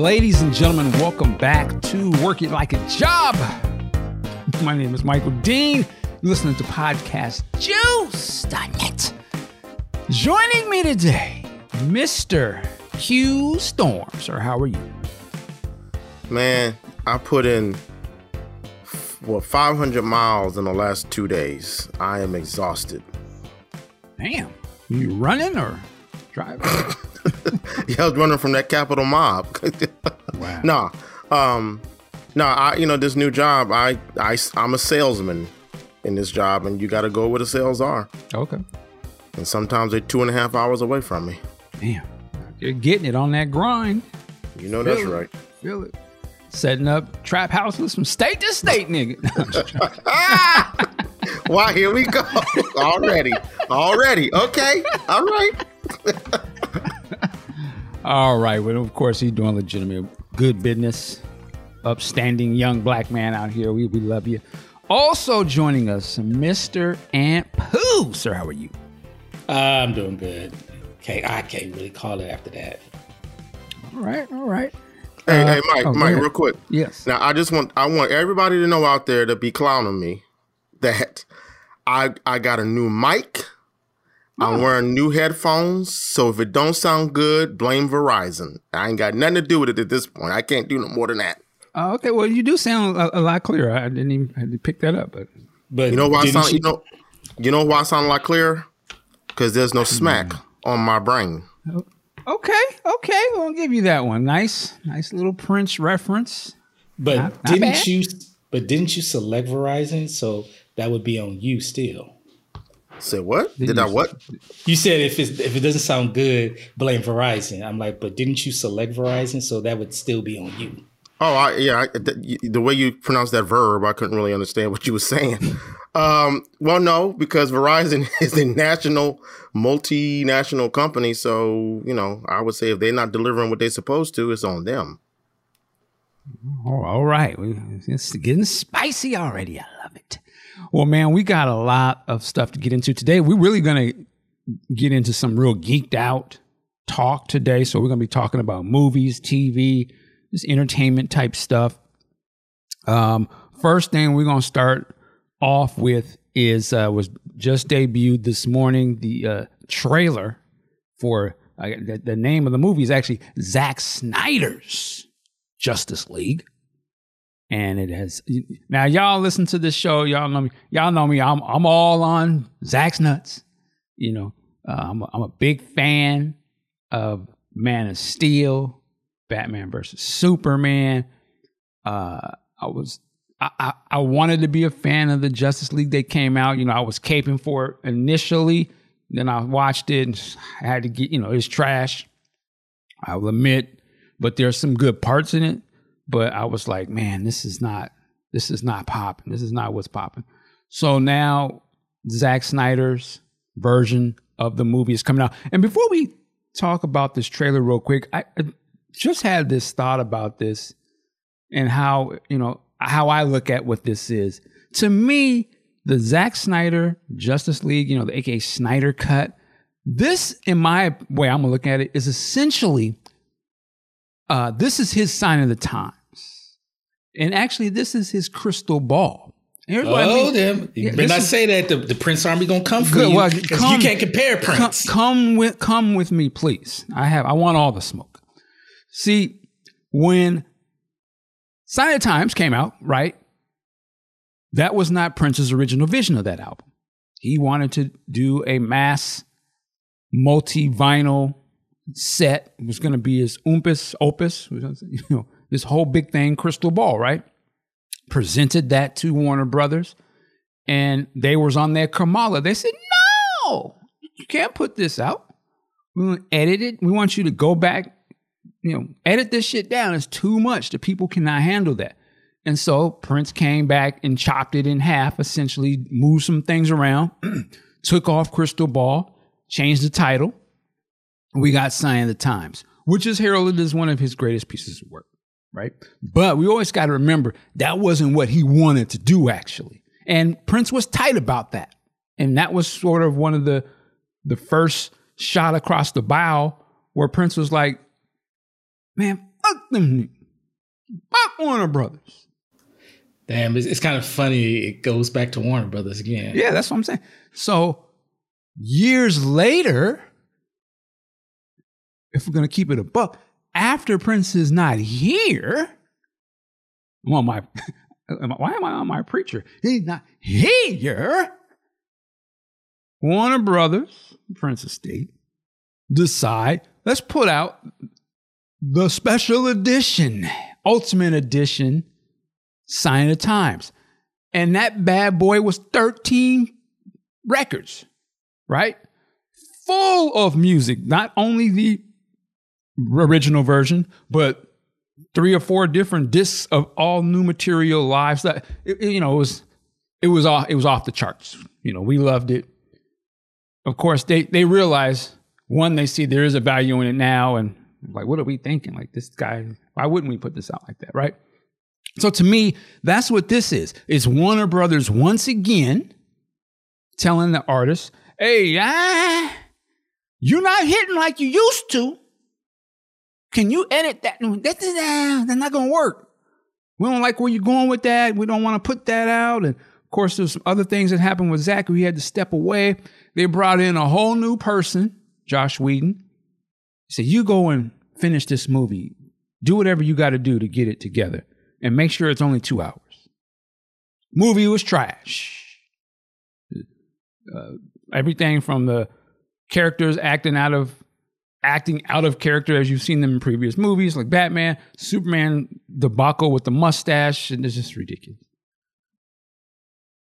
Ladies and gentlemen, welcome back to Work It Like a Job. My name is Michael Dean. You're listening to podcast Juice.net. Joining me today, Mr. Q Storm. Sir, how are you? Man, I put in well 500 miles in the last two days. I am exhausted. Damn. You running or driving? yeah, I was running from that capital mob. wow. Nah, um, no, I you know this new job. I I I'm a salesman in this job, and you got to go where the sales are. Okay. And sometimes they're two and a half hours away from me. Damn. You're getting it on that grind. You know that's it. right. Feel it. Setting up trap houses from state to state, nigga. Why? Here we go already. Already. Okay. All right. All right. Well, of course, he's doing legitimate good business. Upstanding young black man out here. We, we love you. Also joining us, Mr. Ant Pooh. Sir, how are you? I'm doing good. Okay, I can't really call it after that. All right. All right. Hey, Uh, hey, Mike, oh, Mike, real quick. Yes. Now, I just want I want everybody to know out there to be clowning me that I I got a new mic. I'm wearing new headphones, so if it don't sound good, blame Verizon. I ain't got nothing to do with it at this point. I can't do no more than that. Uh, okay. Well, you do sound a, a lot clearer. I didn't even I didn't pick that up, but But You know why I didn't sound you know you know why I sound a lot clearer? Because there's no smack on my brain. okay. Okay. We'll give you that one. Nice. Nice little Prince reference. But Not- not didn't bad. you? But didn't you select Verizon? So that would be on you still. Say what? Did I you- what? You said if it's, if it doesn't sound good, blame Verizon. I'm like, but didn't you select Verizon? So that would still be on you. Oh, I, yeah. I, the, the way you pronounce that verb, I couldn't really understand what you were saying. um, well, no, because Verizon is a national, multinational company. So, you know, I would say if they're not delivering what they're supposed to, it's on them. Oh, all right. It's getting spicy already. I love it. Well, man, we got a lot of stuff to get into today. We're really going to get into some real geeked out talk today. So, we're going to be talking about movies, TV, just entertainment type stuff. Um, first thing we're going to start off with is uh, was just debuted this morning the uh, trailer for uh, the, the name of the movie is actually Zack Snyder's Justice League. And it has now y'all listen to this show. Y'all know me. Y'all know me. I'm I'm all on Zack's nuts. You know, uh, I'm a, I'm a big fan of Man of Steel, Batman versus Superman. Uh, I was I, I I wanted to be a fan of the Justice League. They came out. You know, I was caping for it initially. Then I watched it and I had to get. You know, it's trash. I will admit, but there's some good parts in it. But I was like, man, this is not this is not popping. This is not what's popping. So now Zack Snyder's version of the movie is coming out. And before we talk about this trailer real quick, I, I just had this thought about this and how, you know, how I look at what this is. To me, the Zack Snyder Justice League, you know, the aka Snyder cut, this, in my way, I'm gonna look at it, is essentially uh, this is his sign of the times. And actually, this is his crystal ball. Here's what I Oh, mean. them! Yeah, this not is- say that. The, the Prince Army gonna come for Good, you. well, come- you can't compare Prince. come with come with me, please. I have I want all the smoke. See, when Sign of Times came out, right? That was not Prince's original vision of that album. He wanted to do a mass multi-vinyl set. It was going to be his umpus opus, you know, this whole big thing, crystal ball, right? Presented that to Warner Brothers, and they was on their Kamala. They said, "No, you can't put this out. We want to edit it. We want you to go back, you know, edit this shit down. It's too much. The people cannot handle that." And so Prince came back and chopped it in half, essentially moved some things around, took off Crystal Ball, changed the title. We got Sign of the Times, which is heralded as one of his greatest pieces of work, right? But we always got to remember that wasn't what he wanted to do, actually. And Prince was tight about that. And that was sort of one of the the first shot across the bow where Prince was like, man, Fuck them. Fuck Warner Brothers. Damn, it's, it's kind of funny. It goes back to Warner Brothers again. Yeah, that's what I'm saying. So years later, if we're gonna keep it a buck, after Prince is not here, on my why am I on my preacher? He's not here. Warner Brothers, Prince Estate, decide let's put out the special edition, ultimate edition, sign of times. And that bad boy was 13 records, right? Full of music, not only the original version, but three or four different discs of all new material live that you know it was it was off it was off the charts. You know we loved it. Of course they they realize one they see there is a value in it now and like what are we thinking? Like this guy why wouldn't we put this out like that right? So to me that's what this is. It's warner brothers once again telling the artist hey ah, you're not hitting like you used to can you edit that? That's, not going to work. We don't like where you're going with that. We don't want to put that out. And of course, there's some other things that happened with Zack. He had to step away. They brought in a whole new person, Josh Whedon. He said, You go and finish this movie. Do whatever you got to do to get it together and make sure it's only two hours. Movie was trash. Uh, everything from the characters acting out of acting out of character as you've seen them in previous movies like Batman, Superman debacle with the mustache, and it's just ridiculous.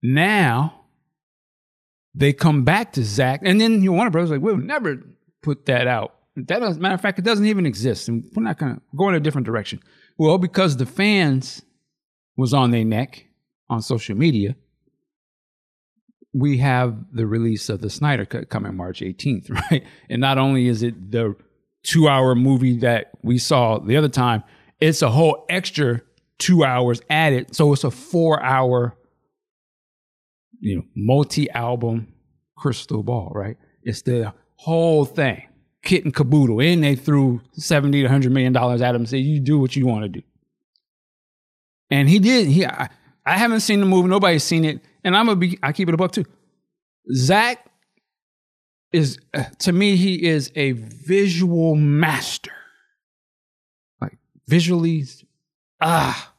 Now they come back to Zack, and then you Warner Brothers like, we'll never put that out. That does, matter of fact, it doesn't even exist, and we're not gonna go in a different direction. Well, because the fans was on their neck on social media, we have the release of the Snyder Cut coming March 18th, right? And not only is it the two hour movie that we saw the other time, it's a whole extra two hours added. So it's a four hour, you know, multi album crystal ball, right? It's the whole thing, kit and caboodle. And they threw 70 to 100 million dollars at him and said, you do what you want to do. And he did. He, I, I haven't seen the movie. Nobody's seen it. And I'm gonna be. I keep it above too. Zack is uh, to me. He is a visual master. Like visually, ah,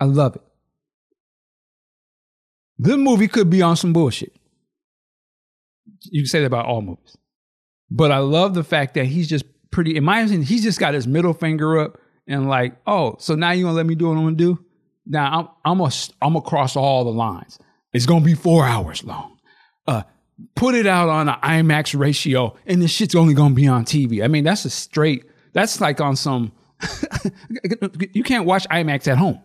I love it. The movie could be on some bullshit. You can say that about all movies. But I love the fact that he's just pretty, in my opinion, he's just got his middle finger up and like, oh, so now you gonna let me do what I'm gonna do? Now I'm I'm gonna I'm gonna cross all the lines. It's gonna be four hours long. Uh, put it out on an IMAX ratio, and this shit's only gonna be on TV. I mean, that's a straight. That's like on some. you can't watch IMAX at home.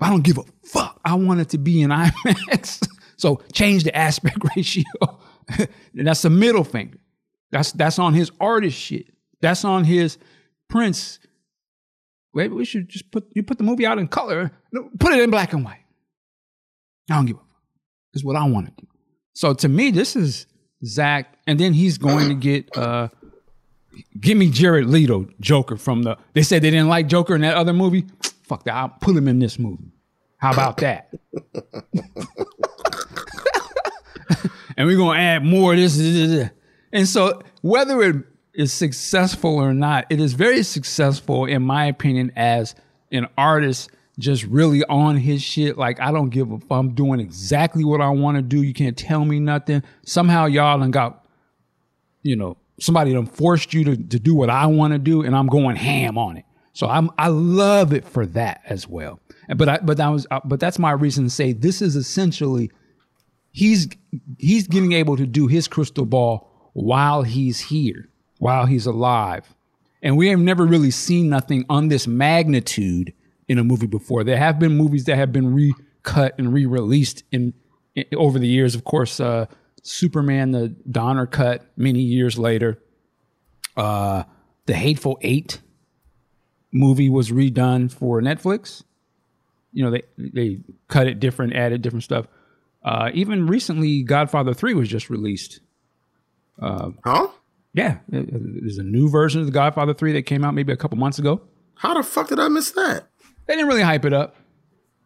I don't give a fuck. I want it to be in IMAX. so change the aspect ratio. that's the middle finger. That's that's on his artist shit. That's on his Prince Maybe we should just put you put the movie out in color. Put it in black and white. I don't give a fuck. It's what I want to do. So to me, this is Zack, and then he's going to get uh give me Jared Leto Joker from the they said they didn't like Joker in that other movie. Fuck that. I'll put him in this movie. How about that? and we're gonna add more of this. And so whether it is successful or not, it is very successful, in my opinion, as an artist just really on his shit. Like, I don't give a fuck. I'm doing exactly what I want to do. You can't tell me nothing. Somehow y'all done got, you know, somebody done forced you to, to do what I want to do, and I'm going ham on it. So I'm I love it for that as well. But I but that was uh, but that's my reason to say this is essentially he's he's getting able to do his crystal ball while he's here while he's alive. And we have never really seen nothing on this magnitude in a movie before. There have been movies that have been recut and re-released in, in over the years. Of course, uh, Superman, the Donner cut, many years later. Uh, the Hateful Eight movie was redone for Netflix. You know, they they cut it different, added different stuff. Uh, even recently, Godfather Three was just released. Uh, huh? Yeah, there's a new version of The Godfather 3 that came out maybe a couple months ago. How the fuck did I miss that? They didn't really hype it up,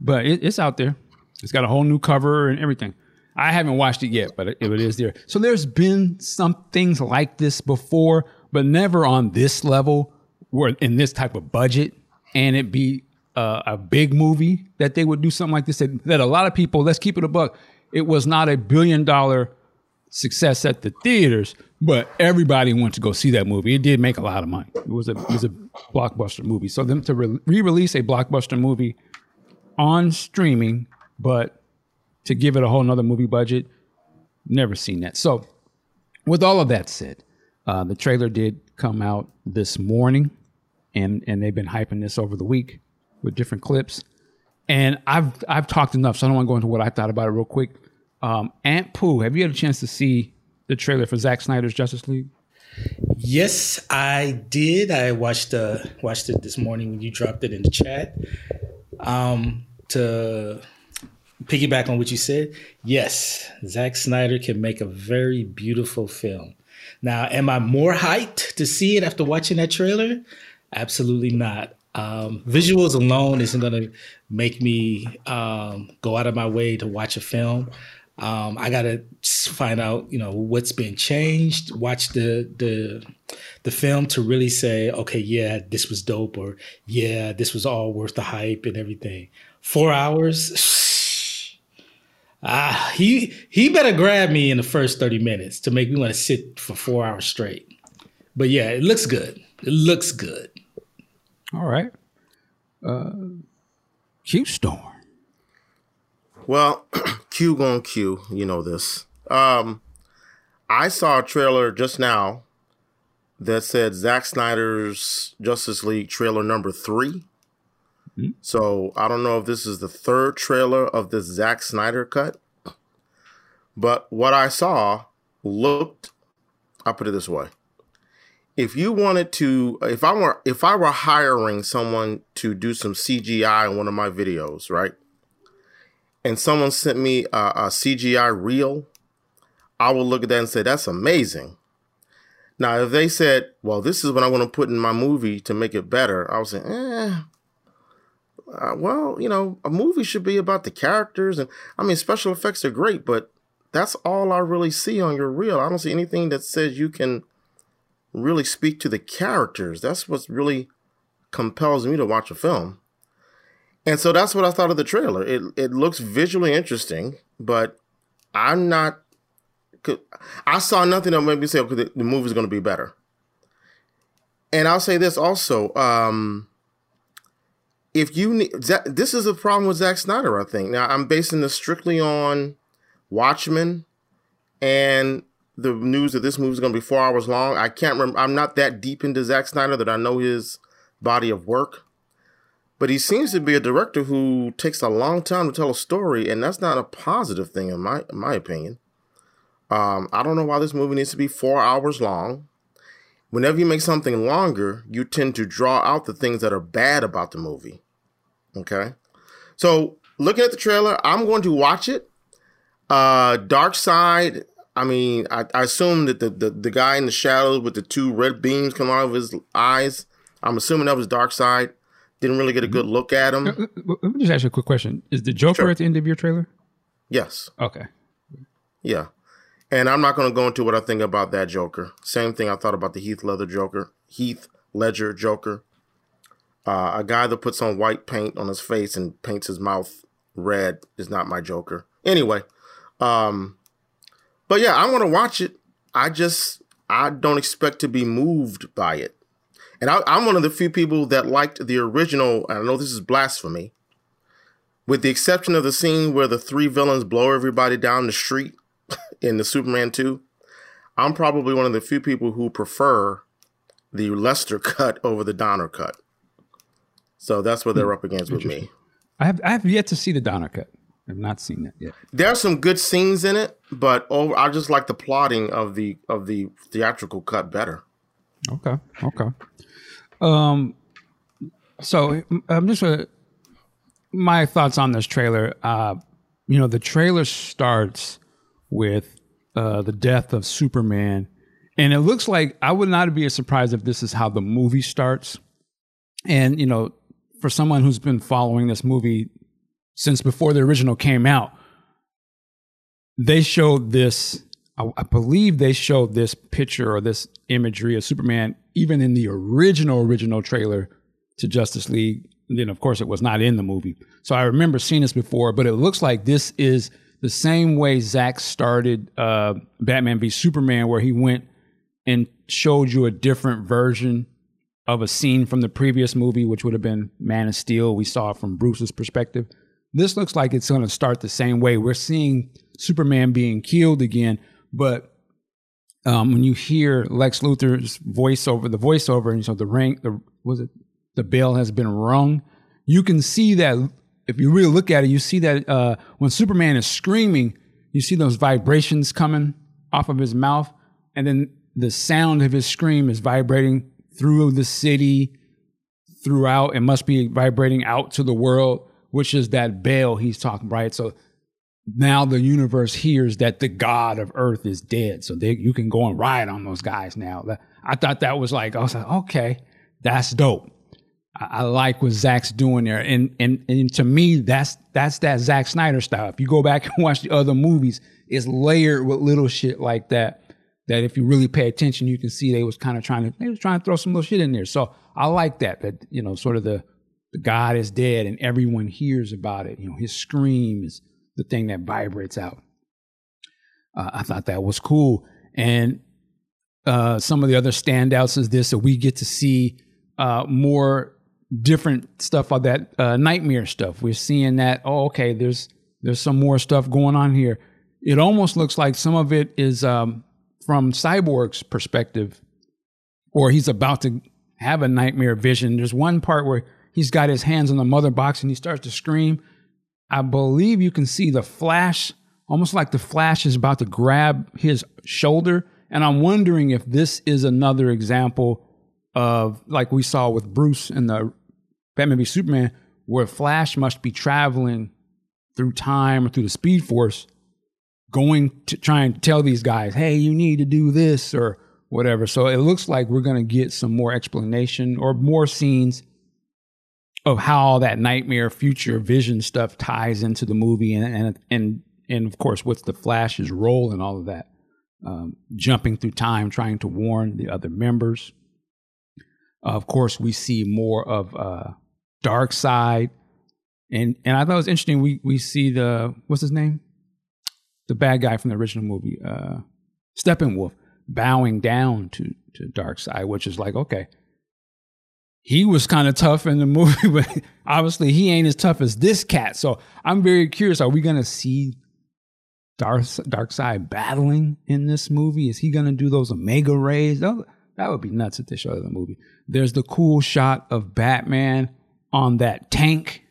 but it, it's out there. It's got a whole new cover and everything. I haven't watched it yet, but it, it is there. So there's been some things like this before, but never on this level, where in this type of budget, and it be uh, a big movie that they would do something like this. That, that a lot of people, let's keep it a buck. It was not a billion dollar success at the theaters, but everybody went to go see that movie. It did make a lot of money. It was a it was a blockbuster movie. So them to re release a blockbuster movie on streaming, but to give it a whole nother movie budget, never seen that. So with all of that said, uh, the trailer did come out this morning, and and they've been hyping this over the week with different clips. And I've I've talked enough, so I don't want to go into what I thought about it real quick. Um, Aunt Pooh, have you had a chance to see the trailer for Zack Snyder's Justice League? Yes, I did. I watched uh watched it this morning when you dropped it in the chat. Um, to piggyback on what you said, yes, Zack Snyder can make a very beautiful film. Now, am I more hyped to see it after watching that trailer? Absolutely not. Um, visuals alone isn't going to make me um, go out of my way to watch a film. Um, I gotta find out, you know, what's been changed. Watch the the the film to really say, okay, yeah, this was dope, or yeah, this was all worth the hype and everything. Four hours. Ah, he he better grab me in the first thirty minutes to make me want to sit for four hours straight. But yeah, it looks good. It looks good. All right. Uh, Q Storm. Well, Q going Q, you know this. Um, I saw a trailer just now that said Zack Snyder's Justice League trailer number 3 mm-hmm. So I don't know if this is the third trailer of the Zack Snyder cut, but what I saw looked. I'll put it this way: if you wanted to, if I were, if I were hiring someone to do some CGI in one of my videos, right? And someone sent me a, a CGI reel, I will look at that and say, that's amazing. Now, if they said, well, this is what I want to put in my movie to make it better, I would say, eh, uh, well, you know, a movie should be about the characters. And I mean, special effects are great, but that's all I really see on your reel. I don't see anything that says you can really speak to the characters. That's what really compels me to watch a film. And so that's what I thought of the trailer. It it looks visually interesting, but I'm not. I saw nothing that made me say, okay, the, movie's going to be better. And I'll say this also. Um, if you need, this is a problem with Zack Snyder, I think. Now, I'm basing this strictly on Watchmen and the news that this movie is going to be four hours long. I can't remember. I'm not that deep into Zack Snyder that I know his body of work but he seems to be a director who takes a long time to tell a story, and that's not a positive thing in my in my opinion. Um, I don't know why this movie needs to be four hours long. Whenever you make something longer, you tend to draw out the things that are bad about the movie. Okay, so looking at the trailer, I'm going to watch it. Uh, side. I mean, I, I assume that the, the the guy in the shadows with the two red beams coming out of his eyes. I'm assuming that was Darkseid. Didn't really get a good look at him. Let me just ask you a quick question: Is the Joker sure. at the end of your trailer? Yes. Okay. Yeah, and I'm not going to go into what I think about that Joker. Same thing I thought about the Heath Ledger Joker. Heath Ledger Joker. Uh, a guy that puts on white paint on his face and paints his mouth red is not my Joker. Anyway, um, but yeah, I want to watch it. I just I don't expect to be moved by it. And I, am one of the few people that liked the original. I know this is blasphemy, with the exception of the scene where the three villains blow everybody down the street in the Superman 2. I'm probably one of the few people who prefer the Lester cut over the Donner cut. So that's what they're hmm. up against with me. I have I have yet to see the Donner cut. I've not seen that yet. There are some good scenes in it, but over, I just like the plotting of the of the theatrical cut better. Okay. Okay. Um, so I'm just uh, my thoughts on this trailer. Uh, you know, the trailer starts with uh, the death of Superman, and it looks like I would not be surprised if this is how the movie starts. And, you know, for someone who's been following this movie since before the original came out, they showed this, I, I believe they showed this picture or this imagery of Superman even in the original, original trailer to Justice League. And then, of course, it was not in the movie. So I remember seeing this before, but it looks like this is the same way Zack started uh, Batman v Superman, where he went and showed you a different version of a scene from the previous movie, which would have been Man of Steel. We saw it from Bruce's perspective. This looks like it's going to start the same way. We're seeing Superman being killed again, but um, when you hear Lex Luthor's voiceover, the voiceover, and so the ring, the was it the bell has been rung, you can see that if you really look at it, you see that uh, when Superman is screaming, you see those vibrations coming off of his mouth, and then the sound of his scream is vibrating through the city, throughout. It must be vibrating out to the world, which is that bell he's talking, right? So now the universe hears that the god of earth is dead. So they, you can go and ride on those guys now. I thought that was like, I was like, okay, that's dope. I, I like what Zack's doing there. And, and, and to me, that's, that's that Zack Snyder style. If you go back and watch the other movies, it's layered with little shit like that. That if you really pay attention, you can see they was kind of trying to, they was trying to throw some little shit in there. So I like that, that, you know, sort of the, the God is dead and everyone hears about it. You know, his scream is, the thing that vibrates out. Uh, I thought that was cool. And uh, some of the other standouts is this that we get to see uh, more different stuff of that uh, nightmare stuff. We're seeing that, oh, okay, there's there's some more stuff going on here. It almost looks like some of it is um, from Cyborg's perspective, or he's about to have a nightmare vision. There's one part where he's got his hands on the mother box and he starts to scream I believe you can see the flash, almost like the flash is about to grab his shoulder. And I'm wondering if this is another example of like we saw with Bruce in the Batman v Superman, where Flash must be traveling through time or through the Speed Force, going to try and tell these guys, hey, you need to do this or whatever. So it looks like we're going to get some more explanation or more scenes of how that nightmare future vision stuff ties into the movie and and and and of course what's the flash's role in all of that um, jumping through time trying to warn the other members. Uh, of course we see more of uh, Side, and and i thought it was interesting we we see the what's his name? The bad guy from the original movie uh steppenwolf bowing down to to Darkseid which is like okay he was kind of tough in the movie, but obviously he ain't as tough as this cat. So I'm very curious. Are we gonna see Dark Darkseid battling in this movie? Is he gonna do those Omega rays? That, that would be nuts if they show in the movie. There's the cool shot of Batman on that tank,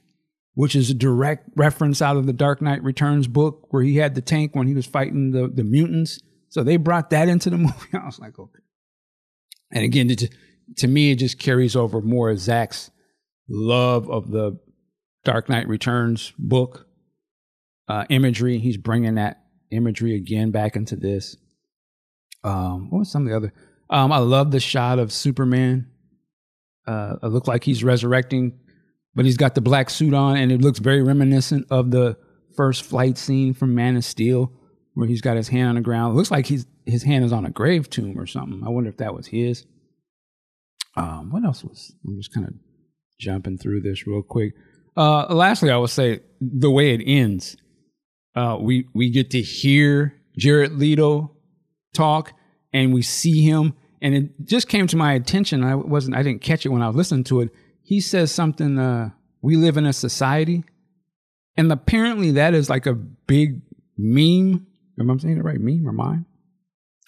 which is a direct reference out of the Dark Knight Returns book, where he had the tank when he was fighting the the mutants. So they brought that into the movie. I was like, okay. And again, to me, it just carries over more of Zack's love of the Dark Knight Returns book uh, imagery. He's bringing that imagery again back into this. Um, what was some of the other? Um, I love the shot of Superman. Uh, it looks like he's resurrecting, but he's got the black suit on, and it looks very reminiscent of the first flight scene from Man of Steel, where he's got his hand on the ground. It looks like he's his hand is on a grave tomb or something. I wonder if that was his. Um, what else was? I'm just kind of jumping through this real quick. Uh, lastly, I would say the way it ends, uh, we we get to hear Jared Leto talk, and we see him, and it just came to my attention. I wasn't, I didn't catch it when I was listening to it. He says something. Uh, we live in a society, and apparently that is like a big meme. Am I saying it right? Meme or mine?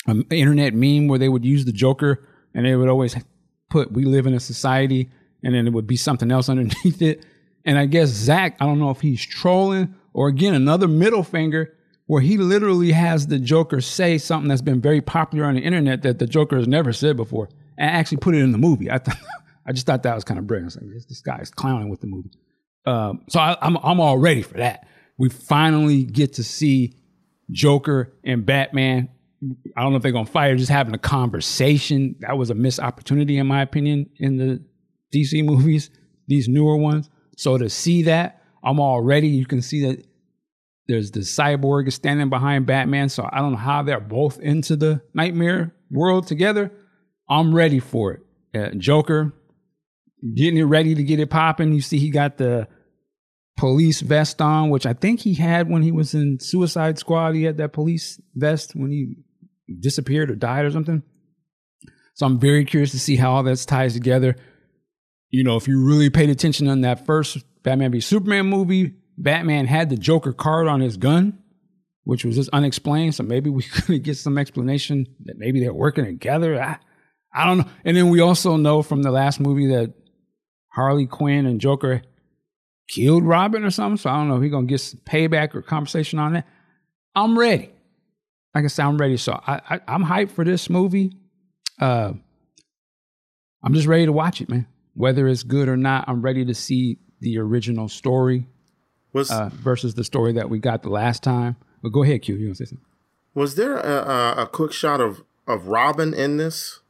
An internet meme where they would use the Joker, and they would always put we live in a society and then it would be something else underneath it. And I guess Zack, I don't know if he's trolling or again another middle finger where he literally has the Joker say something that's been very popular on the internet that the Joker has never said before and actually put it in the movie. I th- I just thought that was kind of brilliant. Like, this, this guy is clowning with the movie. Um, so I, I'm I'm all ready for that. We finally get to see Joker and Batman I don't know if they're gonna or just having a conversation. That was a missed opportunity, in my opinion, in the DC movies, these newer ones. So to see that, I'm already, you can see that there's the cyborg standing behind Batman. So I don't know how they're both into the nightmare world together. I'm ready for it. Uh, Joker, getting it ready to get it popping. You see, he got the police vest on, which I think he had when he was in Suicide Squad. He had that police vest when he disappeared or died or something. So I'm very curious to see how all that ties together. You know, if you really paid attention on that first Batman v Superman movie, Batman had the Joker card on his gun, which was just unexplained. So maybe we could get some explanation that maybe they're working together. I, I don't know. And then we also know from the last movie that Harley Quinn and Joker killed Robin or something. So I don't know if he's gonna get some payback or conversation on that. I'm ready. Like I said, I'm ready. So I, I I'm hyped for this movie. Uh, I'm just ready to watch it, man. Whether it's good or not, I'm ready to see the original story Was uh, versus the story that we got the last time. But go ahead, Q. You want to say something? was there a, a, quick shot of of Robin in this?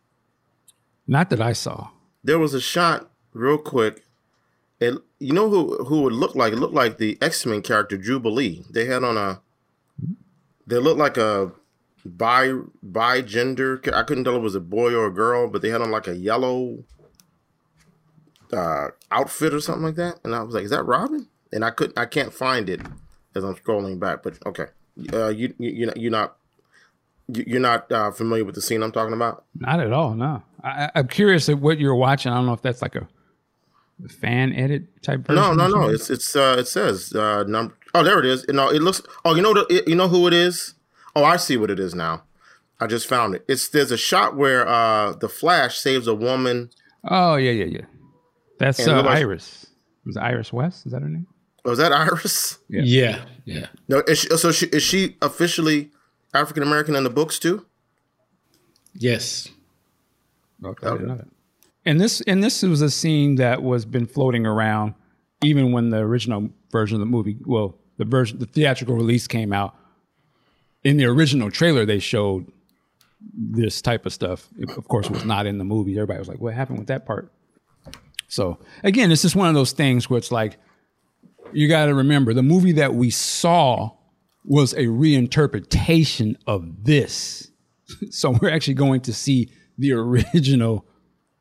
Not that I saw. There was a shot real quick. It you know who who it looked like? It looked like the X Men character Jubilee. They had on a. They looked like a bi bi gender. I couldn't tell if it was a boy or a girl, but they had on like a yellow uh, outfit or something like that. And I was like, "Is that Robin?" And I couldn't. I can't find it as I'm scrolling back. But okay, uh, you you you're not you're not, you- you're not uh, familiar with the scene I'm talking about. Not at all. No. I, I'm curious at what you're watching. I don't know if that's like a, fan edit type. No, no, no. It's it's uh it says uh number Oh, there it is. No, it looks Oh, you know the, it- you know who it is? Oh, I see what it is now. I just found it. It's there's a shot where uh the Flash saves a woman. Oh yeah, yeah, yeah. That's And uh, like- Iris. Was it Iris West? Is that her name? Was that Iris? Yeah. Yeah, yeah. No, is she, so she is she officially African American in the books too? Yes. Okay, I didn't know that. And this and this was a scene that was been floating around even when the original version of the movie, well, the version the theatrical release came out. In the original trailer, they showed this type of stuff. It, of course, was not in the movie. Everybody was like, "What happened with that part?" So again, it's just one of those things where it's like you got to remember the movie that we saw was a reinterpretation of this. So we're actually going to see the original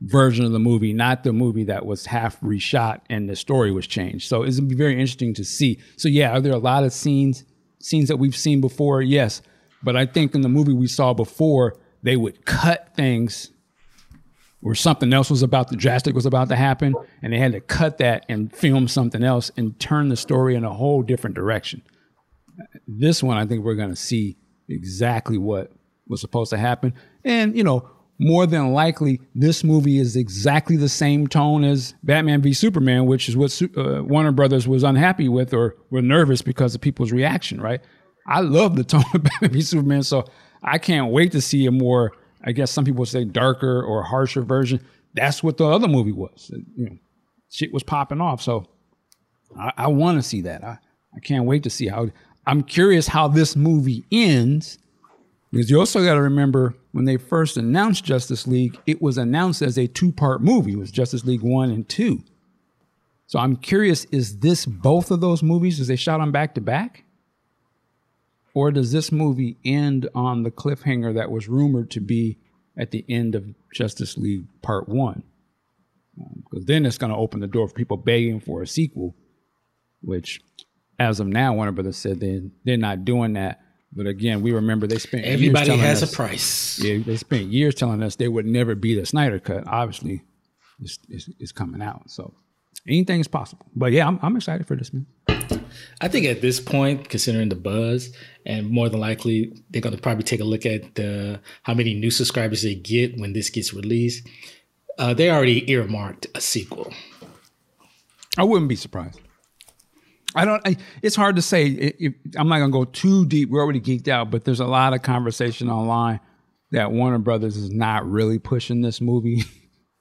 version of the movie, not the movie that was half reshot and the story was changed. So it's gonna be very interesting to see. So yeah, are there a lot of scenes scenes that we've seen before? Yes. But I think in the movie we saw before, they would cut things or something else was about to drastic was about to happen, and they had to cut that and film something else and turn the story in a whole different direction. This one, I think we're going to see exactly what was supposed to happen, and you know, more than likely, this movie is exactly the same tone as Batman v Superman, which is what uh, Warner Brothers was unhappy with or were nervous because of people's reaction. Right? I love the tone of Batman v Superman, so I can't wait to see a more, I guess some people say darker or harsher version. That's what the other movie was. You know, shit was popping off. So I, I want to see that. I, I can't wait to see how. I'm curious how this movie ends because you also got to remember when they first announced Justice League, it was announced as a two part movie. It was Justice League 1 and 2. So I'm curious is this both of those movies? Is they shot them back to back? Or does this movie end on the cliffhanger that was rumored to be at the end of Justice League Part 1? Because um, then it's going to open the door for people begging for a sequel, which, as of now, Warner Brothers said they, they're not doing that. But again, we remember they spent Everybody has us- a price. yeah, they spent years telling us they would never be the Snyder cut. Obviously, it's, it's, it's coming out. So anything is possible. But yeah, I'm, I'm excited for this, man. I think at this point, considering the buzz, and more than likely they're going to probably take a look at the how many new subscribers they get when this gets released. Uh, they already earmarked a sequel. I wouldn't be surprised. I don't. I, it's hard to say. It, it, I'm not gonna go too deep. We're already geeked out, but there's a lot of conversation online that Warner Brothers is not really pushing this movie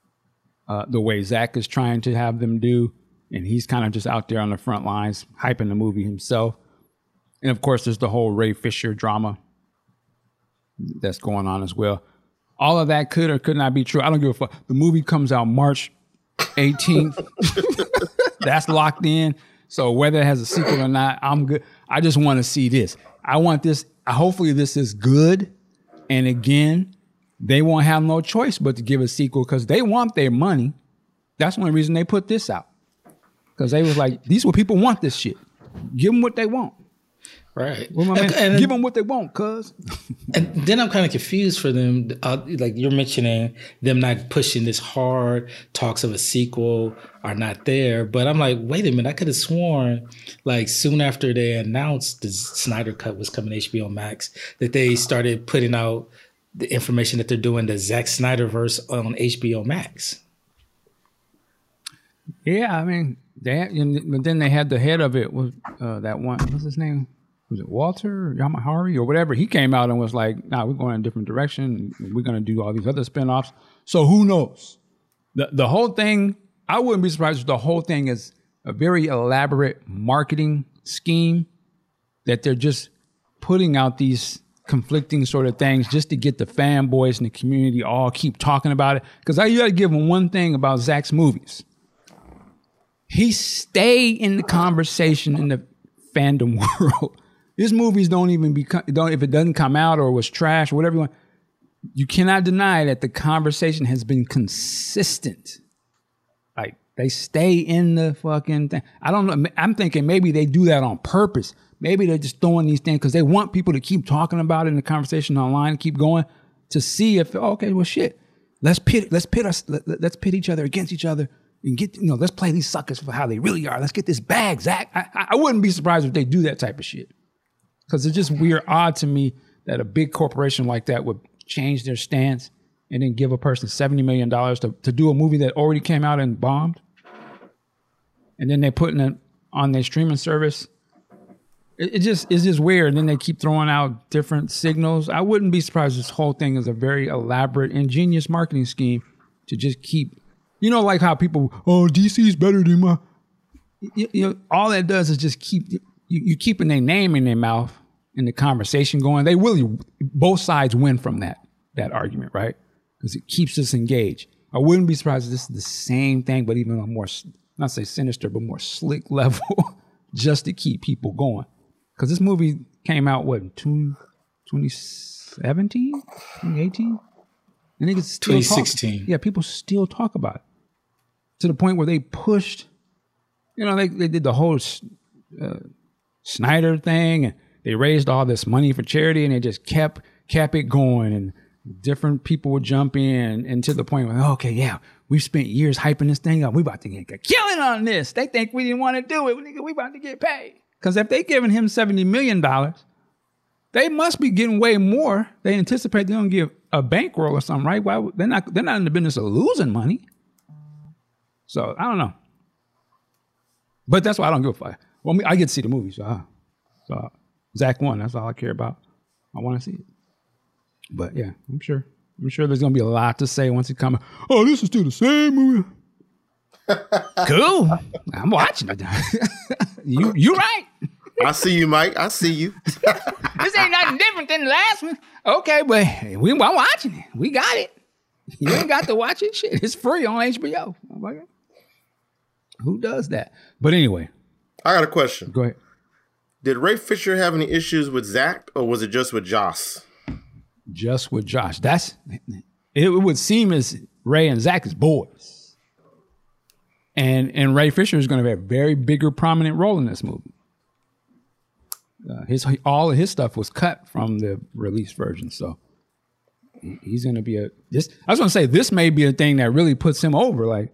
uh, the way Zack is trying to have them do, and he's kind of just out there on the front lines hyping the movie himself. And of course, there's the whole Ray Fisher drama that's going on as well. All of that could or could not be true. I don't give a fuck. The movie comes out March 18th. That's locked in. So whether it has a sequel or not, I'm good. I just want to see this. I want this. Hopefully, this is good. And again, they won't have no choice but to give a sequel because they want their money. That's one reason they put this out. Because they was like, these what people want this shit. Give them what they want. Right. Well, my man, And- and- give them what they want, cuz. And then I'm kind of confused for them. Uh, like you're mentioning them not pushing this hard. Talks of a sequel are not there. But I'm like, wait a minute. I could have sworn, like soon after they announced the Snyder Cut was coming to HBO Max, that they started putting out the information that they're doing the Zack Snyder verse on HBO Max. Yeah, I mean, they but then they had the head of it was uh, that one. What's his name? Was it Walter Yamahari or whatever? He came out and was like, "Nah, we're going in a different direction. We're going to do all these other spinoffs." So who knows? the The whole thing, I wouldn't be surprised if the whole thing is a very elaborate marketing scheme that they're just putting out these conflicting sort of things just to get the fanboys and the community all keep talking about it. Because I got to give them one thing about Zack's movies he stay in the conversation in the fandom world. His movies don't even become don't if it doesn't come out or was trash or whatever you want. You cannot deny that the conversation has been consistent. Like they stay in the fucking thing. I don't know. I'm thinking maybe they do that on purpose. Maybe they're just throwing these things because they want people to keep talking about it in the conversation online, keep going to see if oh, okay, well, shit. Let's pit. Let's pit us. Let, us pit each other against each other and get you know. Let's play these suckers for how they really are. Let's get this bag, Zack. I- I wouldn't be surprised if they do that type of shit because it's just weird, odd to me that a big corporation like that would change their stance and then give a person seventy million dollars to, to do a movie that already came out and bombed, and then they're putting it on their streaming service. It, it just it's just weird. And then they keep throwing out different signals. I wouldn't be surprised. This whole thing is a very elaborate, ingenious marketing scheme to just keep, you know, like how people, oh, DC's better than my you, you know, all that does is just keep you, you keeping their name in their mouth and the conversation going. They really both sides win from that that argument, right? Because it keeps us engaged. I wouldn't be surprised if this is the same thing, but even on more not say sinister, but more slick level, just to keep people going. Because this movie came out what in two- 2017, 2018? And niggas still talk- 2016. yeah, people still talk about it to the point where they pushed. You know, they they did the whole uh, Snyder thing, and they raised all this money for charity, and they just kept kept it going, and different people would jump in, and to the point where okay, yeah, we've spent years hyping this thing up, we about to get killing on this. They think we didn't want to do it, we about to get paid. Because if they giving him seventy million dollars, they must be getting way more. They anticipate they're gonna give a bankroll or something, right? Why they're not they're not in the business of losing money. So I don't know. But that's why I don't give a fuck. Well, I, mean, I get to see the movie, so, I, so Zack won. That's all I care about. I want to see it. But yeah, I'm sure. I'm sure there's gonna be a lot to say once it comes. Oh, this is still the same movie. cool. I'm watching it. you you right. I see you, Mike. I see you. This ain't nothing different than the last one. Okay, but we I'm watching it. We got it. You ain't got to watch it. Shit, it's free on HBO. Who does that? But anyway, I got a question. go ahead. Did Ray Fisher have any issues with Zack, or was it just with Joss? Just with Josh. That's it would seem as Ray and Zack is boys. And and Ray Fisher is going to have a very bigger prominent role in this movie. Uh, his all of his stuff was cut from the release version, so he's going to be a this. I was going to say this may be a thing that really puts him over. Like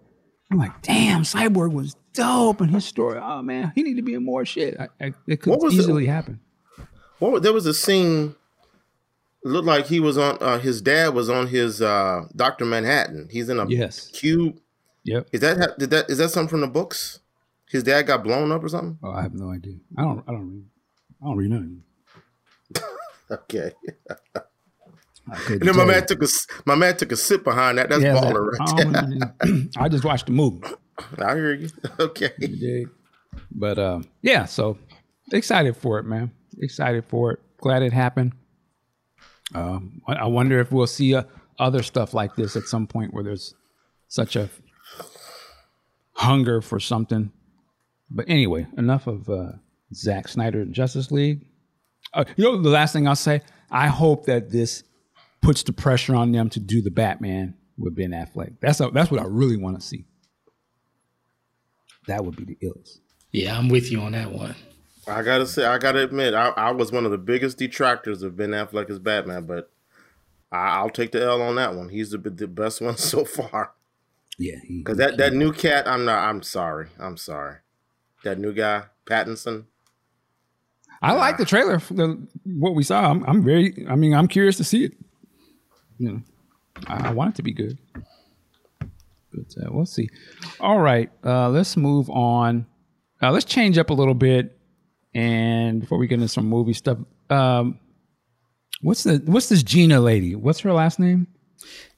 I'm like, damn, Cyborg was dope in his story. Oh man, he need to be in more shit. I, I, it could What was it? easily happen. What there was a scene. Looked like he was on. Uh, his dad was on his uh, Doctor Manhattan. He's in a Yes. cube. Yep. Is that did that is that something from the books? His dad got blown up or something? Oh, I have no idea. I don't. I don't read. I don't read nothing. Okay. And then my man took a my man took a sip behind that. That's Yeah, baller that- right there. I, just watched the movie. I hear you. Okay. But uh, yeah, so excited for it, man. Excited for it. Glad it happened. Um, I I wonder if we'll see uh, other stuff like this at some point where there's such a hunger for something. But anyway, enough of uh, Zack Snyder and Justice League. Uh, you know, the last thing I'll say, I hope that this puts the pressure on them to do the Batman with Ben Affleck. That's a, that's what I really want to see. That would be the illest. Yeah, I'm with you on that one. I gotta say, I gotta admit, I, I was one of the biggest detractors of Ben Affleck as Batman, but I, will take the L on that one. He's the, the best one so far. Yeah, because that that new cat, I'm not. I'm sorry. I'm sorry. That new guy, Pattinson. I nah. like the trailer. The, what we saw, I'm, I'm very. I mean, I'm curious to see it. You know, I, I want it to be good. But uh, we'll see. All right, uh, let's move on. Uh, let's change up a little bit, and before we get into some movie stuff, um, what's the what's this Gina lady? What's her last name?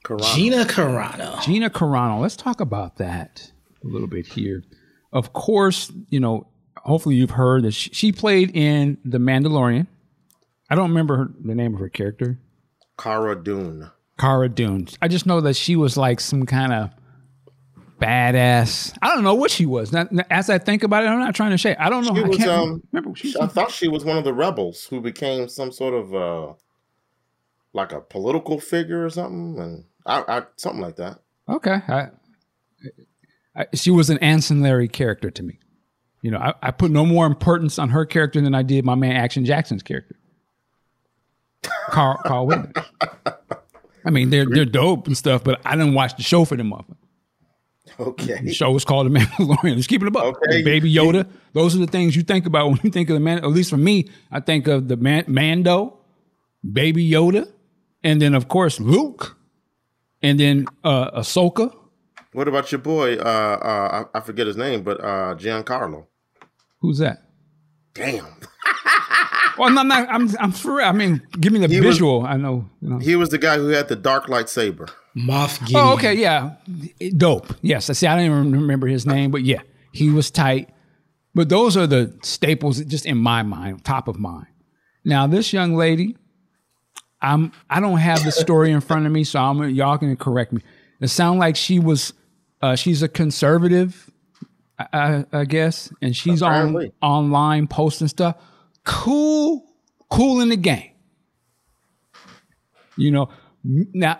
Carano. Gina Carano. Gina Carano. Let's talk about that a little bit here. Of course, you know, hopefully you've heard that she, played in The Mandalorian. I don't remember her, the name of her character. Cara Dune. Cara Dune. I just know that she was like some kind of badass. I don't know what she was. Now, as I think about it, I'm not trying to say. I don't know. She I was, um, remember. She was I thought she was one of the rebels who became some sort of uh, like a political figure or something, and I, I something like that. Okay, I, I, she was an ancillary character to me. You know, I, I put no more importance on her character than I did my man Action Jackson's character, Carl Carl Weathers. I mean, they're they're dope and stuff, but I didn't watch the show for them. Okay. The show was called The Mandalorian. Let's keep it above. Okay. Baby Yoda. Those are the things you think about when you think of the man. At least for me, I think of the man, Mando, Baby Yoda, and then of course Luke, and then uh, Ahsoka. What about your boy? Uh, uh, I, I forget his name, but uh, Giancarlo. Who's that? Damn. well, I'm not. I'm. I'm for real. I mean, give me the he visual. Was, I know, you know. He was the guy who had the dark lightsaber. Moff Gideon. Oh, okay, yeah, dope. Yes, I see. I don't even remember his name, but yeah, he was tight. But those are the staples, just in my mind, top of mind. Now, this young lady, I'm I don't have the story in front of me, so I'm y'all can correct me. It sounds like she was uh, she's a conservative, I, I guess, and she's Apparently. on online posting stuff. Cool, cool in the game. You know, now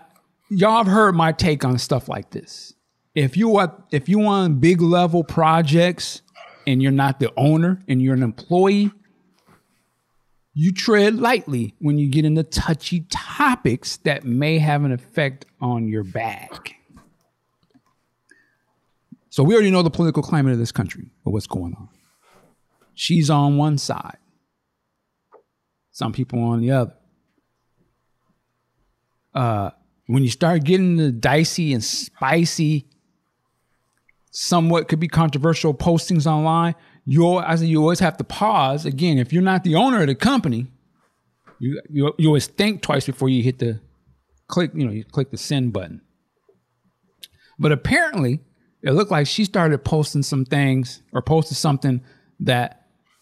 y'all have heard my take on stuff like this. If you are if you want big level projects and you're not the owner and you're an employee, you tread lightly when you get into touchy topics that may have an effect on your bag. So we already know the political climate of this country or what's going on. She's on one side, some people on the other. Uh, when you start getting the dicey and spicy, somewhat could be controversial postings online, you you always have to pause. Again, if you're not the owner of the company, you, you you always think twice before you hit the click. You know, you click the send button. But apparently, it looked like she started posting some things or posted something that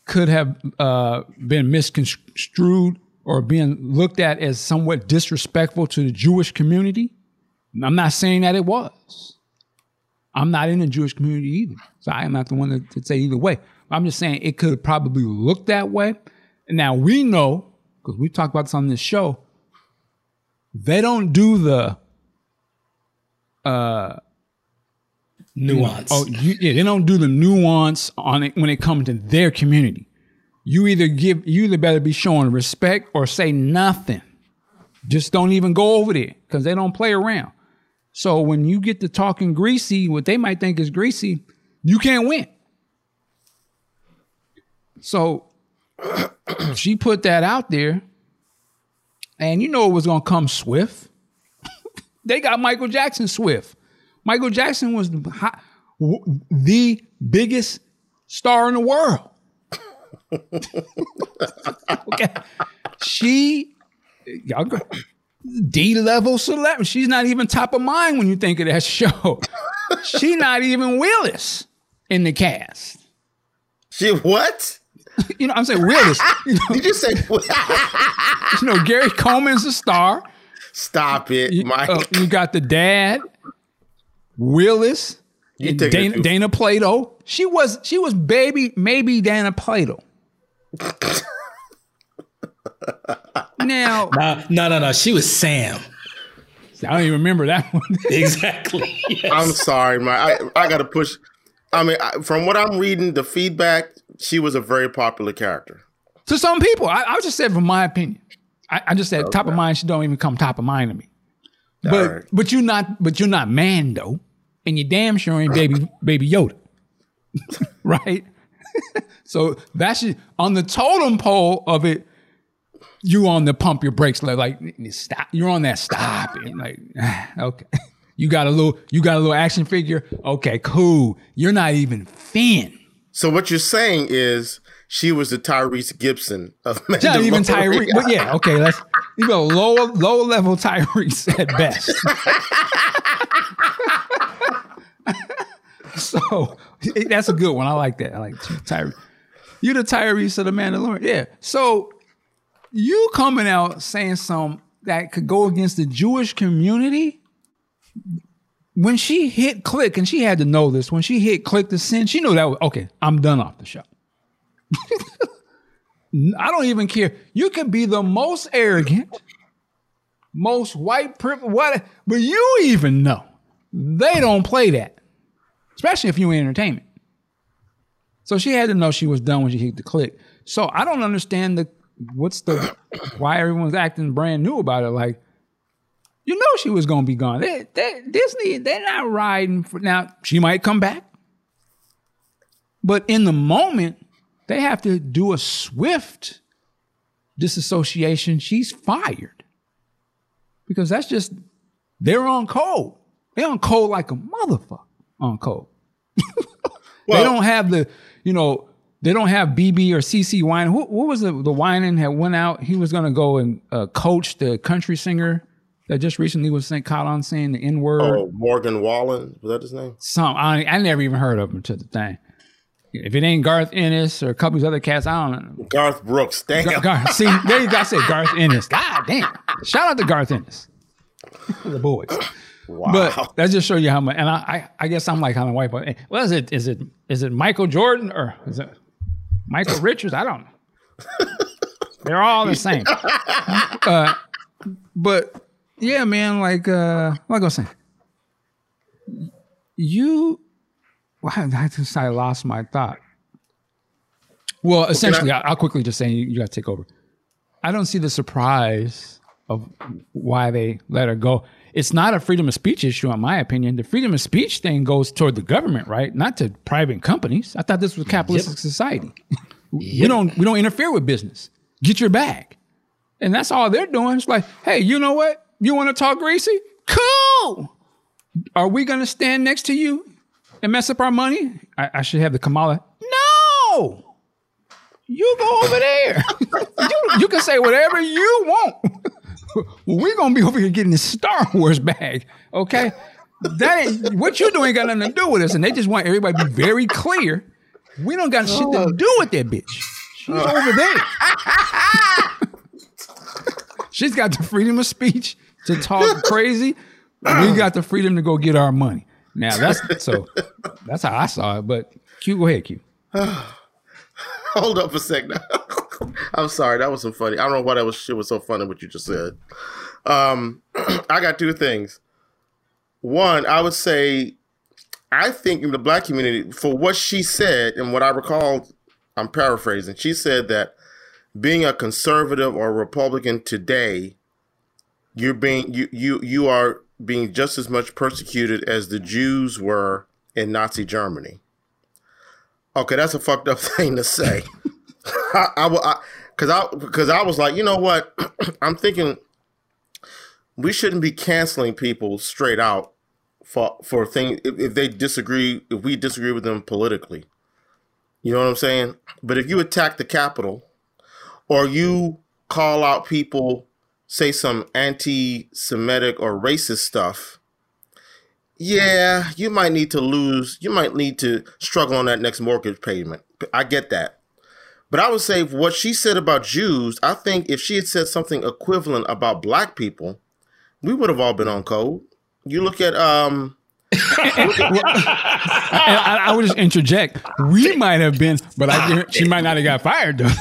could have uh, been misconstrued or being looked at as somewhat disrespectful to the Jewish community. I'm not saying that it was. I'm not in the Jewish community either. So I am not the one to, to say either way. I'm just saying it could have probably looked that way. And now we know, because we talked about this on this show, they don't do the uh, nuance. Oh, you, yeah, they don't do the nuance on it when it comes to their community. You either give, you either better be showing respect or say nothing. Just don't even go over there because they don't play around. So when you get to talking greasy, what they might think is greasy, you can't win. So she put that out there, and you know it was gonna come swift. they got Michael Jackson swift. Michael Jackson was the, the biggest star in the world. okay. She, y'all go, D level celebrity. She's not even top of mind when you think of that show. She's not even Willis in the cast. She what? you know, I'm saying Willis. You know, Did you say? you know, Gary Coleman's a star. Stop it, you, Mike. Uh, you got the dad, Willis, You take Dana, Dana Plato. She was she was baby maybe Dana Plato. now, no, no, no, no. She was Sam. I don't even remember that one. exactly. Yes. I'm sorry, man. I, I got to push. I mean, I, from what I'm reading, the feedback, she was a very popular character. To some people, I, I just said from my opinion. I, I just said okay. top of mind. She don't even come top of mind to me. But right. but you're not but you're not Mando, and you damn sure ain't baby baby Yoda, right? so that's on the totem pole of it. You on the pump your brakes like stop. You're on that stop. And like okay, you got a little you got a little action figure. Okay, cool. You're not even Finn. So what you're saying is she was the Tyrese Gibson of. Not even Tyrese, but yeah, okay, let's you go low low level Tyrese at best. so that's a good one. I like that. I like Tyrese. You the Tyrese of the Mandalorian, yeah. So you coming out saying something that could go against the Jewish community. When she hit click, and she had to know this, when she hit click to send, she knew that was okay. I'm done off the show. I don't even care. You could be the most arrogant, most white privilege, what, but you even know they don't play that, especially if you in entertainment. So she had to know she was done when she hit the click. So I don't understand the what's the why everyone's acting brand new about it. Like, you know, she was gonna be gone. They, they, Disney, they're not riding for now. She might come back, but in the moment, they have to do a swift disassociation. She's fired because that's just they're on cold. They're on cold like a motherfucker on code. well, they don't have the, you know, they don't have BeBe or CeCe Wine. Who, what was the the Winan had went out? He was gonna go and uh, coach the country singer that just recently was sent caught on saying the N word. Oh, Morgan Wallen was that his name? Some I, I never even heard of him to the thing. If it ain't Garth Ennis or a couple of these other cats, I don't know. Garth Brooks, damn. Gar- Gar- see, there you go. I said Garth Ennis. God damn. Shout out to Garth Ennis. the boys. Wow. But that just show you how much. And I, I, I guess I'm like kind of white boy. Well, is it? Is it? Is it Michael Jordan or is it Michael Richards? I don't know. They're all the same. Uh, but yeah, man. Like, uh, what I say? You well, I just I lost my thought. Well, essentially, I, will quickly just say you, you got to take over. I don't see the surprise of why they let her go. It's not a freedom of speech issue, in my opinion. The freedom of speech thing goes toward the government, right? Not to private companies. I thought this was a capitalistic yep. society. yep. We don't we don't interfere with business. Get your bag, and that's all they're doing. It's like, hey, you know what? You want to talk greasy? Cool. Are we going to stand next to you and mess up our money? I, I should have the Kamala. No, you go over there. you, you can say whatever you want. Well, we're gonna be over here getting the Star Wars bag, okay? That ain't what you're doing got nothing to do with us, and they just want everybody to be very clear. We don't got shit to oh. do with that bitch. She's oh. over there. She's got the freedom of speech to talk crazy. We got the freedom to go get our money. Now that's so that's how I saw it. But Q, go ahead, Q. Hold up a second. I'm sorry, that was some funny. I don't know why that was shit was so funny what you just said. Um, I got two things. One, I would say, I think in the black community, for what she said and what I recall, I'm paraphrasing. She said that being a conservative or Republican today, you're being you you you are being just as much persecuted as the Jews were in Nazi Germany. Okay, that's a fucked up thing to say. I, because I because I, I was like, you know what? I'm thinking we shouldn't be canceling people straight out for for things if, if they disagree if we disagree with them politically. You know what I'm saying? But if you attack the Capitol or you call out people say some anti-Semitic or racist stuff, yeah, you might need to lose. You might need to struggle on that next mortgage payment. I get that. But I would say what she said about Jews, I think if she had said something equivalent about black people, we would have all been on code. You look at um I, I, would just interject. We might have been, but I she might not have got fired though.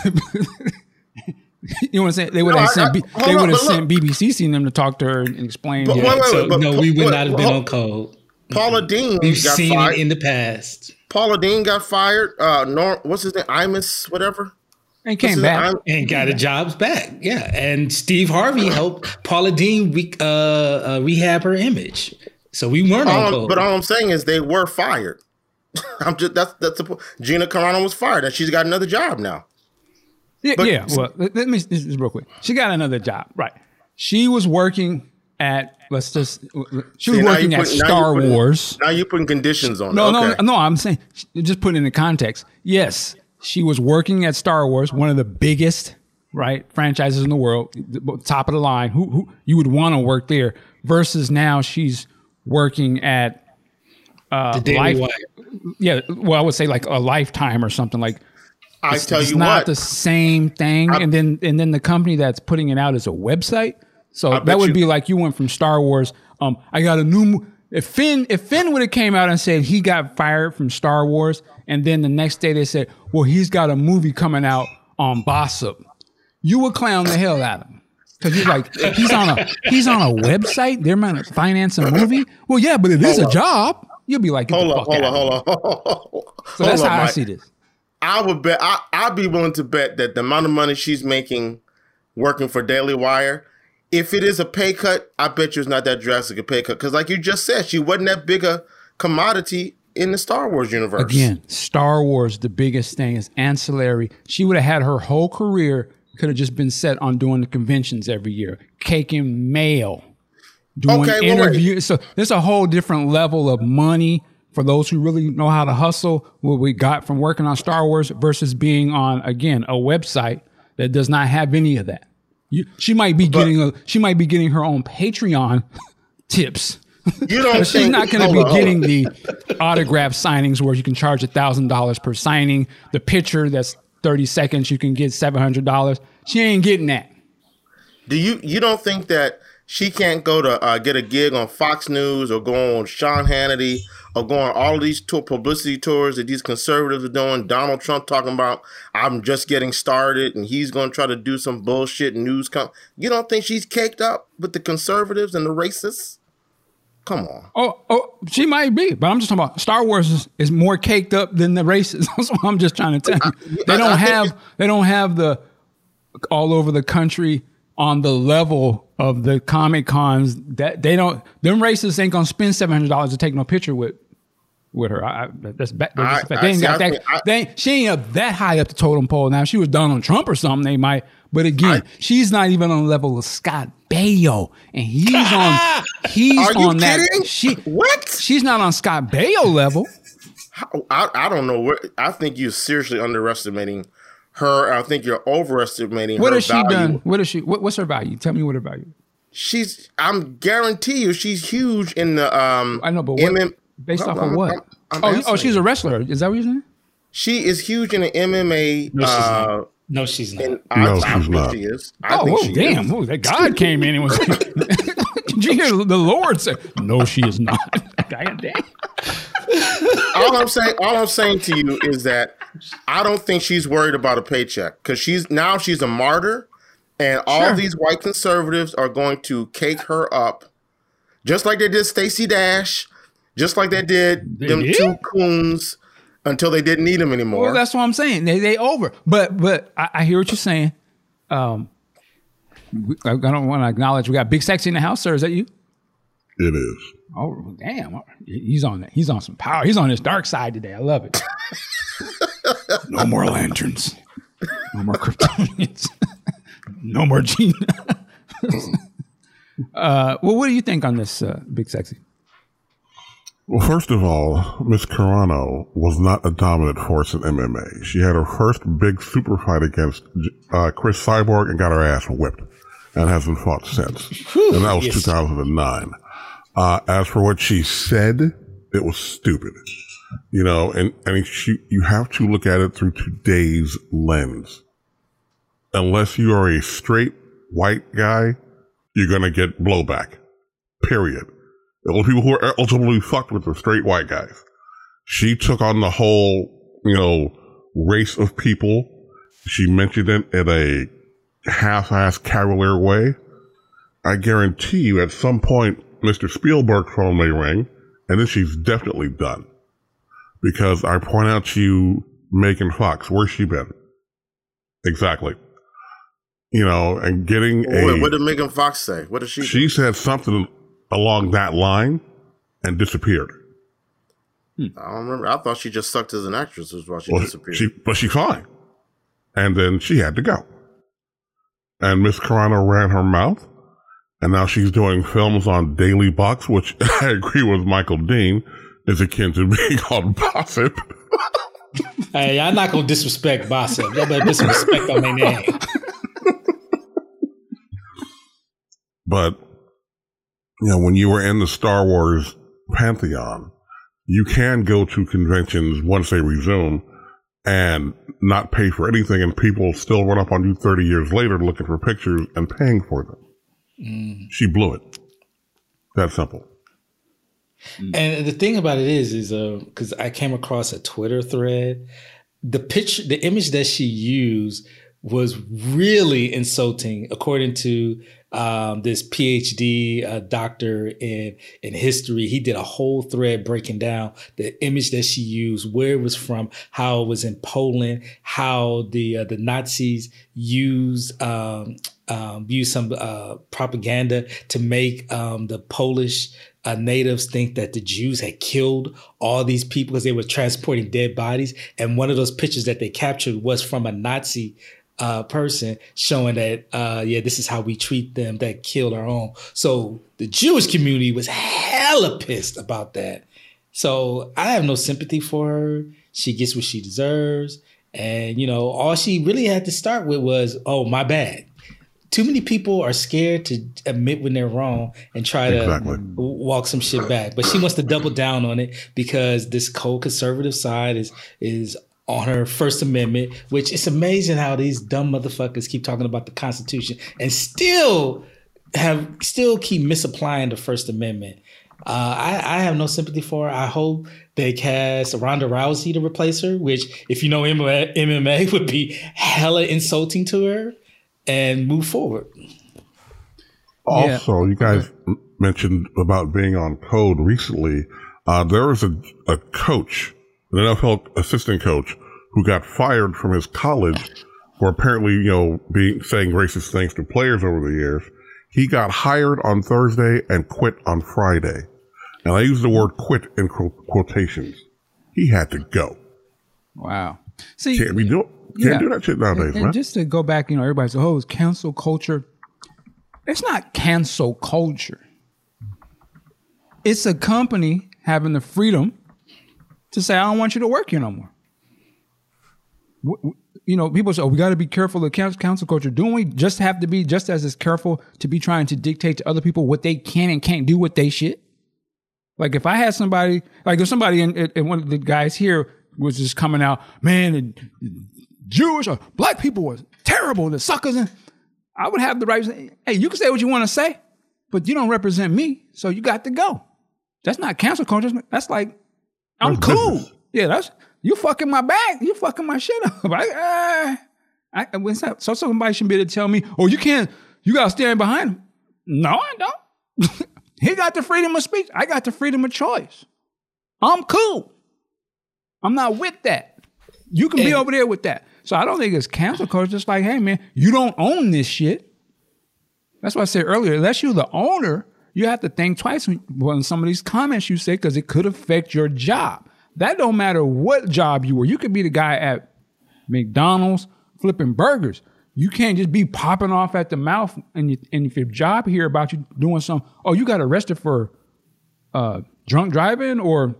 you want to say they would have no, sent I, I, they would have sent BBC seen them to talk to her and explain. But, yeah, wait, wait, so, but, no, we would not have been on code. Paula Deen. We've seen fired. it in the past. Paula Deen got fired. Uh, Nor- what's his name? Imus, whatever. And came back and got a jobs back. Yeah, and Steve Harvey helped Paula Deen re- uh, uh, rehab her image. So we weren't all, on code. But all I'm saying is they were fired. I'm just that's that's the point. Gina Carano was fired, and she's got another job now. Yeah, but, yeah. Well, let, let me this is real quick. She got another job, right? She was working at let's just she was See, working at Star putting, Wars. Now you're putting conditions on. No, okay. no, no. I'm saying just putting in the context. Yes, she was working at Star Wars, one of the biggest right franchises in the world, top of the line. Who who you would want to work there? Versus now she's working at uh, the Daily Life, Yeah, well, I would say like a Lifetime or something like. I tell it's you not what, the same thing. I, and then and then the company that's putting it out is a website. So that would you, be like you went from Star Wars. Um, I got a new. If Finn if Finn would have came out and said he got fired from Star Wars, and then the next day they said, well, he's got a movie coming out on Bossip, you would clown the hell out of him. Because you're like, he's on a he's on a website. They're going to finance a movie. Well, yeah, but it is a job. You'll be like, hold on, hold on, hold on, hold on. So that's how I see this. I would bet I, I'd be willing to bet that the amount of money she's making working for Daily Wire, if it is a pay cut, I bet you it's not that drastic a pay cut. Because like you just said, she wasn't that big a commodity in the Star Wars universe. Again, Star Wars, the biggest thing is ancillary. She would have had her whole career could have just been set on doing the conventions every year, caking mail, doing okay, interviews. Well, so there's a whole different level of money for those who really know how to hustle. What we got from working on Star Wars versus being on again a website that does not have any of that. You, she might be but, getting a she might be getting her own Patreon tips. You don't she's think, not going to be on, getting the autograph signings where you can charge a thousand dollars per signing. The picture that's 30 seconds, you can get $700. She ain't getting that. Do you, you don't think that she can't go to uh, get a gig on Fox News or go on Sean Hannity or going all of these tour, publicity tours that these conservatives are doing. Donald Trump talking about I'm just getting started and he's going to try to do some bullshit news. Com- you don't think she's caked up with the conservatives and the racists? Come on. Oh, oh, she might be, but I'm just talking about Star Wars is, is more caked up than the racists. That's what I'm just trying to tell you. They don't have they don't have the all over the country on the level of the comic cons that they don't them racists ain't gonna spend seven hundred dollars to take no picture with with her. I, that's, that's I, they ain't got that. I, they she ain't up that high up the totem pole. Now, if she was Donald Trump or something, they might. But again, I, she's not even on the level of Scott Baio, and he's on. He's Are on that. Kidding? She what? She's not on Scott Baio level. I, I don't know where. I think you're seriously underestimating her. I think you're overestimating. What has she value. done? What is she? What, what's her value? Tell me what her value. She's. I'm guarantee you, she's huge in the. um I know, but what, MM, based off of what? I'm, I'm oh, oh, she's a wrestler. Is that what you're saying? She is huge in the MMA. No, she's uh, not. No, she's not. I, no, I, she's not. She is. I oh, oh damn! Oh, that God came in and was. like, Did you hear the Lord say, "No, she is not"? God damn. all I'm saying, all I'm saying to you is that I don't think she's worried about a paycheck because she's now she's a martyr, and all sure. these white conservatives are going to cake her up, just like they did Stacey Dash, just like they did they them did? two coons until they didn't need them anymore. Well, that's what I'm saying. They they over. But but I, I hear what you're saying. Um, I don't want to acknowledge we got Big Sexy in the house, sir. Is that you? It is. Oh damn! He's on he's on some power. He's on his dark side today. I love it. no more lanterns. No more Kryptonians. no more Gina. uh, well, what do you think on this, uh, Big Sexy? Well, first of all, Miss Carano was not a dominant force in MMA. She had her first big super fight against uh, Cris Cyborg and got her ass whipped, and hasn't fought since. and that was yes. 2009. Uh, as for what she said, it was stupid. You know, and, and she, you have to look at it through today's lens. Unless you are a straight white guy, you're going to get blowback. Period. The only people who are ultimately fucked with are straight white guys. She took on the whole, you know, race of people. She mentioned it in a half-assed cavalier way. I guarantee you at some point, Mr. Spielberg's phone may ring, and then she's definitely done. Because I point out to you, Megan Fox, where's she been? Exactly. You know, and getting a. Wait, what did Megan Fox say? What did she? She said something along that line and disappeared. Hmm. I don't remember. I thought she just sucked as an actress was why she Well, disappeared. She, but she's fine. And then she had to go. And Miss Carano ran her mouth. And now she's doing films on Daily Box, which I agree with Michael Dean is akin to being called Gossip. Hey, I'm not gonna disrespect Bossip. Y'all better disrespect on their name. But, you know, when you were in the Star Wars pantheon, you can go to conventions once they resume and not pay for anything, and people still run up on you 30 years later looking for pictures and paying for them. Mm. She blew it. That simple. Mm. And the thing about it is, is uh, because I came across a Twitter thread, the picture, the image that she used was really insulting, according to um, this PhD uh, doctor in in history. He did a whole thread breaking down the image that she used, where it was from, how it was in Poland, how the uh, the Nazis used um, um, used some uh, propaganda to make um, the Polish uh, natives think that the Jews had killed all these people because they were transporting dead bodies. And one of those pictures that they captured was from a Nazi uh, person showing that, uh, yeah, this is how we treat them that killed our own. So the Jewish community was hella pissed about that. So I have no sympathy for her. She gets what she deserves. And, you know, all she really had to start with was, oh, my bad. Too many people are scared to admit when they're wrong and try to Exactly. walk some shit back. But she wants to double down on it because this cold conservative side is is on her First Amendment, which it's amazing how these dumb motherfuckers keep talking about the Constitution and still have still keep misapplying the First Amendment. Uh, I, I have no sympathy for her. I hope they cast Ronda Rousey to replace her, which, if you know MMA, MMA would be hella insulting to her, and move forward. Also, you guys mentioned about being on code recently. Uh, there was a, a coach, an NFL assistant coach, who got fired from his college for apparently, you know, being saying racist things to players over the years. He got hired on Thursday and quit on Friday. And I use the word quit in quotations. He had to go. Wow. See, Can't be do can't Yeah. do that shit nowadays, and, and man. just to go back, you know, everybody's oh, it's cancel culture. It's not cancel culture. It's a company having the freedom to say, I don't want you to work here no more. You know, people say, oh, we got to be careful of cancel culture. Don't we just have to be just as as careful to be trying to dictate to other people what they can and can't do with they shit? Like if I had somebody, like if somebody in, in one of the guys here was just coming out, man, Jewish or black people was terrible, the suckers, and I would have the right to say, hey, you can say what you want to say, but you don't represent me, so you got to go. That's not cancel culture. That's like, I'm cool. business. Yeah, that's you fucking my back. You fucking my shit up. I, uh, I, when so so somebody should be able to tell me, oh, you can't, you got to stand behind him. No, I don't. he got the freedom of speech. I got the freedom of choice. I'm cool. I'm not with that. You can be over there with that. So I don't think it's cancel culture. Just like, hey man, you don't own this shit. That's what I said earlier. Unless you're the owner, you have to think twice when, when some of these comments you say because it could affect your job. That don't matter what job you were. You could be the guy at McDonald's flipping burgers. You can't just be popping off at the mouth and you, and if your job hear about you doing something, oh, you got arrested for uh, drunk driving or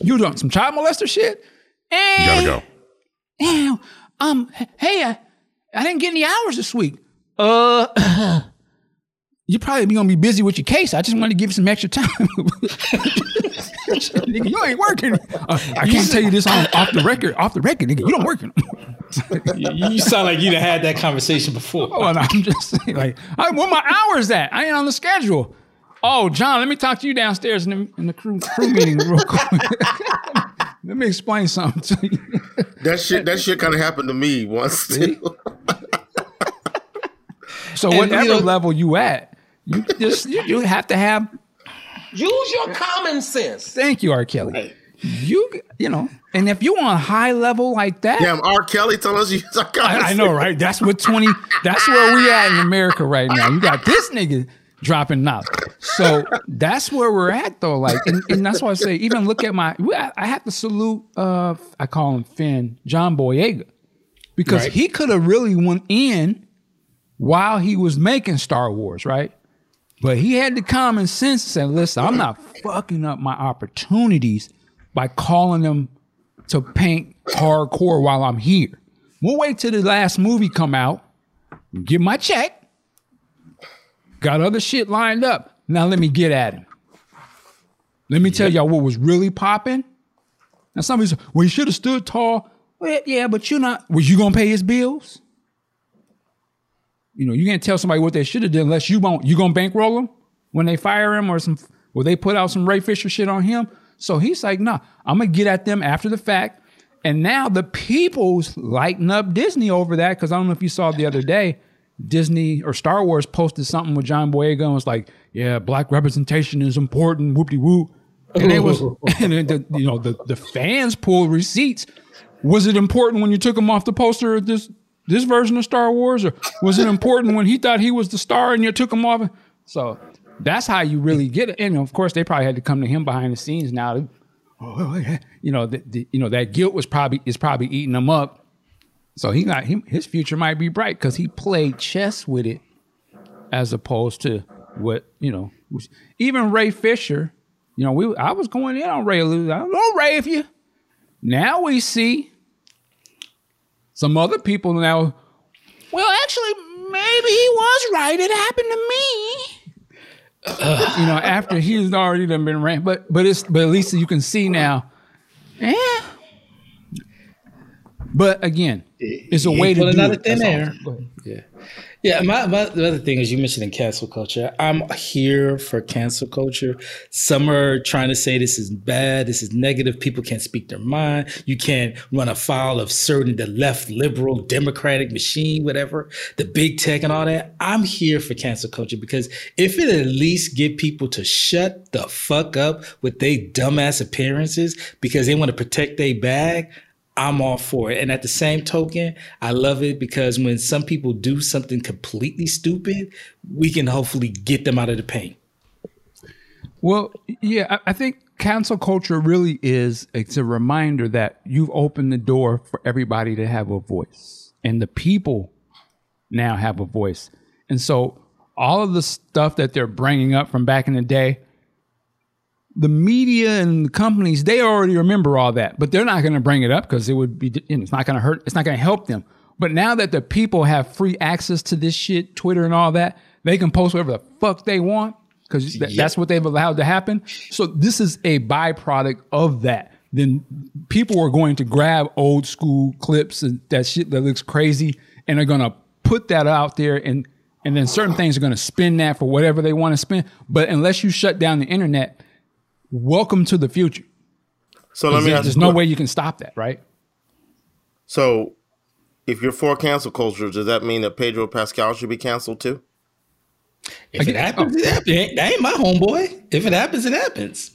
you doing some child molester shit. Eh, You gotta go. Damn. Um. Hey, I, I didn't get any hours this week. Uh. You probably be gonna be busy with your case. I just want to give you some extra time. nigga, you ain't working. Uh, I can't tell you this on off the record. Off the record, nigga, you don't working. You, you sound like you'd have had that conversation before. oh, and I'm just saying, like, I, where my hours at? I ain't on the schedule. Oh, John, let me talk to you downstairs in the, in the crew, crew meeting real quick. let me explain something to you. That shit that shit kind of happened to me once too. So And, whatever you know- level you at, you just you, you have to have. Use your common sense. Thank you, R. Kelly. You you know, and if you on high level like that, Damn, R. Kelly telling us you I, I know, right? That's what twenty. That's where we at in America right now. You got this nigga dropping knowledge. So that's where we're at, though. Like, and, and that's why I say, even look at my. I I have to salute. uh I call him Finn John Boyega because Right. he could have really went in while he was making Star Wars, right? But he had the common sense and said, listen, I'm not fucking up my opportunities by calling them to paint hardcore while I'm here. We'll wait till the last movie come out, get my check, got other shit lined up. Now let me get at him. Let me tell y'all what was really popping. Now somebody said, well, he should have stood tall. Well, yeah, but you're not. Was you gonna pay his bills? You know, you can't tell somebody what they should have done unless you won't. You gonna bankroll them when they fire him or some? Will they put out some Ray Fisher shit on him? So he's like, nah, I'm gonna get at them after the fact. And now the people's lighting up Disney over that because I don't know if you saw the other day, Disney or Star Wars posted something with John Boyega and was like, yeah, black representation is important, whoop de whoop. And it was, and then the, you know, the, the fans pulled receipts. Was it important when you took him off the poster at this this version of Star Wars, or was it important when he thought he was the star and you took him off? So that's how you really get it. And of course, they probably had to come to him behind the scenes now. To, oh, yeah. you know, the, the, you know that guilt was probably is probably eating him up. So he got him. His future might be bright because he played chess with it, as opposed to what you know. Even Ray Fisher, you know, we I was going in on Ray. I don't know Ray if you. Now we see some other people now. Well, actually, maybe he was right. It happened to me. you know, after he's already done been ran, but but it's but at least you can see now. Yeah. But again, it's a He way to pulling do out it. thin air. Yeah. Yeah, my, my the other thing is you mentioned in cancel culture. I'm here for cancel culture. Some are trying to say this is bad, this is negative. People can't speak their mind. You can't run afoul of certain the left liberal democratic machine, whatever, the big tech and all that. I'm here for cancel culture because if it at least get people to shut the fuck up with they dumbass appearances because they want to protect their bag, I'm all for it. And at the same token, I love it because when some people do something completely stupid, we can hopefully get them out of the pain. Well, yeah, I, think cancel culture really is it's a reminder that you've opened the door for everybody to have a voice. And the people now have a voice. And so all of the stuff that they're bringing up from back in the day, the media and the companies, they already remember all that, but they're not going to bring it up because it would be, you know, it's not going to hurt, it's not going to help them. But now that the people have free access to this shit, Twitter and all that, they can post whatever the fuck they want because that's what they've allowed to happen. So this is a byproduct of that. Then people are going to grab old school clips and that shit that looks crazy and they're going to put that out there and and then certain things are going to spin that for whatever they want to spin. But unless you shut down the internet, welcome to the future. So let me There's, ask there's you. no way you can stop that, right? So, if you're for cancel culture, does that mean that Pedro Pascal should be canceled too? If it happens, it happens. That ain't my homeboy. If it happens, it happens.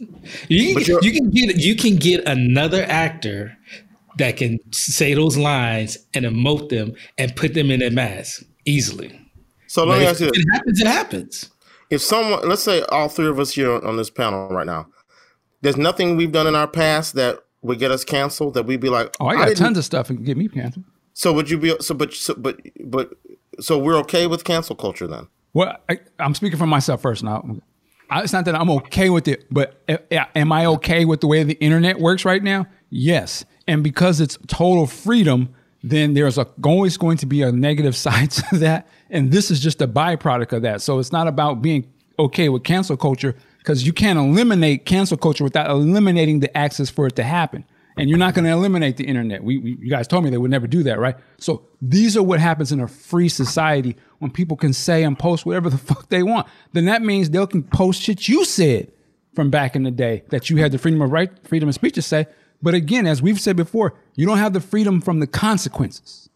You can, you're- can get you can get another actor that can say those lines and emote them and put them in their mask easily. So let But me if ask you: it happens, it happens. if someone, let's say all three of us here on this panel right now, there's nothing we've done in our past that would get us canceled. That we'd be like, Oh, I got didn't- tons of stuff and get me canceled. So would you be so? But so, but but so we're okay with cancel culture then? Well, I, I'm speaking for myself first now. I, it's not that I'm okay with it, but a- a- am I okay with the way the internet works right now? Yes. And because it's total freedom, then there's a, always going to be a negative side to that. And this is just a byproduct of that. So it's not about being okay with cancel culture because you can't eliminate cancel culture without eliminating the access for it to happen. And you're not going to eliminate the internet. We, we, you guys told me they would never do that, right? So these are what happens in a free society when people can say and post whatever the fuck they want. Then that means they can post shit you said from back in the day that you had the freedom of right, freedom of speech to say. But again, as we've said before, you don't have the freedom from the consequences.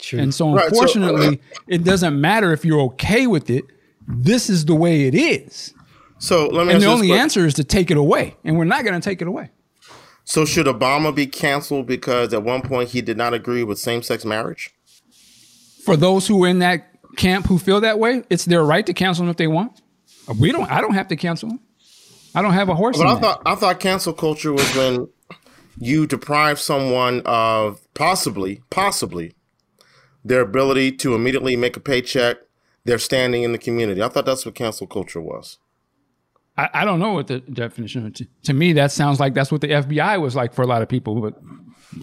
True. And so, Right, so- uh, unfortunately, it doesn't matter if you're okay with it. This is the way it is. So let me And the only answer is to take it away. And we're not going to take it away. So should Obama be canceled because at one point he did not agree with same-sex marriage? For those who are in that camp who feel that way, it's their right to cancel them if they want. We don't. I don't have to cancel them. I don't have a horse. But I that. thought I thought cancel culture was when you deprive someone of possibly, possibly their ability to immediately make a paycheck, their standing in the community. I thought that's what cancel culture was. I, I don't know what the definition. To, to me, that sounds like that's what the FBI was like for a lot of people. But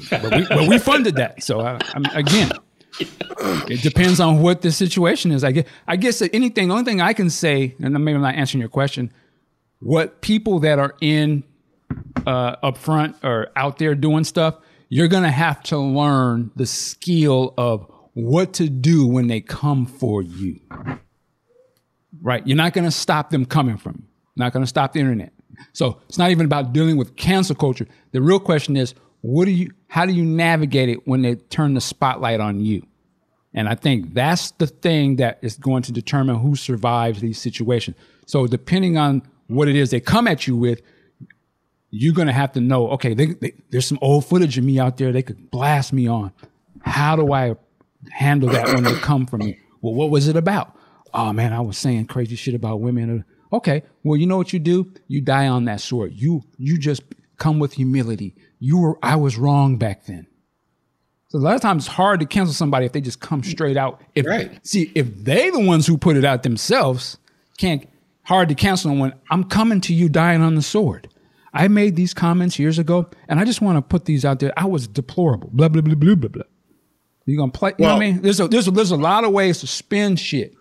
but we, but we funded that. So I, again, it depends on what the situation is. I guess I guess anything. The only thing I can say, and maybe I'm not answering your question. What people that are in uh, up front or out there doing stuff, you're gonna have to learn the skill of what to do when they come for you. Right? You're not gonna stop them coming from you. Not gonna stop the internet. So it's not even about dealing with cancel culture. The real question is, what do you? How do you navigate it when they turn the spotlight on you? And I think that's the thing that is going to determine who survives these situations. So depending on what it is they come at you with, you're going to have to know, okay, they, they, there's some old footage of me out there they could blast me on. How do I handle that when they come for me? Well, what was it about? Oh man, I was saying crazy shit about women. Okay, well, you know what you do? You die on that sword. You you just come with humility. You were I was wrong back then. So a lot of times it's hard to cancel somebody if they just come straight out. If Right. see if they the ones who put it out themselves, can't hard to cancel them when I'm coming to you dying on the sword. I made these comments years ago, and I just want to put these out there. I was deplorable. Blah blah blah blah blah blah. You gonna play? You know what I mean? There's a there's a, there's a lot of ways to spin shit,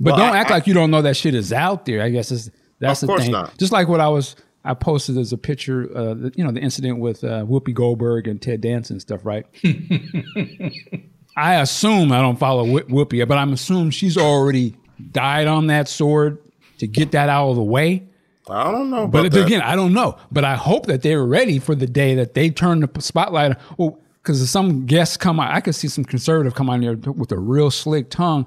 but Well, don't I- act I- like you don't know that shit is out there. I guess is that's Of the course thing. not. Just like what I was I posted as a picture, uh, the- you know, the incident with uh, Whoopi Goldberg and Ted Danson and stuff, right? I assume I don't follow Wh- Whoopi, but I'm assuming she's already died on that sword to get that out of the way. I don't know. But that. again, I don't know. But I hope that they're ready for the day that they turn the spotlight. on- Well, because some guests come out, I could see some conservative come on there with a real slick tongue.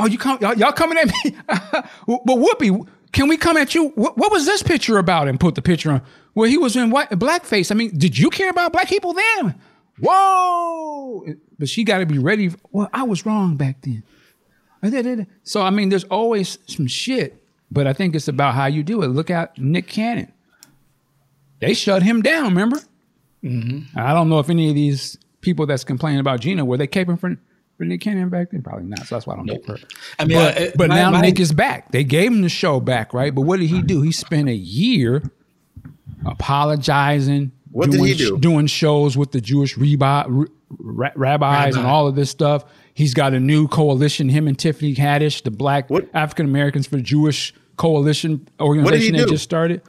Oh, you come, y'all, y'all coming at me? but Whoopi, can we come at you? What, what was this picture about? And put the picture on. Well, he was in white blackface. I mean, did you care about black people then? Whoa! But she got to be ready. Well, I was wrong back then. So I mean, there's always some shit, but I think it's about how you do it. Look at Nick Cannon. They shut him down. Remember? Mm-hmm. I don't know if any of these people that's complaining about Gina were they caping for, for Nick Cannon back then. Probably not. So that's why I don't cape for her. I mean, But, uh, but my- now my- Nick is back. They gave him the show back, right? But what did he do? He spent a year apologizing. What did doing, he do? Doing shows with the Jewish reba, ra- rabbis and all of this stuff. He's got a new coalition. Him and Tiffany Haddish, the Black What- African Americans for Jewish Coalition organization that just started.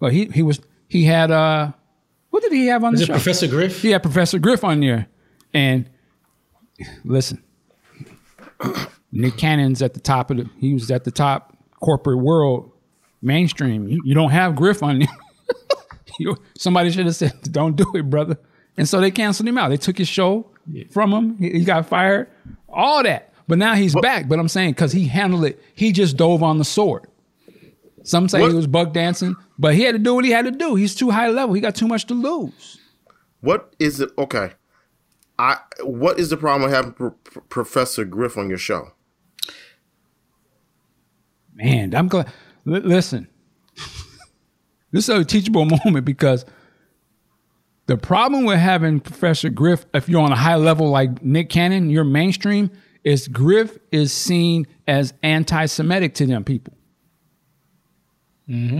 Well, he he was he had uh what did he have on Is the it show? Professor Griff? He had Professor Griff on there. And listen, Nick Cannon's at the top of the, he was at the top corporate world, mainstream. You, you don't have Griff on you. you. Somebody should have said, don't do it, brother. And so they canceled him out. They took his show from him. He, he got fired, all that. But now he's back. But I'm saying, because he handled it, he just dove on the sword. Some say What- he was buck dancing, but he had to do what he had to do. He's too high level. He got too much to lose. What is it? Okay. I what is the problem with having Pro- Pro- Professor Griff on your show? Man, I'm glad. Li- listen, this is a teachable moment because the problem with having Professor Griff, if you're on a high level like Nick Cannon, you're mainstream, is Griff is seen as anti-Semitic to them people. Mm-hmm.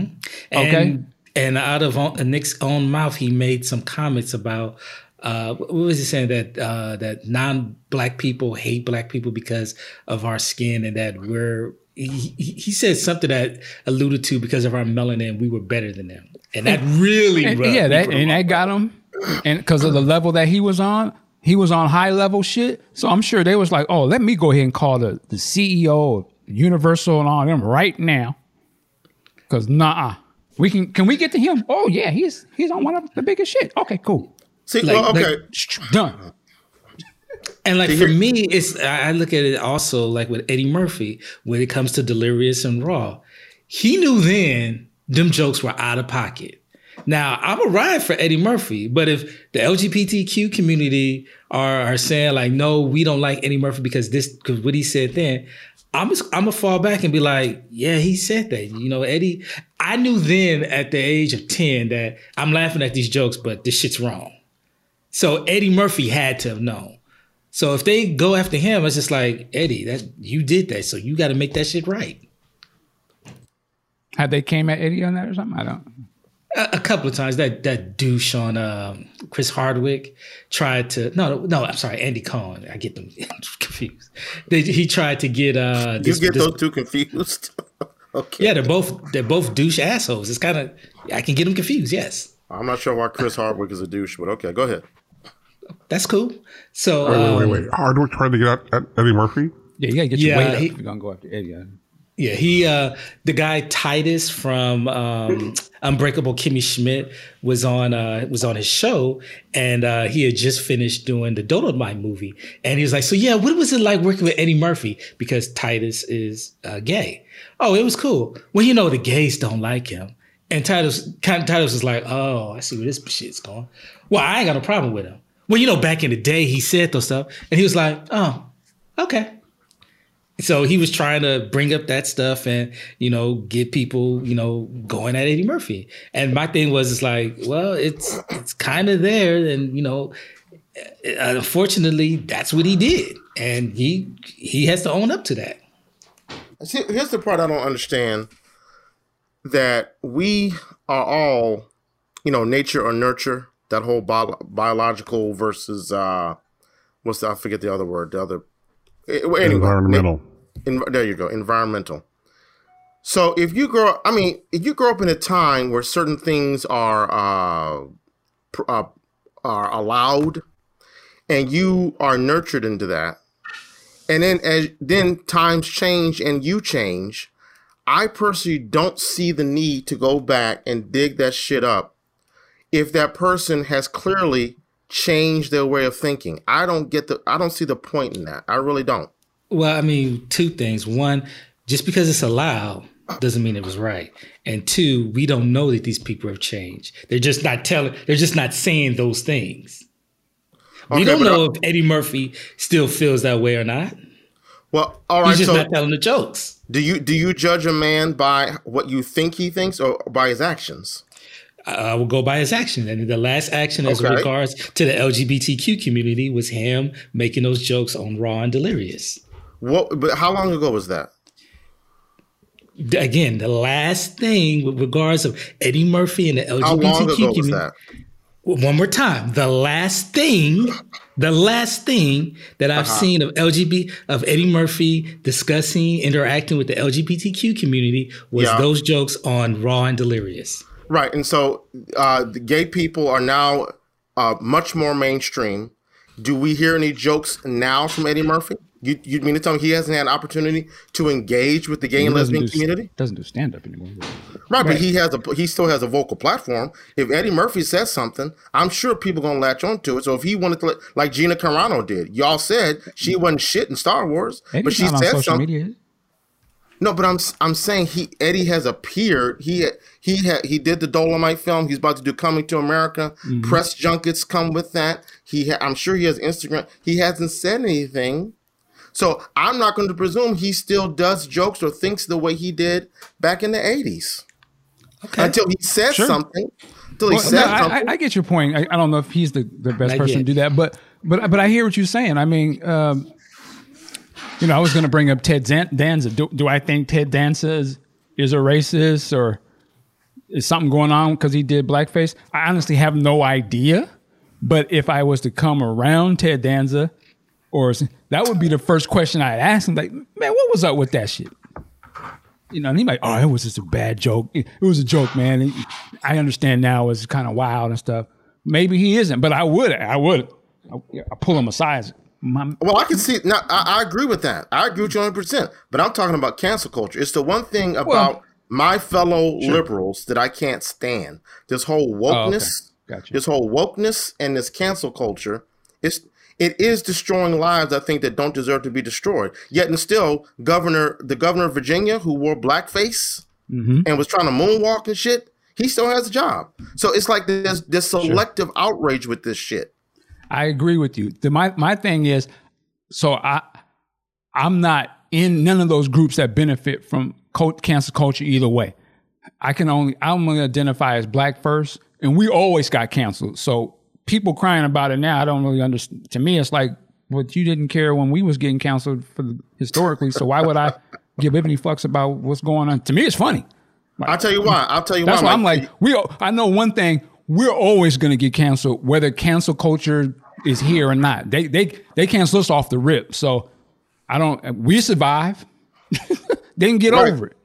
And, Okay. And out of on, Nick's own mouth, he made some comments about uh, what was he saying that uh, that non-black people hate black people because of our skin and that we're he, he said something that alluded to because of our melanin, we were better than them, and that really And- yeah, that, and that got him, and because of the level that he was on, he was on high level shit. So I'm sure they was like, "Oh, let me go ahead and call the the CEO of Universal and all them right now," because nah, we can can we get to him? Oh yeah, he's he's on one of the biggest shit. Okay, cool, See, Like- well, like- okay. done. And like for me, it's I I look at it also like with Eddie Murphy when it comes to Delirious and Raw. He knew then them jokes were out of pocket. Now I'm a ride for Eddie Murphy, but if the LGBTQ community are, are saying like, no, we don't like Eddie Murphy because this because what he said then, I'm just, I'm gonna fall back and be like, yeah, he said that. You know, Eddie. I knew then at the age of ten that I'm laughing at these jokes, but this shit's wrong. So Eddie Murphy had to have known. So if they go after him, it's just like Eddie, that you did that, so you got to make that shit right. Had they came at Eddie on that or something? I don't. A, a couple of times that that douche on um, Chris Hardwick tried to no no I'm sorry Andy Cohen I get them confused. They, he tried to get uh You this, get this- those two confused. okay. yeah they're both they're both douche assholes. It's kind of I can get them confused. Yes, I'm not sure why Chris Hardwick is a douche, but okay, go ahead. That's cool. So Wait, wait, um, wait, wait. Hardwick tried to get at, at Eddie Murphy. Yeah, you gotta get your Yeah, weight up he- if you're gonna go after Eddie. yeah. Yeah, he uh the guy Titus from um Unbreakable Kimmy Schmidt was on uh was on his show and uh he had just finished doing the Dolemite movie and he was like, So yeah, what was it like working with Eddie Murphy? Because Titus is uh gay. Oh, it was cool. Well, you know the gays don't like him. And Titus kind of Titus was like, Oh, I see where this shit's going. Well, I ain't got no problem with him. Well, you know, back in the day he said those stuff and he was like, Oh, okay. So he was trying to bring up that stuff and, you know, get people, you know, going at Eddie Murphy. And my thing was, it's like, well, it's it's kind of there, and you know, uh, unfortunately, that's what he did, and he he has to own up to that. See, here's the part I don't understand that we are all, you know, nature or nurture, that whole bio- biological versus, uh, what's the, I forget the other word, the other, eh, anyway, Environmental. En- there you go, environmental. So if you grow, I mean, if you grow up in a time where certain things are uh, pr- uh, are allowed, and you are nurtured into that, and then as then times change and you change, I personally don't see the need to go back and dig that shit up if that person has clearly changed their way of thinking. I don't get the, I don't see the point in that. I really don't. Well, I mean, two things. One, just because it's allowed doesn't mean it was right. And two, we don't know that these people have changed. They're just not telling. They're just not saying those things. we Okay, don't know uh, if Eddie Murphy still feels that way or not. Well, all right. He's just so not telling the jokes. Do you do you judge a man by what you think he thinks or by his actions? I will go by his action. And the last action as Okay. regards to the LGBTQ community was him making those jokes on Raw and Delirious. What? But how long ago was that? Again, the last thing with regards of Eddie Murphy and the LGBTQ How long ago community. was that? One more time. The last thing, the last thing that I've Uh-huh. seen of LGBT of Eddie Murphy discussing, interacting with the LGBTQ community was Yeah. those jokes on Raw and Delirious. Right, and so uh, the gay people are now uh, much more mainstream. Do we hear any jokes now from Eddie Murphy? You you mean to tell me he hasn't had an opportunity to engage with the gay He and lesbian do- community? Doesn't do stand up anymore. Right, but he has a he still has a vocal platform. If Eddie Murphy says something, I'm sure people gonna latch onto it. So if he wanted to, like Gina Carano did, y'all said she wasn't shit in Star Wars, but Eddie's she not on said social something. media. No, but I'm I'm saying he Eddie has appeared. He he had he did the Dolemite film. He's about to do Coming to America. Mm-hmm. Press junkets come with that. He ha- I'm sure he has Instagram. He hasn't said anything. So I'm not going to presume he still does jokes or thinks the way he did back in the 80s. Okay. Until he says Sure. something. Until he Well, says no, I, something. I, I get your point. I, I don't know if he's the, the best Not person yet. to do that, but but but I hear what you're saying. I mean, um, you know, I was going to bring up Ted Danza. Do, do I think Ted Danza is, is a racist or is something going on because he did blackface? I honestly have no idea. But if I was to come around Ted Danza, or that would be the first question I'd ask him. Like, man, what was up with that shit? You know, and he might, oh, it was just a bad joke. It was a joke, man. And I understand now it's kind of wild and stuff. Maybe he isn't, but I would, I would, I, I pull him aside. My, Well, I can see. Now, I, I agree with that. I agree with you 100. percent But I'm talking about cancel culture. It's the one thing about my fellow liberals that I can't stand. This whole oh, wokeness, Gotcha. this whole wokeness, and this cancel culture. It's it is destroying lives. I think that don't deserve to be destroyed. Yet and still, governor, the governor of Virginia, who wore blackface mm-hmm. and was trying to moonwalk and shit, he still has a job. So it's like there's this selective outrage with this shit. I agree with you. The, my my thing is, so I I'm not in none of those groups that benefit from cult, cancel culture either way. I can only I'm only identify as black first, and we always got canceled. So people crying about it now, I don't really understand. To me, it's like, but you didn't care when we was getting canceled for the, historically. So why would I give a any fucks about what's going on? To me, it's funny. I'll tell you why. I'll tell you That's why. why I'm like, we. I know one thing: we're always going to get canceled, whether cancel culture is here or not. They they they cancel us off the rip. So I don't. We survive. they can get Right. over it.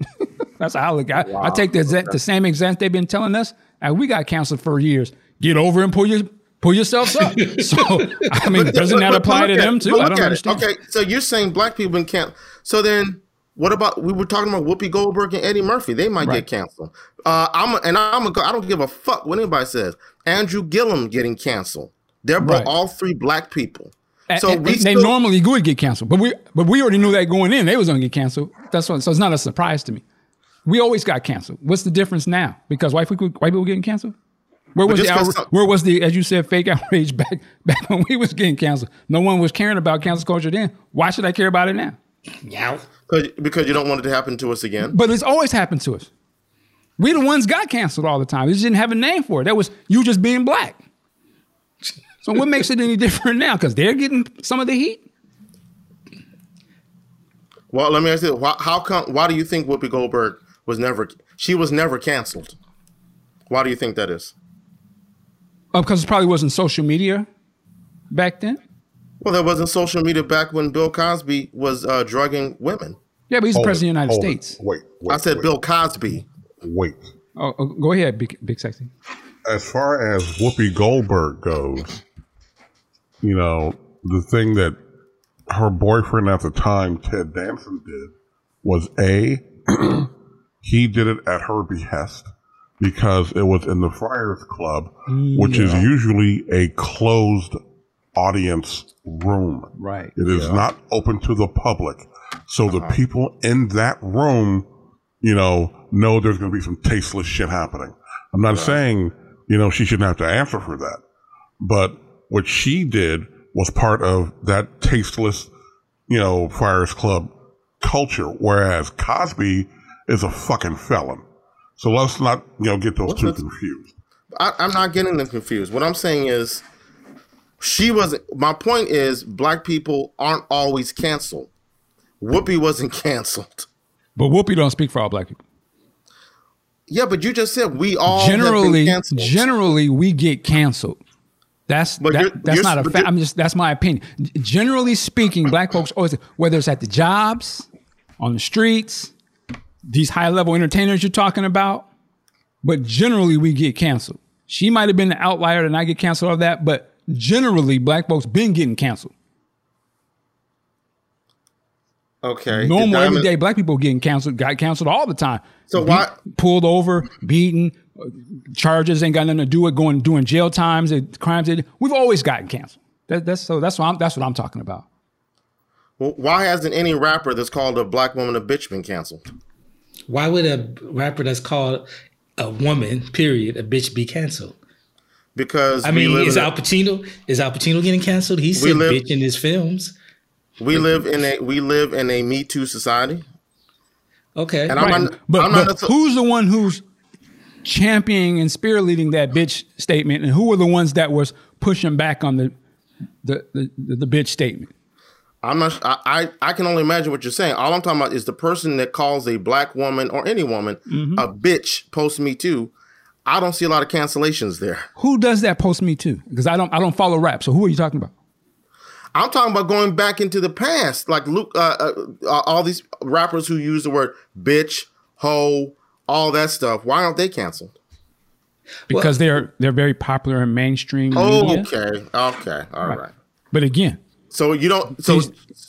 That's how I look. I, I take the exact, the same example they've been telling us, and we got canceled for years. Get over and pull your pull yourselves up. So I mean, doesn't that But- but apply to them too? I don't at it. understand. Okay, so you're saying black people can't. So then, what about we were talking about Whoopi Goldberg and Eddie Murphy? They might Right. get canceled. Uh, I'm a, and I'm a, I don't give a fuck what anybody says. Andrew Gillum getting canceled. They're Right. all three black people. And- So and- we and they normally would get canceled, but we but we already knew that going in they was going to get canceled. That's what. So it's not a surprise to me. We always got canceled. What's the difference now? Because white people white people getting canceled. Where was the outra- where was the as you said fake outrage back back when we was getting canceled? No one was caring about cancel culture then. Why should I care about it now? Yeah. Cause, because you don't want it to happen to us again. But it's always happened to us. We the ones got canceled all the time. We just didn't have a name for it. That was you just being black. So what makes it any different now? Because they're getting some of the heat. Well, let me ask you: why, How come? Why do you think Whoopi Goldberg was never? She was never canceled. Why do you think that is? Uh, oh, because it probably wasn't social media back then. Well, there wasn't social media back when Bill Cosby was uh, drugging women. Yeah, but he's the Hold president it, of the United hold it. States. Wait, wait. I said wait, Bill Cosby. Wait. Oh, oh, go ahead, big big sexy. As far as Whoopi Goldberg goes, you know, the thing that her boyfriend at the time, Ted Danson, did was A, he did it at her behest because it was in the Friars Club, which is usually a closed audience room. Right. It is not open to the public. So the uh-huh. people in that room, you know, know there's going to be some tasteless shit happening. I'm not saying, you know, she shouldn't have to answer for that. But what she did was part of that tasteless, you know, Friars Club culture, whereas Cosby is a fucking felon. So let's not, you know, get those two confused. I, I'm not getting them confused. What I'm saying is, she wasn't. My point is, black people aren't always canceled. Whoopi wasn't canceled. But Whoopi don't speak for all black people. Yeah, but you just said we all generally, canceled. generally we get canceled. That's But you're- that's you're- not a fact. I'm just that's my opinion. Generally speaking, black folks always whether it's at the jobs, on the streets, these high level entertainers you're talking about, but generally we get canceled. She might have been the outlier and I get canceled of that, but generally black folks been getting canceled. okay. Normal Diamond- everyday black people getting canceled, got canceled all the time. So why? pulled over, beaten, uh, charges ain't got nothing to do with going doing jail times, and crimes. They, we've always gotten canceled. That, that's so. That's what I'm. That's what I'm talking about. Well, why hasn't any rapper that's called a black woman a bitch been canceled? Why would a rapper that's called a woman, period, a bitch be canceled? Because I we mean, live is a- Al Pacino is Al Pacino getting canceled? He's We said live- bitch in his films. we live in a we live in a Me Too society, Okay. and I'm not. but I'm not but necessar- who's the one who's championing and spearleading that bitch statement, and who were the ones that was pushing back on the the the, the bitch statement? I'm not. I, I I can only imagine what you're saying. All I'm talking about is the person that calls a black woman or any woman Mm-hmm. a bitch post Me Too. I don't see a lot of cancellations there. Who does that post me too? Because I don't I don't follow rap. So who are you talking about? I'm talking about going back into the past, like Luke, uh, uh, uh, all these rappers who use the word bitch, hoe, all that stuff. Why aren't they canceled? because they're they're very popular in mainstream Oh, media. okay, okay, all right. But again, So you don't. So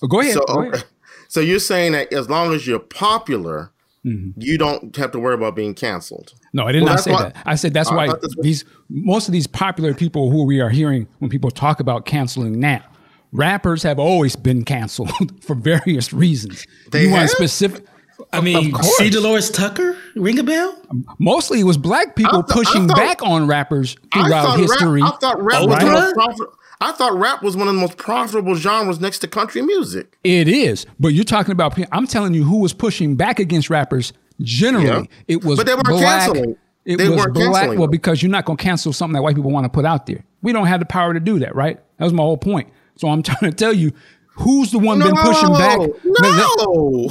oh, go ahead. So, go ahead. so you're saying that as long as you're popular, Mm-hmm. you don't have to worry about being canceled. No, I did Well, not say why- that. I said that's I why thought that's these most of these popular people who we are hearing when people talk about canceling now, rappers have always been canceled for various reasons. They you want specific? I mean, course. see Delores Tucker? Ring a bell? Mostly it was black people I thought- pushing thought- back on rappers I throughout thought history. Rap, I thought rap was Oprah? The most profitable. I thought rap was one of the most profitable genres next to country music. It is, but you're talking about. I'm telling you, who was pushing back against rappers? Generally, Yeah. it was But they weren't black. canceling. It They was weren't black. canceling Well, them. because you're not going to cancel something that white people want to put out there. We don't have the power to do that, right? That was my whole point. So I'm trying to tell you, who's the one been pushing back? No,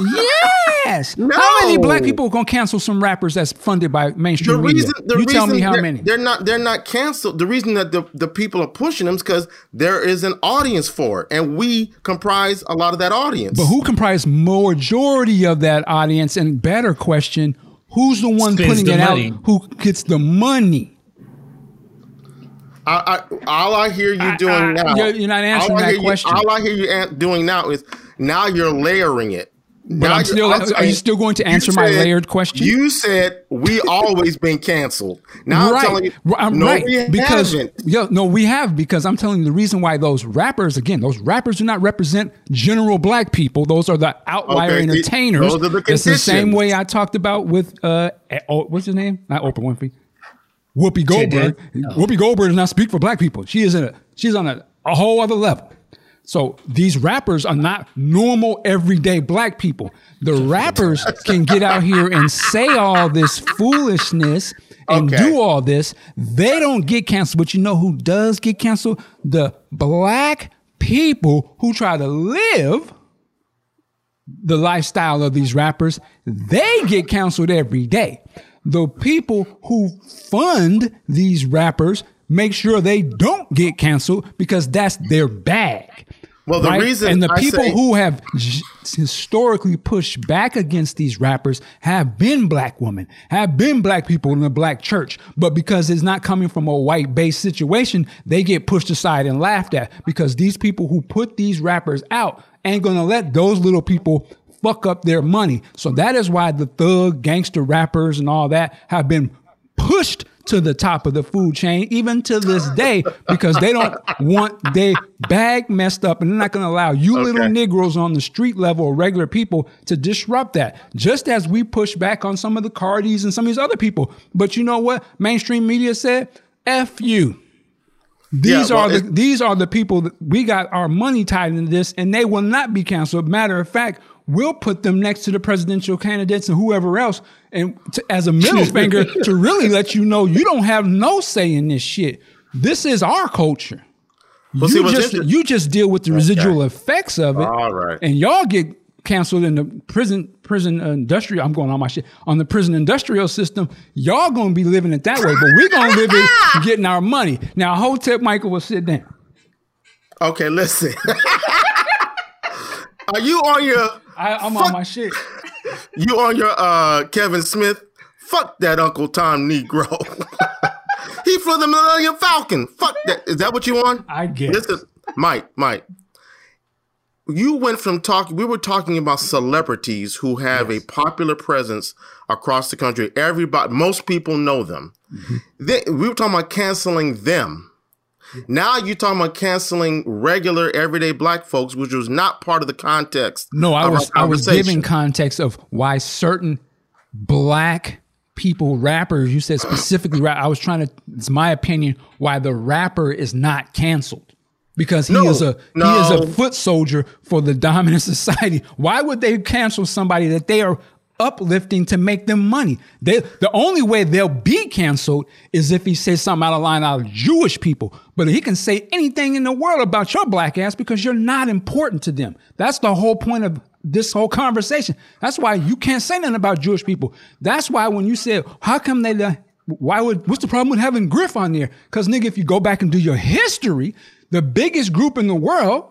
Yes. How many black people are going to cancel some rappers that's funded by the mainstream media? the you tell me how they're, many. they're not they're not canceled. The reason that the, the people are pushing them is because there is an audience for it, and we comprise a lot of that audience. But who comprised majority of that audience? And better question, who's the one Spends putting the it money. out? Who gets the money? I, I, all I hear you doing I- now, you're- you're not answering that you- question. all I hear you doing now is now you're layering it. But Now I'm still. I'm are you still going to answer my layered question? You said we always been canceled. Now I'm telling you, I'm no, right we because haven't. yeah, no, we have because I'm telling you the reason why those rappers again, those rappers do not represent general black people. Those are the outlier Okay, entertainers. those are the it's the same way I talked about with uh, eh, oh, what's his name? Not Oprah Winfrey. Whoopi Goldberg. Dan- Whoopi Goldberg does not speak for black people. She is in a she's on a, a whole other level. So these rappers are not normal everyday black people. The rappers can get out here and say all this foolishness and Okay. do all this. They don't get canceled, but you know who does get canceled? The black people who try to live the lifestyle of these rappers, they get canceled every day. The people who fund these rappers make sure they don't get canceled because that's their bag. Well, the reason and the I people say- who have j- historically pushed back against these rappers have been black women, have been black people in the black church. But because it's not coming from a white based situation, they get pushed aside and laughed at because these people who put these rappers out ain't gonna let those little people fuck up their money. So that is why the thug gangster rappers and all that have been pushed to the top of the food chain, even to this day, because they don't want their bag messed up, and they're not going to allow you little Negroes on the street level or regular people to disrupt that. Just as we push back on some of the Cardis and some of these other people, but you know what? Mainstream media said, "F you." These Yeah, well, are the these are the people that we got our money tied into this, and they will not be canceled. Matter of fact, we'll put them next to the presidential candidates and whoever else, and to, as a middle finger to really let you know you don't have no say in this shit. This is our culture. Well, you what's just you just deal with the residual effects of it. All right. and y'all get canceled in the prison prison industrial. I'm going on my shit on the prison industrial system. Y'all gonna be living it that way, but we're gonna live it getting our money. Now, Hotep Michael will sit down. Okay, listen. Are you on your I, I'm on my shit. you on your uh Kevin Smith? Fuck that Uncle Tom Negro. he flew the Millennium Falcon. Fuck that. Is that what you want? I guess. Listen, Mike, Mike. You went from talking. We were talking about celebrities who have a popular presence across the country. Everybody, most people know them. Mm-hmm. Then we were talking about canceling them. Now you're talking about canceling regular, everyday black folks, which was not part of the context. No, I was I was giving context of why certain black people, rappers, you said specifically rap. I was trying to. It's my opinion why the rapper is not canceled because he No, is a he is a foot soldier for the dominant society. Why would they cancel somebody that they are uplifting to make them money? They the only way they'll be canceled is if he says something out of line out of Jewish people. But he can say anything in the world about your black ass because you're not important to them. That's the whole point of this whole conversation. That's why you can't say nothing about Jewish people. That's why when you said, how come they why would what's the problem with having Griff on there? Because nigga, if you go back and do your history, the biggest group in the world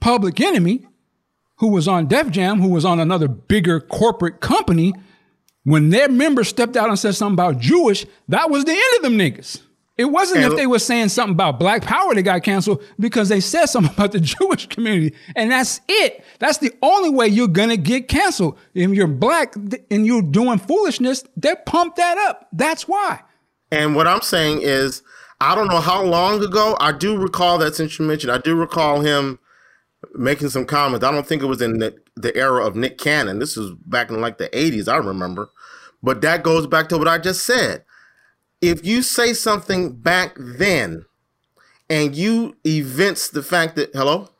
Public Enemy, who was on Def Jam, who was on another bigger corporate company, when their members stepped out and said something about Jewish, that was the end of them niggas. It wasn't And- if they were saying something about black power that got canceled because they said something about the Jewish community. And that's it. That's the only way you're gonna get canceled. If you're black and you're doing foolishness, they pump that up. That's why. And what I'm saying is, I don't know how long ago. I do recall that since you mentioned, I do recall him making some comments. I don't think it was in the, the era of Nick Cannon. This was back in like the 80s, I remember. But that goes back to what I just said. If you say something back then and you evince the fact that, hello?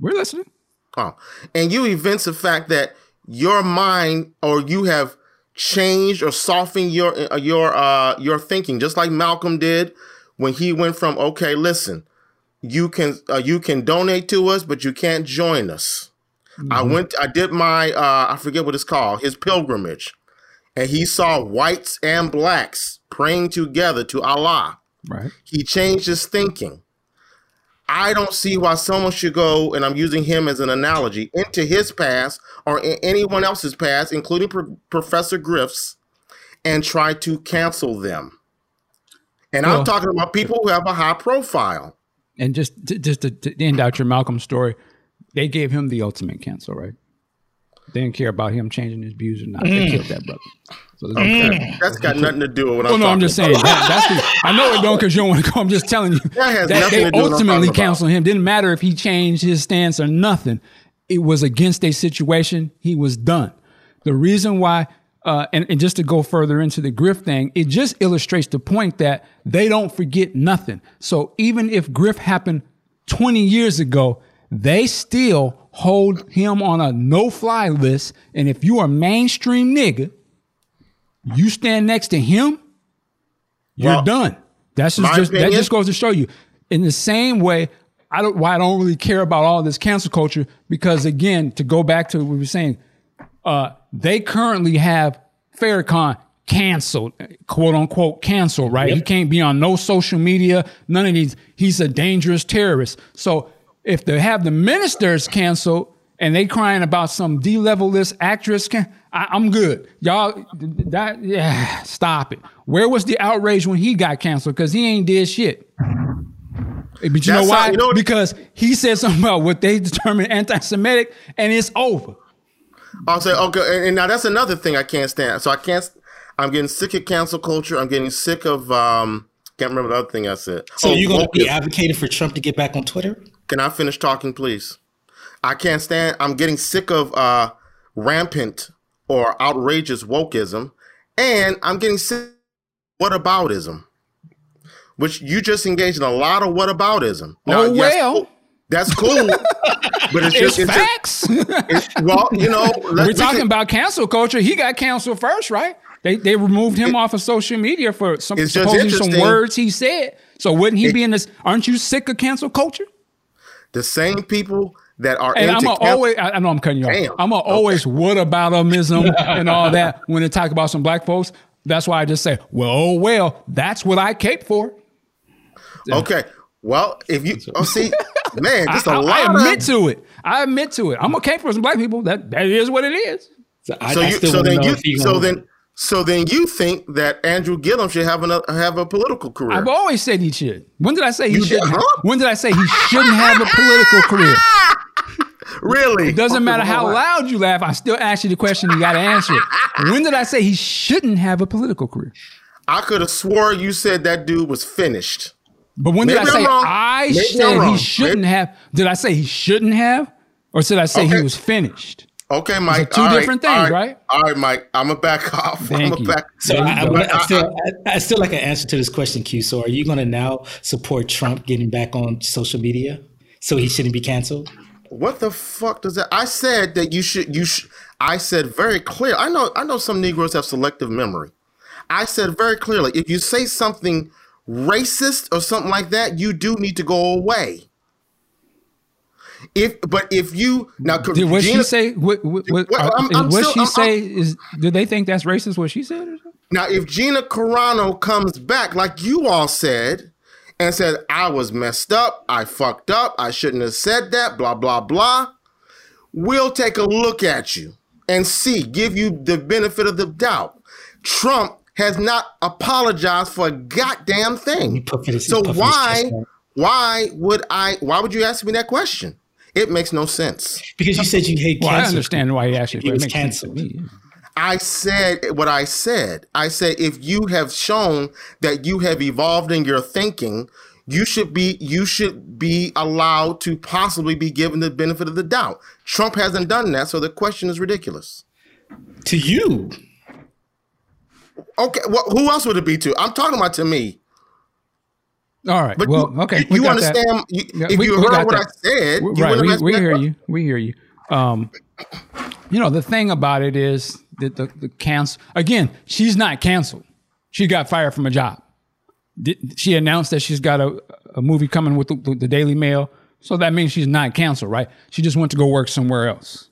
We're listening. Oh, and you evince the fact that your mind or you have changed or softened your uh, your uh your thinking, just like Malcolm did when he went from okay, listen, you can uh, you can donate to us, but you can't join us. I went, I did my uh I forget what it's called, his pilgrimage, and he saw whites and blacks praying together to Allah Right. he changed his thinking. I don't see why someone should go, and I'm using him as an analogy, into his past or in anyone else's past, including Pro- Professor Griff's, and try to cancel them. And Well- I'm talking about people who have a high profile. And just to, just to, to end out your Malcolm story, they gave him the ultimate cancel, right? They didn't care about him changing his views or not. They mm. killed that brother. So there's no That- That's got nothing to do with what Well, I'm no, I'm just saying. That, that's the, I know it don't because you don't want to go. I'm just telling you That has that nothing they to do with what I'm ultimately canceled him. Didn't matter if he changed his stance or nothing. It was against a situation. He was done. The reason why, uh, and, and just to go further into the Griff thing, it just illustrates the point that they don't forget nothing. So even if Griff happened 20 years ago, they still hold him on a no-fly list. And if you are a mainstream nigga, you stand next to him, you're Well, done. That's just, just that just goes to show you. In the same way, I don't why I don't really care about all this cancel culture because again, to go back to what we were saying, uh, they currently have Farrakhan canceled, quote unquote canceled, right? He can't be on no social media, none of these. He's a dangerous terrorist. So if they have the ministers canceled and they crying about some D-level list actress, can, I, I'm good. Y'all, that yeah, stop it. Where was the outrage when he got canceled? Because he ain't did shit. But you know why? how- you know because he said something about what they determined anti-Semitic, and it's over. I'll say okay, and, and now that's another thing I can't stand. So I can't. I'm getting sick of cancel culture. I'm getting sick of. um Can't remember the other thing I said. So Oh, you're going to be advocating for Trump to get back on Twitter? Can I finish talking, please? I can't stand. I'm getting sick of uh, rampant or outrageous wokeism, and I'm getting sick. Of whataboutism, which you just engaged in a lot of whataboutism. Now, oh well, cool. That's cool, but it's just it's facts. it's- well, you know, We're talking can- about cancel culture. He got canceled first, right? They they removed him off of social media for some supposedly some words he said. So wouldn't he be in this? Aren't you sick of cancel culture? the same people that are And I'm cancel- always, I I know I'm cutting you Damn. off. I'm a always what aboutism and all that when they talk about some black folks. That's why I just say, well, oh well, that's what I cape for. Okay. Well, if you oh see, man, just a I, lot I admit of to it. I admit to it. I'm okay for some black people. That that is what it is. So, I, so I you so then you so then so then you think that Andrew Gillum should have a have a political career. I've always said he should. When did I say he shouldn't? have- huh? When did I say he shouldn't have a political career? really? It doesn't matter how loud you laugh. I still ask you the question. You got to answer it. When did I say he shouldn't have a political career? I could have swore you said that dude was finished. But when did I say I'm wrong. I Maybe said he shouldn't Maybe- have? Did I say he shouldn't have, or did I say he was finished? Okay, Mike. two all right, different all things, right? right? All right, Mike. I'm gonna back off. I'm Thank gonna you. back. So I, I. I, still, I, I still like an answer to this question, Q. So are you going to now support Trump getting back on social media so he shouldn't be canceled? What the fuck does that? I said that you should. You should. I said very clear. I know. I know some Negroes have selective memory. I said very clearly, if you say something racist or something like that, you do need to go away. If but if you now Did what she say? What, what, what, I'm- uh, I'm what still- she I'm- say is? Do they think that's racist? What she said? Now, if Gina Carano comes back, like you all said, and said, I was messed up, I fucked up, I shouldn't have said that, blah, blah, blah, we'll take a look at you and see, give you the benefit of the doubt. Trump has not apologized for a goddamn thing. So why why would I why would you ask me that question? It makes no sense. Because you said you hate Well, cancer. I understand why you asked it. He but it was makes sense canceled. I said what I said. I said if you have shown that you have evolved in your thinking, you should be you should be allowed to possibly be given the benefit of the doubt. Trump hasn't done that, so the question is ridiculous. To you. Okay, well, who else would it be to? I'm talking about to me. All right. But well, you, okay. you, we you got that. understand? You, Yeah, if we- you we heard what that. I said, you right. We, we hear you. We hear you. Um, you know, the thing about it is that the, the cancel again, she's not canceled. She got fired from a job. Did, she announced that she's got a, a movie coming with the, the Daily Mail. So that means she's not canceled, right? She just went to go work somewhere else.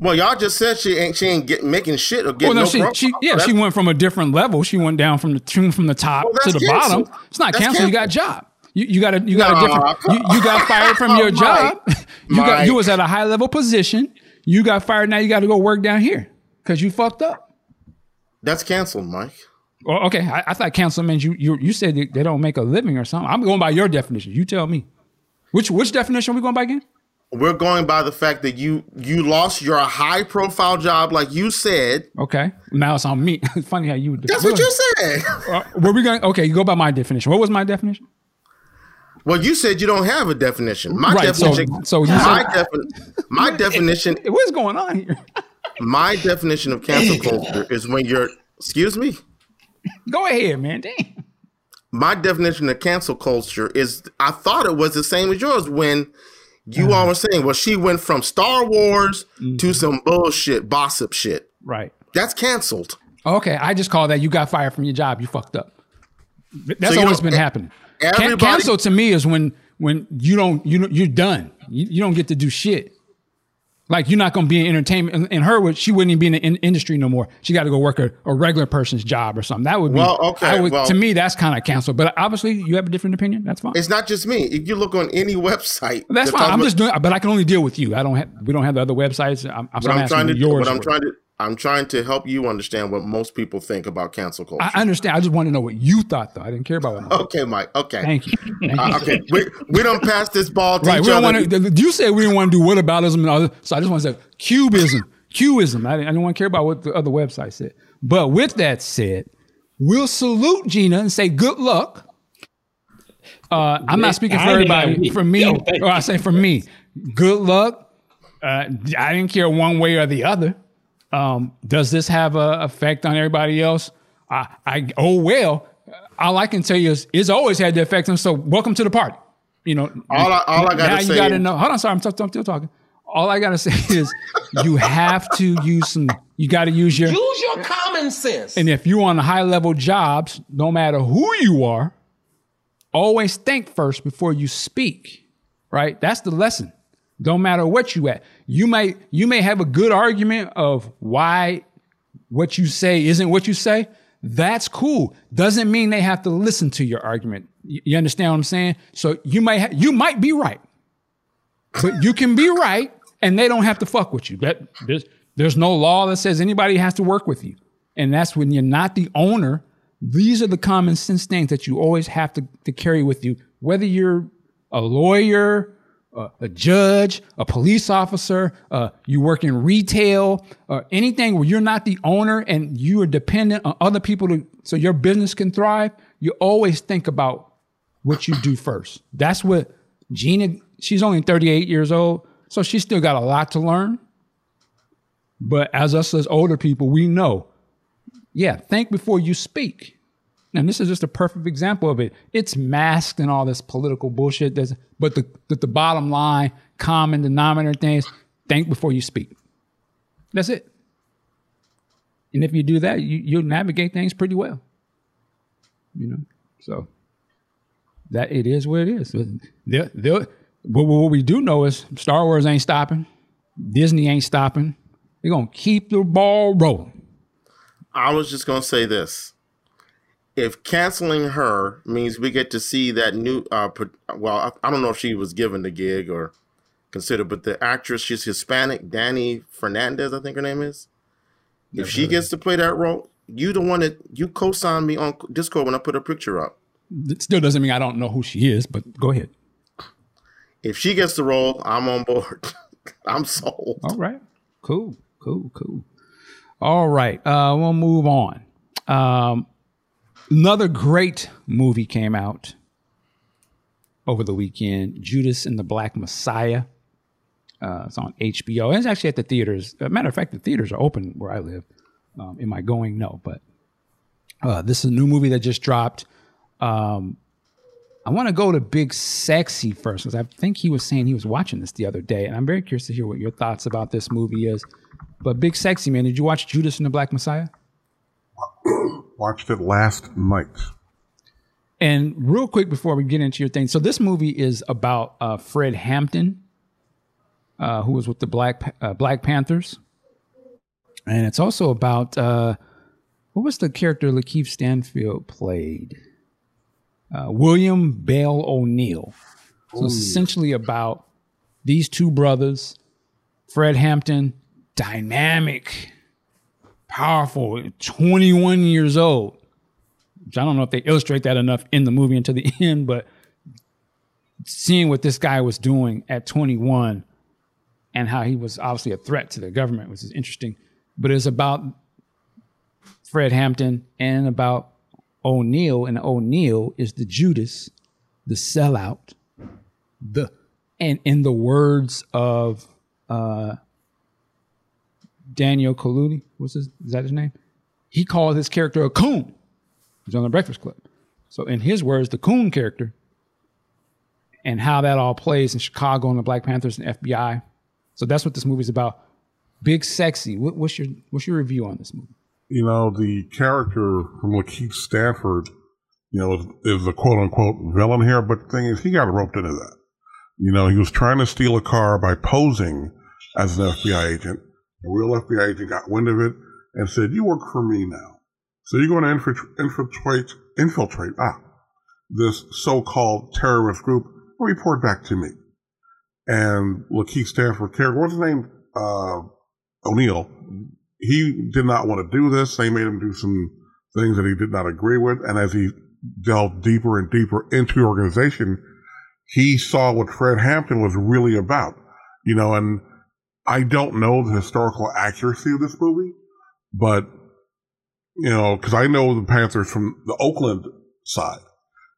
Well, y'all just said she ain't she ain't get, making shit or Well, getting no, no she, she oh, yeah, That's- she went from a different level. She went down from the went from the top Well, to the bottom. It's not That's canceled. You got a job. You, you got a you got a different. You, you got fired from your Mike, job. You got you was at a high level position. You got fired. Now you got to go work down here because you fucked up. That's canceled, Mike. Well, okay, I, I thought cancel means you you you said they, they don't make a living or something. I'm going by your definition. You tell me. Which which definition are we going by again? We're going by the fact that you you lost your high profile job, like you said. Okay, now it's on me. It's funny how you. That's what you said. Uh, were we going? Okay, you go by my definition. What was my definition? Well, you said you don't have a definition. My Right, so- definition. so you my, said- defi- my definition. What's going on here? My definition of cancel culture is when you're. Excuse me. Go ahead, man. Damn. My definition of cancel culture is. I thought it was the same as yours when you Uh-huh. all were saying, well, she went from Star Wars Mm-hmm. to some bullshit, gossip shit. Right. That's canceled. Okay, I just call that you got fired from your job. You fucked up. That's So always been happening. Can- cancel to me is when when you don't you you're done. You, you don't get to do shit. Like you're not going to be in entertainment. And, and her, she wouldn't even be in the in- industry no more. She got to go work a, a regular person's job or something. That would be. Well, okay, would, well- to me, that's kind of canceled. But obviously, you have a different opinion. That's fine. It's not just me. If you look on any website, That's fine. I'm about- just doing, but I can only deal with you. I don't have. We don't have the other websites. I'm, I'm, I'm trying to yours. what I'm trying to, I'm trying to help you understand what most people think about cancel culture. I understand. I just want to know what you thought, though. I didn't care about what. okay, Mike. Okay. Thank you. Thank. Uh, okay. We we don't pass this ball to Right. each We don't other. want to. You said we didn't want to do whataboutism and all this. So I just want to say cubism. Cubism. I didn't, I didn't want to care about what the other website said. But with that said, we'll salute Gina and say good luck. Uh, I'm not speaking for everybody. For me, or I say for me, good luck. Uh, I didn't care one way or the other. Um, does this have a effect on everybody else? I, I oh well. All I can tell you is it's always had the effect. And so, welcome to the party. You know, All I- all I gotta now you gotta is- know. Hold on, sorry, I'm, t- I'm still talking. All I gotta say is you have to use some. You got to use your. Use your common sense. And if you're on high level jobs, no matter who you are, always think first before you speak. Right? That's the lesson. Don't matter what you at. You may you may have a good argument of why what you say isn't what you say. That's cool. Doesn't mean they have to listen to your argument. You, understand what I'm saying? So you might ha- you might be right, but you can be right, and they don't have to fuck with you. That there's there's no law that says anybody has to work with you, and that's when you're not the owner. These are the common sense things that you always have to, to carry with you, whether you're a lawyer, a, a judge, a police officer, uh, you work in retail, or anything where you're not the owner and you are dependent on other people to, so your business can thrive. You always think about what you do first. That's what Gina, she's only 38 years old, so she's still got a lot to learn. But as us as older people, we know, yeah, think before you speak. And this is just a perfect example of it. It's masked in all this political bullshit. That's, but the, the the bottom line, common denominator things, think before you speak. That's it. And if you do that, you, you'll navigate things pretty well. You know, so that it is what it is. They'll, they'll, but what we do know is Star Wars ain't stopping. Disney ain't stopping. They're gonna keep the ball rolling. I was just gonna say this. If canceling her means we get to see that new, uh, well, I, don't know if she was given the gig or considered, but the actress, she's Hispanic, Dani Fernandez, I think her name is. If she gets to play that role, you the one that you co-signed me on Discord when I put a picture up. It still doesn't mean I don't know who she is, but go ahead. If she gets the role, I'm on board. I'm sold. All right. Cool. Cool. Cool. All right. Uh, we'll move on. Um, another great movie came out over the weekend Judas and the Black Messiah. Uh, it's on HBO. It's actually at the theaters. A matter of fact, the theaters are open where I live. Um, am I going? No, but uh, this is a new movie that just dropped. Um, I want to go to Big Sexy first because I think he was saying he was watching this the other day, and I'm very curious to hear what your thoughts about this movie is. But Big Sexy man, did you watch Judas and the Black Messiah? Watched it last night. And real quick before we get into your thing, so this movie is about uh, Fred Hampton, uh, who was with the Black uh, Black Panthers, and it's also about uh, what was the character Lakeith Stanfield played? Uh, William Bell O'Neal. So it's essentially about these two brothers, Fred Hampton, dynamic, powerful, 21 years old. Which I don't know if they illustrate that enough in the movie until the end, but seeing what this guy was doing at 21 and how he was obviously a threat to the government, which is interesting. But it's about Fred Hampton and about O'Neal, and O'Neal is the Judas, the sellout, the and in the words of uh, Daniel Kaluuya, what's his is that his name? He called his character a coon. He's on the Breakfast Club. So in his words, the coon character and how that all plays in Chicago and the Black Panthers and FBI. So that's what this movie's about. Big sexy. What, what's your what's your review on this movie? You know, the character from Lakeith Stanfield, you know, is, is a quote unquote villain here, but the thing is, he got roped into that. You know, he was trying to steal a car by posing as an FBI agent. A real FBI agent got wind of it and said, You work for me now. So you're going to infiltrate, infiltrate, ah, this so called terrorist group. and Report back to me. And Lakeith Stanfield character, what's his name? Uh, O'Neal. He did not want to do this. They made him do some things that he did not agree with. And as he delved deeper and deeper into the organization, he saw what Fred Hampton was really about. You know, and I don't know the historical accuracy of this movie, but you know, because I know the Panthers from the Oakland side.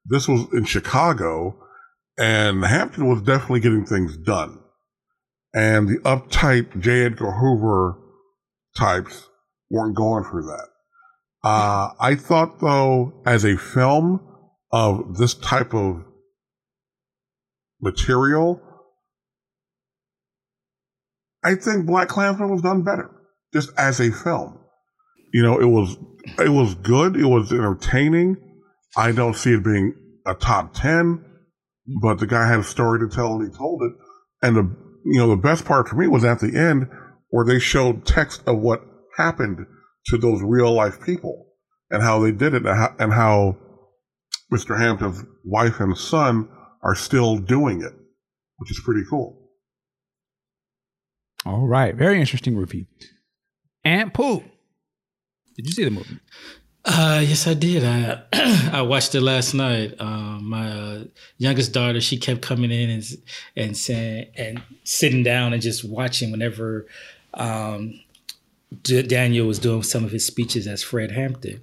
This was in Chicago, and Hampton was definitely getting things done. And the uptight J. Edgar Hoover types weren't going for that. Uh, I thought, though, as a film of this type of material, I think Black Klansman was done better, just as a film. You know, it was it was good. It was entertaining. I don't see it being a top ten, but the guy had a story to tell and he told it. And the you know the best part for me was at the end where they showed text of what happened to those real life people and how they did it and how, and how Mr. Hampton's wife and son are still doing it, which is pretty cool. All right. Very interesting review. Aunt Pooh. Did you see the movie? Uh, yes, I did. I I watched it last night. Um, my uh, youngest daughter, she kept coming in and and saying and sitting down and just watching whenever um, D- Daniel was doing some of his speeches as Fred Hampton.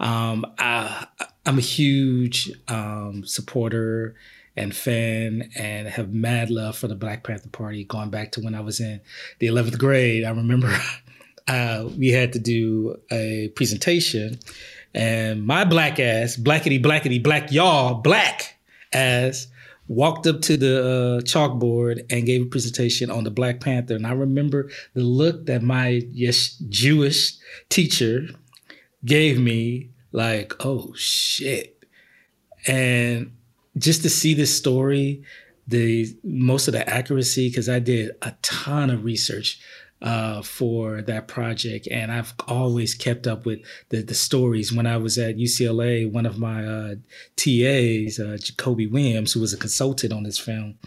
Um, I, I'm a huge um, supporter and fan and have mad love for the Black Panther Party going back to when I was in the 11th grade. I remember uh, we had to do a presentation and my black ass, blackety, blackety, black y'all, black ass, walked up to the uh, chalkboard and gave a presentation on the Black Panther. And I remember the look that my yes Jewish teacher gave me, like, oh shit. And just to see this story, the most of the accuracy, because I did a ton of research uh, for that project, and I've always kept up with the the stories. When I was at UCLA, one of my uh, TAs, uh, Jakobi Williams, who was a consultant on this film,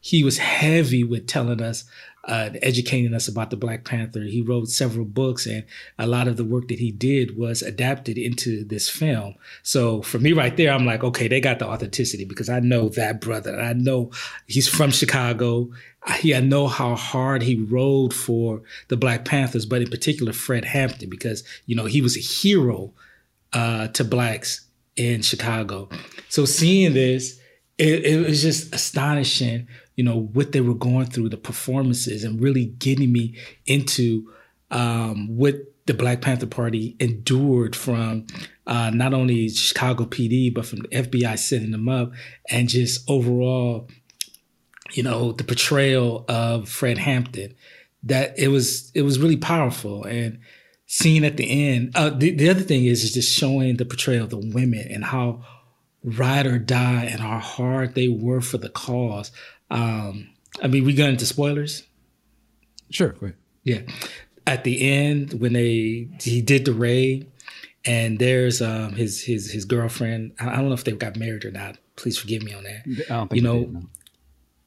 he was heavy with telling us uh, educating us about the Black Panther. He wrote several books, and a lot of the work that he did was adapted into this film. So for me, right there, I'm like, okay, they got the authenticity because I know that brother. I know he's from Chicago. I, I know how hard he rode for the Black Panthers, but in particular Fred Hampton, because you know he was a hero uh, to blacks in Chicago. So seeing this, it, it was just astonishing you know what they were going through, the performances, and really getting me into um, what the Black Panther Party endured from uh, not only Chicago PD but from the FBI setting them up, and just overall, you know, the portrayal of Fred Hampton. That it was it was really powerful and seeing at the end. Uh, the, the other thing is is just showing the portrayal of the women and how ride or die and how hard they were for the cause. Um, I mean, we got into spoilers. Sure. Yeah. At the end, when they he did the raid, and there's um, his his his girlfriend. I don't know if they got married or not. Please forgive me on that. I don't think you know, did,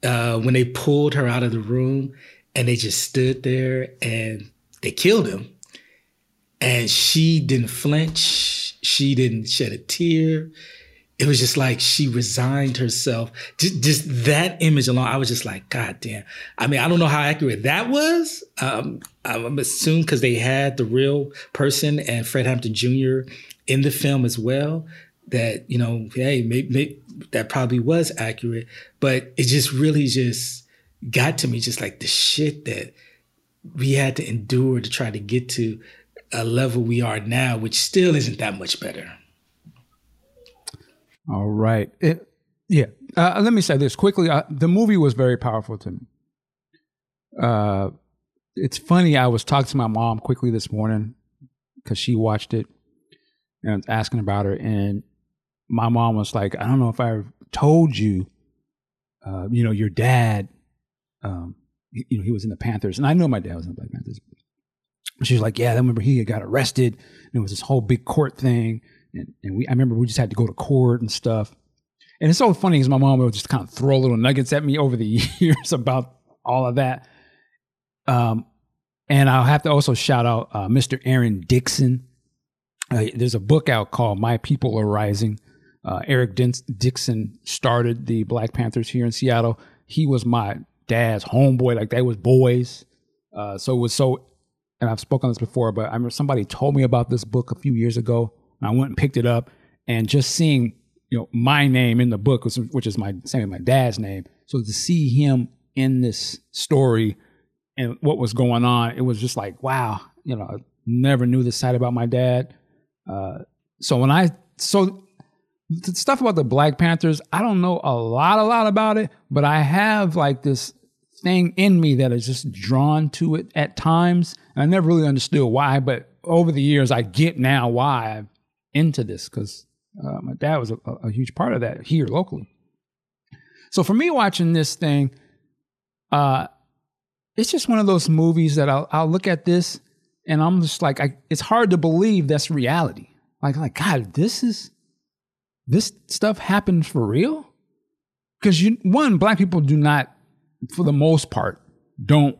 no. uh, when they pulled her out of the room and they just stood there and they killed him, and she didn't flinch. She didn't shed a tear it was just like she resigned herself. Just, just, that image alone, I was just like, God damn. I mean, I don't know how accurate that was. Um, I'm assuming because they had the real person and Fred Hampton Jr. in the film as well. That you know, hey, maybe, maybe that probably was accurate, but it just really just got to me, just like the shit that we had to endure to try to get to a level we are now, which still isn't that much better. All right. It, yeah. Uh, let me say this quickly. Uh, the movie was very powerful to me. Uh, it's funny. I was talking to my mom quickly this morning because she watched it and I was asking about her. And my mom was like, I don't know if I told you, uh, you know, your dad, um, you know, he was in the Panthers. And I know my dad was in the Black Panthers. She was like, Yeah, I remember he got arrested. And it was this whole big court thing and, and we I remember we just had to go to court and stuff. And it's so funny because my mom would just kind of throw little nuggets at me over the years about all of that. Um, and I'll have to also shout out uh, Mr. Aaron Dixon. Uh, there's a book out called My People Are Rising. Uh, Eric Dixon started the Black Panthers here in Seattle. He was my dad's homeboy, like they was boys. Uh, so it was so, and I've spoken on this before, but I remember somebody told me about this book a few years ago. I went and picked it up, and just seeing you know my name in the book, which is my same my dad's name. So to see him in this story and what was going on, it was just like wow, you know, I never knew this side about my dad. Uh, so when I so the stuff about the Black Panthers, I don't know a lot, a lot about it, but I have like this thing in me that is just drawn to it at times. And I never really understood why, but over the years, I get now why I've into this because uh, my dad was a, a, huge part of that here locally. So for me watching this thing, uh, it's just one of those movies that I'll, I'll look at this and I'm just like, I, it's hard to believe that's reality. Like, like God, this is this stuff happened for real. Because you, one, black people do not, for the most part, don't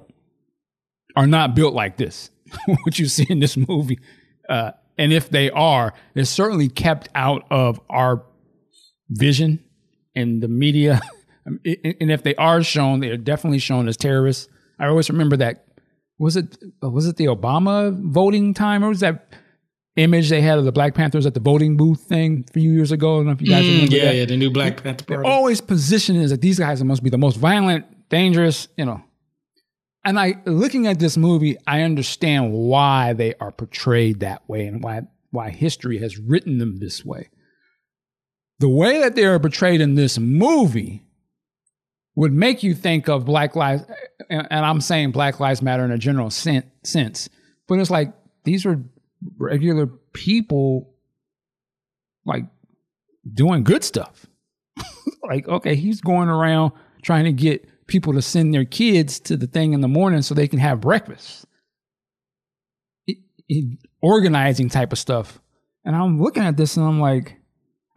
are not built like this. what you see in this movie, uh, and if they are, they're certainly kept out of our vision and the media. and if they are shown, they are definitely shown as terrorists. I always remember that. Was it was it the Obama voting time, or was that image they had of the Black Panthers at the voting booth thing a few years ago? I don't know if you guys mm, remember yeah, that. Yeah, the new Black Panther Party. always positioned as that these guys must be the most violent, dangerous, you know, and I looking at this movie, I understand why they are portrayed that way and why why history has written them this way. The way that they are portrayed in this movie would make you think of Black Lives, and I'm saying Black Lives Matter in a general sense, but it's like these are regular people, like doing good stuff. like, okay, he's going around trying to get people to send their kids to the thing in the morning so they can have breakfast. It, it, organizing type of stuff. And I'm looking at this and I'm like,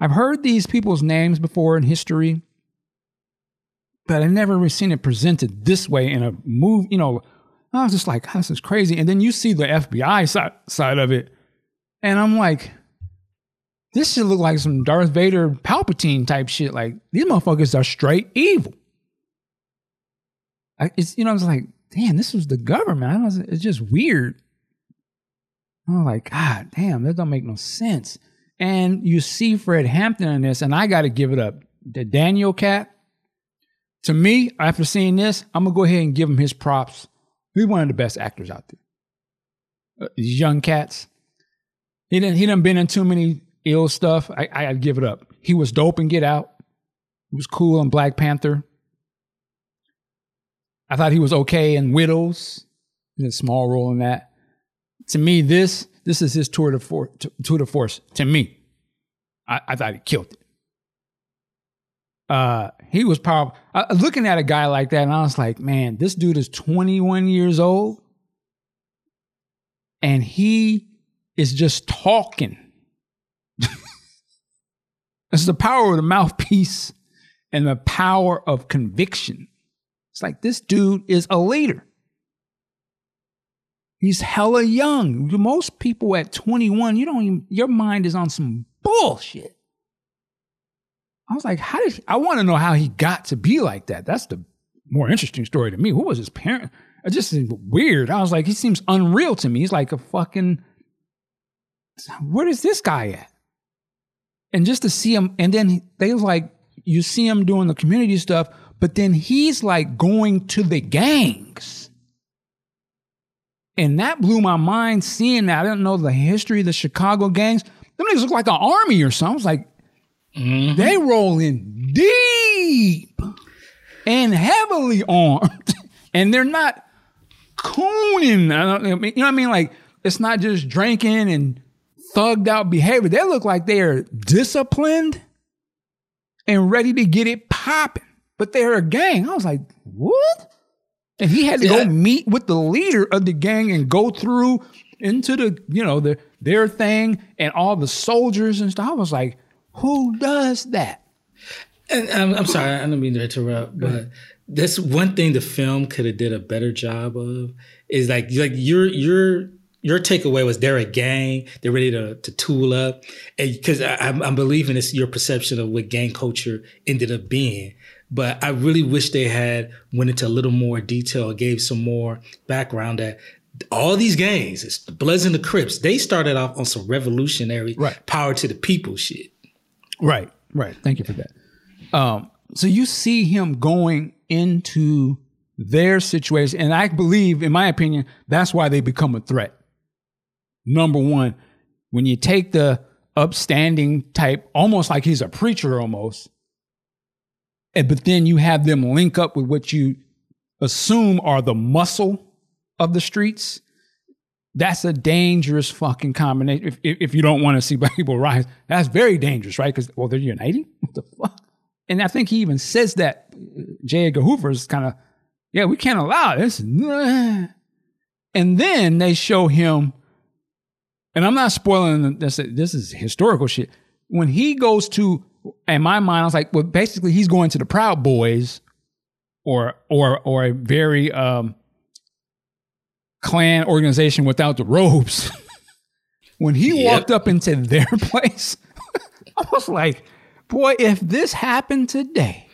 I've heard these people's names before in history, but I've never seen it presented this way in a move. You know, I was just like, this is crazy. And then you see the FBI side, side of it, and I'm like, this should look like some Darth Vader Palpatine type shit. Like these motherfuckers are straight evil. I, it's you know, I was like, damn, this was the government. I don't. It's just weird. I'm like, God damn, that don't make no sense. And you see Fred Hampton in this, and I got to give it up. The Daniel cat, to me, after seeing this, I'm gonna go ahead and give him his props. He's one of the best actors out there. Uh, these young cats. He didn't. He done been in too many ill stuff. I, I give it up. He was dope and Get Out. He was cool in Black Panther. I thought he was okay in Widows. He a small role in that. To me, this this is his tour de force. Tour de force. To me, I, I thought he killed it. Uh, he was powerful. Uh, looking at a guy like that, and I was like, man, this dude is 21 years old, and he is just talking it's the power of the mouthpiece and the power of conviction. It's like this dude is a leader. He's hella young. Most people at 21, you don't even, your mind is on some bullshit. I was like, how did he, I want to know how he got to be like that? That's the more interesting story to me. Who was his parent? It just seemed weird. I was like, he seems unreal to me. He's like a fucking, where is this guy at? and just to see him, and then they was like, you see him doing the community stuff, but then he's like going to the gangs. And that blew my mind seeing that. I didn't know the history of the Chicago gangs. Them niggas look like an army or something. I was like, mm-hmm. they rolling deep and heavily armed. and they're not cooning. I don't, you know what I mean? Like, it's not just drinking and thugged out behavior. They look like they are disciplined and ready to get it popping, but they're a gang. I was like, what? And he had to yeah. go meet with the leader of the gang and go through into the, you know, the their thing and all the soldiers and stuff. I was like, who does that? And I'm, I'm sorry, I don't mean to interrupt, but that's one thing the film could have did a better job of is like like you're you're your takeaway was they're a gang, they're ready to, to tool up. And because I'm, I'm believing it's your perception of what gang culture ended up being. But I really wish they had went into a little more detail, gave some more background that all these gangs, it's the Bloods and the Crips, they started off on some revolutionary right. power to the people shit. Right, right. Thank you for that. Um, so you see him going into their situation, and I believe, in my opinion, that's why they become a threat number one, when you take the upstanding type, almost like he's a preacher almost, and, but then you have them link up with what you assume are the muscle of the streets. That's a dangerous fucking combination. If, if, if you don't want to see black people rise, that's very dangerous, right? Because, well, they're uniting? What the fuck? And I think he even says that. Uh, J. Edgar Hoover is kind of, yeah, we can't allow this. And then they show him and I'm not spoiling this. This is historical shit. When he goes to, in my mind, I was like, well, basically, he's going to the Proud Boys, or or or a very um, Klan organization without the robes. when he yep. walked up into their place, I was like, boy, if this happened today.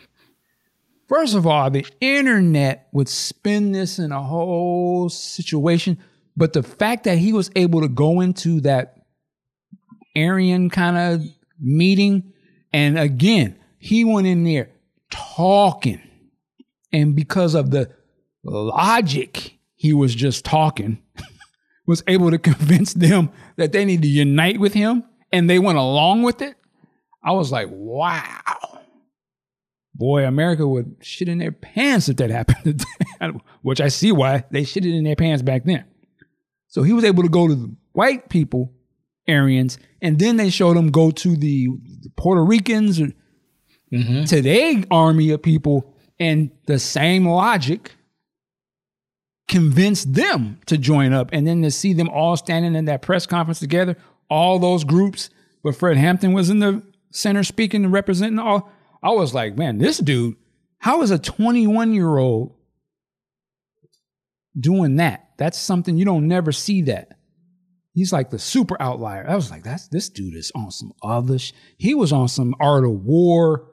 First of all, the internet would spin this in a whole situation but the fact that he was able to go into that Aryan kind of meeting, and again, he went in there talking. And because of the logic, he was just talking, was able to convince them that they need to unite with him, and they went along with it. I was like, wow. Boy, America would shit in their pants if that happened, which I see why they shit it in their pants back then. So he was able to go to the white people, Aryans, and then they showed them go to the, the Puerto Ricans or mm-hmm. to their army of people And the same logic convinced them to join up. And then to see them all standing in that press conference together, all those groups, But Fred Hampton was in the center speaking and representing all, I was like, man, this dude, how is a 21 year old doing that? That's something you don't never see that. He's like the super outlier. I was like, that's this dude is on some other. Sh-. He was on some art of war.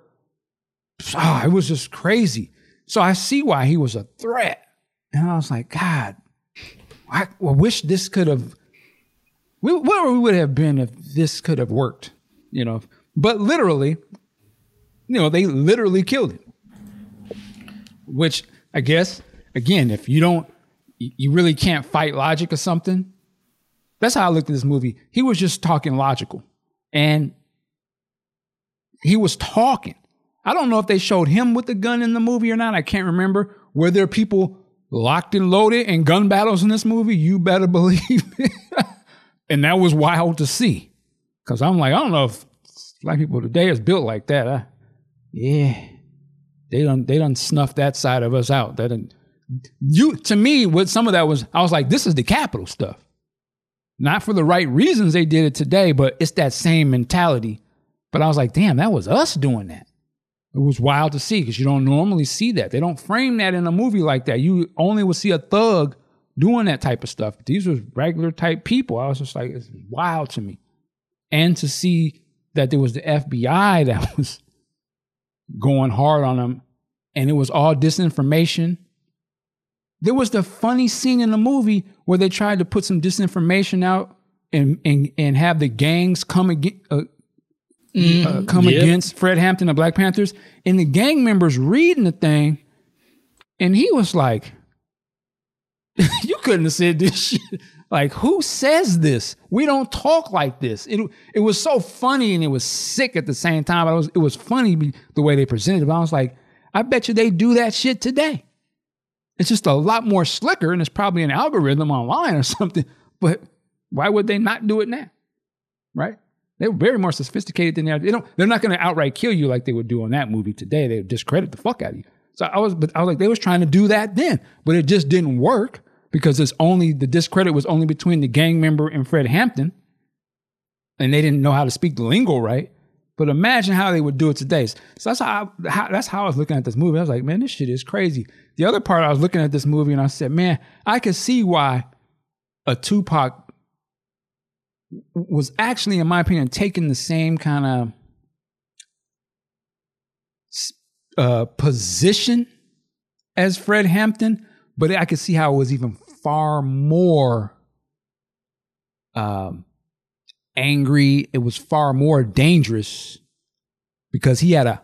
Ah, it was just crazy. So I see why he was a threat. And I was like, God, I, I wish this could have, where we would have been if this could have worked, you know. But literally, you know, they literally killed him. Which I guess, again, if you don't, you really can't fight logic or something. That's how I looked at this movie. He was just talking logical. And he was talking. I don't know if they showed him with the gun in the movie or not. I can't remember. Were there people locked and loaded and gun battles in this movie? You better believe and that was wild to see. Cause I'm like, I don't know if black people today is built like that. I, yeah. They don't they don't snuff that side of us out. That you to me, what some of that was, I was like, this is the capital stuff. Not for the right reasons they did it today, but it's that same mentality. But I was like, damn, that was us doing that. It was wild to see because you don't normally see that. They don't frame that in a movie like that. You only will see a thug doing that type of stuff. But these were regular type people. I was just like, it's wild to me. And to see that there was the FBI that was going hard on them and it was all disinformation. There was the funny scene in the movie where they tried to put some disinformation out and and, and have the gangs come again, uh, mm, uh, come yep. against Fred Hampton and Black Panthers, and the gang members reading the thing, and he was like, "You couldn't have said this shit." Like, who says this? We don't talk like this. It, it was so funny and it was sick at the same time. But It was, it was funny the way they presented it. But I was like, I bet you they do that shit today. It's just a lot more slicker and it's probably an algorithm online or something. But why would they not do it now? Right? They're very more sophisticated than they are. They don't, they're not going to outright kill you like they would do on that movie today. They would discredit the fuck out of you. So I was, but I was like, they was trying to do that then, but it just didn't work because it's only the discredit was only between the gang member and Fred Hampton, and they didn't know how to speak the lingo right. But imagine how they would do it today. So that's how, I, how, that's how I was looking at this movie. I was like, man, this shit is crazy. The other part, I was looking at this movie and I said, man, I could see why a Tupac was actually, in my opinion, taking the same kind of uh, position as Fred Hampton, but I could see how it was even far more um, angry. It was far more dangerous because he had a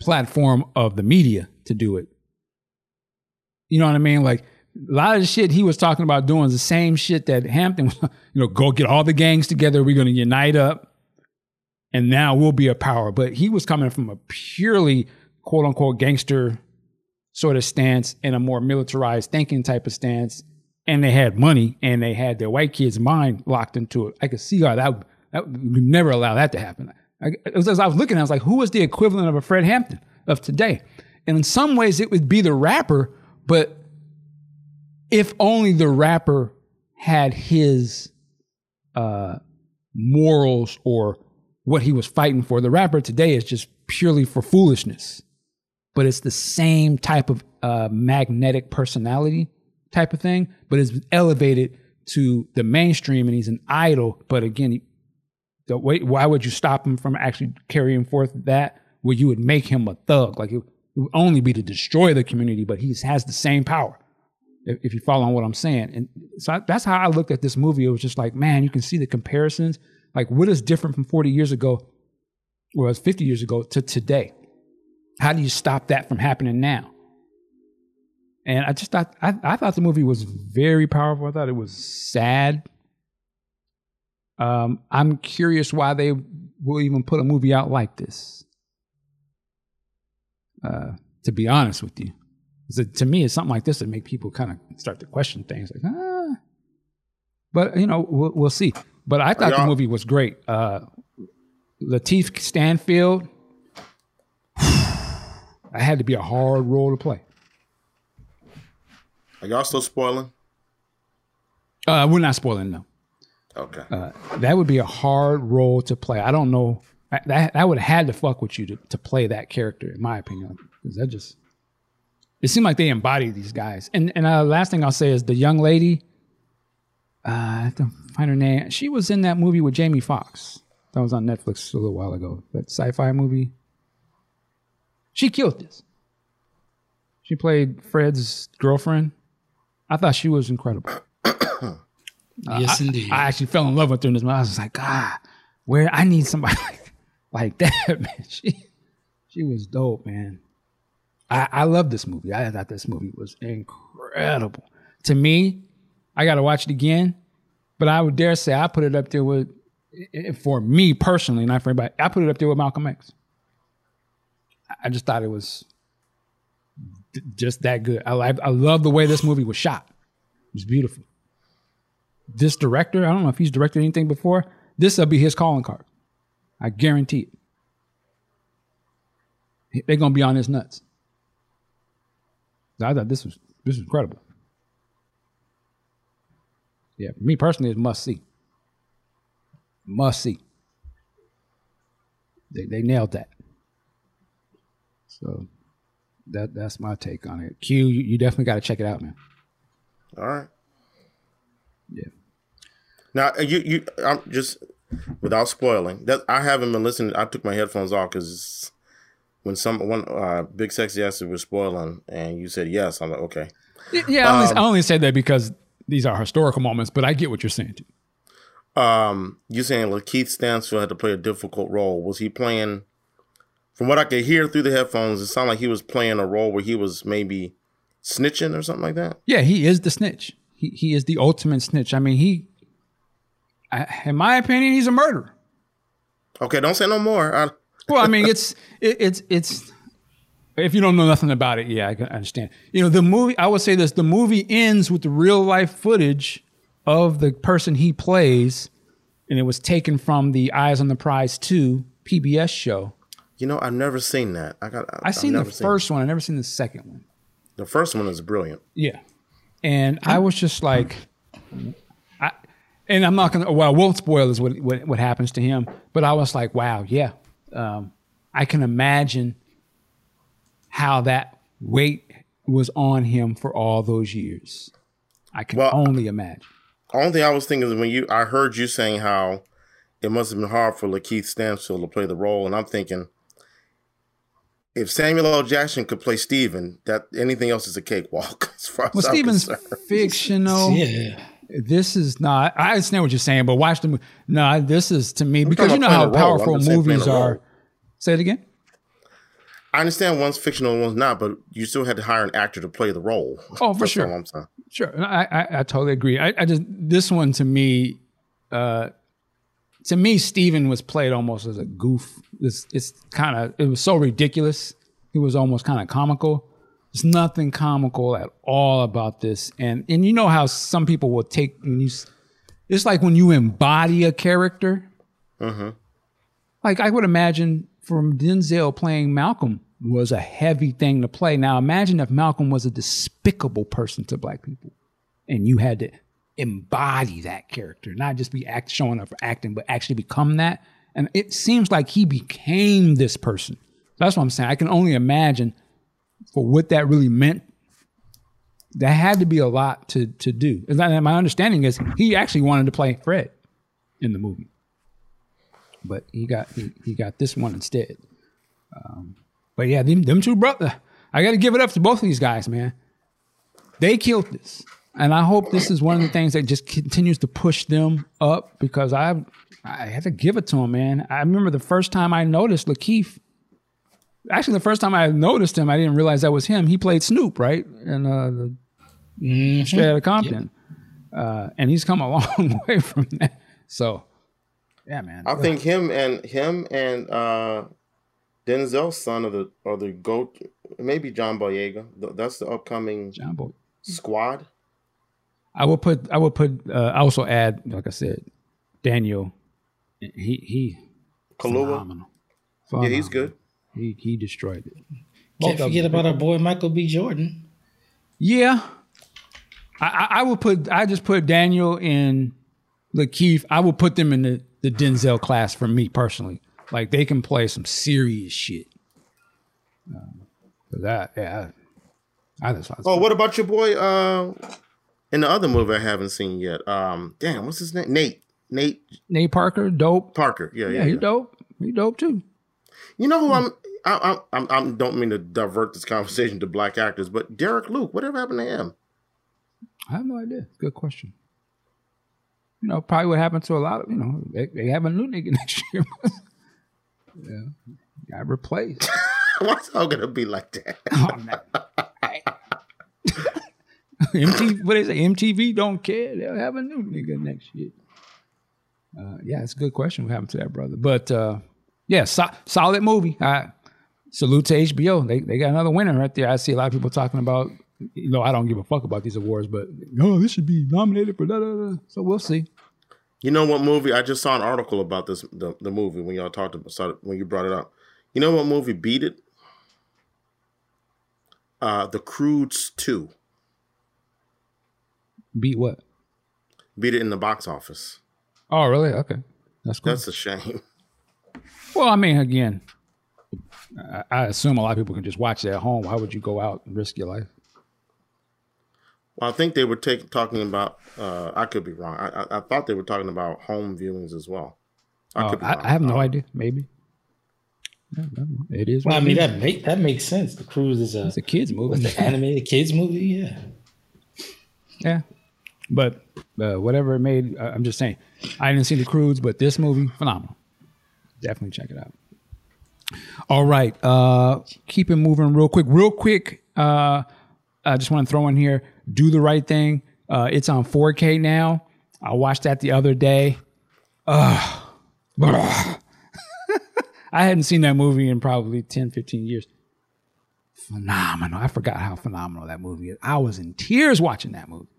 platform of the media to do it. You know what I mean? Like a lot of the shit he was talking about doing is the same shit that Hampton was, you know, go get all the gangs together. We're going to unite up and now we'll be a power. But he was coming from a purely quote unquote gangster sort of stance and a more militarized thinking type of stance and they had money and they had their white kids' mind locked into it. I could see how that, that would never allow that to happen. I, as I was looking, I was like, who is the equivalent of a Fred Hampton of today? And in some ways, it would be the rapper, but if only the rapper had his uh, morals or what he was fighting for. The rapper today is just purely for foolishness, but it's the same type of uh, magnetic personality type of thing, but it's elevated to the mainstream and he's an idol. But again, he, the way, why would you stop him from actually carrying forth that where you would make him a thug? Like it, it would only be to destroy the community, but he has the same power. If, if you follow on what I'm saying, and so I, that's how I looked at this movie. It was just like, man, you can see the comparisons. Like, what is different from 40 years ago, or 50 years ago to today? How do you stop that from happening now? And I just thought I, I thought the movie was very powerful. I thought it was sad. Um, I'm curious why they will even put a movie out like this. Uh, to be honest with you, to me, it's something like this that make people kind of start to question things. Like, ah. But you know, we'll, we'll see. But I thought the movie was great. Uh, Lakeith Stanfield, I had to be a hard role to play. Are y'all still spoiling? Uh, we're not spoiling no. Okay. Uh, that would be a hard role to play. I don't know. That that would have had to fuck with you to, to play that character, in my opinion. Because that just it seemed like they embodied these guys. And and uh, last thing I'll say is the young lady. Uh, I have to find her name. She was in that movie with Jamie Foxx. That was on Netflix a little while ago. That sci-fi movie. She killed this. She played Fred's girlfriend. I thought she was incredible. yes, indeed. I actually fell in love with her in this movie. I was like, God, where I need somebody like, like that, man. She she was dope, man. I, I love this movie. I thought this movie was incredible. To me, I gotta watch it again, but I would dare say I put it up there with for me personally, not for anybody, I put it up there with Malcolm X. I just thought it was just that good. I, I I love the way this movie was shot. It was beautiful this director, I don't know if he's directed anything before, this will be his calling card. I guarantee it. They're gonna be on his nuts. I thought this was this was incredible. Yeah, me personally, it's must see. Must see. They they nailed that. So that that's my take on it. Q, you, you definitely got to check it out, man. All right. Yeah. Now uh, you you I'm just without spoiling that I haven't been listening. I took my headphones off because when some one uh, big sexy ass was spoiling and you said yes, I'm like okay. Yeah, I only, I only said that because these are historical moments, but I get what you're saying too. Um, you saying Lakeith Stansfield had to play a difficult role? Was he playing? From what I could hear through the headphones, it sounded like he was playing a role where he was maybe snitching or something like that. Yeah, he is the snitch. He he is the ultimate snitch. I mean, he, I, in my opinion, he's a murderer. Okay, don't say no more. I, Well, I mean, it's it, it's it's. If you don't know nothing about it, yeah, I can understand. You know, the movie. I would say this: the movie ends with the real life footage of the person he plays, and it was taken from the Eyes on the Prize two PBS show. You know, I've never seen that. I got. I've seen the first one. I've never seen the second one. The first one is brilliant. Yeah. And I was just like, I, and I'm not gonna. Well, I won't spoil is what, what what happens to him. But I was like, wow, yeah. Um, I can imagine how that weight was on him for all those years. I can Well, only imagine. Only thing I was thinking is when you, I heard you saying how it must have been hard for Lakeith Stanfield to play the role, and I'm thinking, if Samuel L. Jackson could play Stephen, that anything else is a cakewalk. As far Well, as I'm Stephen's concerned. fictional. yeah. This is not. I understand what you're saying, but watch the movie. No, this is to me because you know how playing a role. I'm powerful just saying playing movies are. Say it again. I understand one's fictional and one's not, but you still had to hire an actor to play the role. Oh, for That's sure. I'm saying. Sure, I, I, I totally agree. I, I just this one to me, uh, to me, Stephen was played almost as a goof. It's it's kind of it was so ridiculous. He was almost kind of comical. There's nothing comical at all about this, and and you know how some people will take when you, it's like when you embody a character. Uh-huh. Like I would imagine from Denzel playing Malcolm was a heavy thing to play. Now imagine if Malcolm was a despicable person to black people, and you had to embody that character, not just be act showing up for acting, but actually become that. And it seems like he became this person. That's what I'm saying. I can only imagine for what that really meant. That had to be a lot to to do. And my understanding is he actually wanted to play Fred in the movie but he got he, he got this one instead. Um, but yeah, them, them two brother, I got to give it up to both of these guys, man. They killed this, and I hope this is one of the things that just continues to push them up because I I had to give it to him, man. I remember the first time I noticed Lakeith. Actually, the first time I noticed him, I didn't realize that was him. He played Snoop, right? And uh, the Straight Outta Compton, uh, and he's come a long way from that. So, yeah, man. I think him and him and uh, Denzel's son of the are the goat. Maybe John Boyega. That's the upcoming John Boy. squad. I will put. I will put. Uh, I also add, like I said, Daniel. He he. Kaluuya. Phenomenal. Yeah, he's good. He he destroyed it. Can't forget about our boy Michael B. Jordan. Yeah, I, I, I would put. I just put Daniel and Lakeith. I would put them in the the Denzel class for me personally. Like they can play some serious shit. Um, for that, yeah. I, I just. Oh, what about your boy? Uh, in the other movie I haven't seen yet. Um, damn, what's his name? Nate. Nate Nate Parker, dope. Parker. Yeah, yeah. Yeah, he's yeah. dope. He dope too. You know who I'm. I, I, I, I don't mean to divert this conversation to black actors, but Derek Luke, whatever happened to him? I have no idea. Good question. You know, probably what happened to a lot of you know they, they have a new nigga next year. yeah, got replaced. What's all gonna be like that? Oh, man. MTV, what? MTV don't care. They'll have a new nigga next year. Uh, yeah, it's a good question. What happened to that brother? But uh, yeah, so, solid movie. I salute to HBO. They they got another winner right there. I see a lot of people talking about. You know, I don't give a fuck about these awards, but no, this should be nominated for da da da. So we'll see. You know what movie? I just saw an article about this the, the movie when y'all talked about started, when you brought it up. You know what movie beat it? Uh, The Croods Two Beat what? beat it in the box office. Oh, really? Okay, that's cool. That's a shame. Well, I mean, again, I, I assume a lot of people can just watch it at home. Why would you go out and risk your life? Well, I think they were take, talking about. Uh, I could be wrong. I, I, I thought they were talking about home viewings as well. I could be I, wrong. I have no Uh, idea. Maybe. It is. Well, I mean that make that makes sense. The Croods is a it's a kids movie. what's the animated kids movie. Yeah, yeah, but uh, whatever it made, uh, I'm just saying. I didn't see the Croods, but this movie phenomenal. Definitely check it out. All right, uh, keep it moving real quick. Real quick, uh, I just want to throw in here. Do the right thing. Uh, it's on 4K now. I watched that the other day. Ugh. I hadn't seen that movie in probably 10, 15 years. Phenomenal. I forgot how phenomenal that movie is. I was in tears watching that movie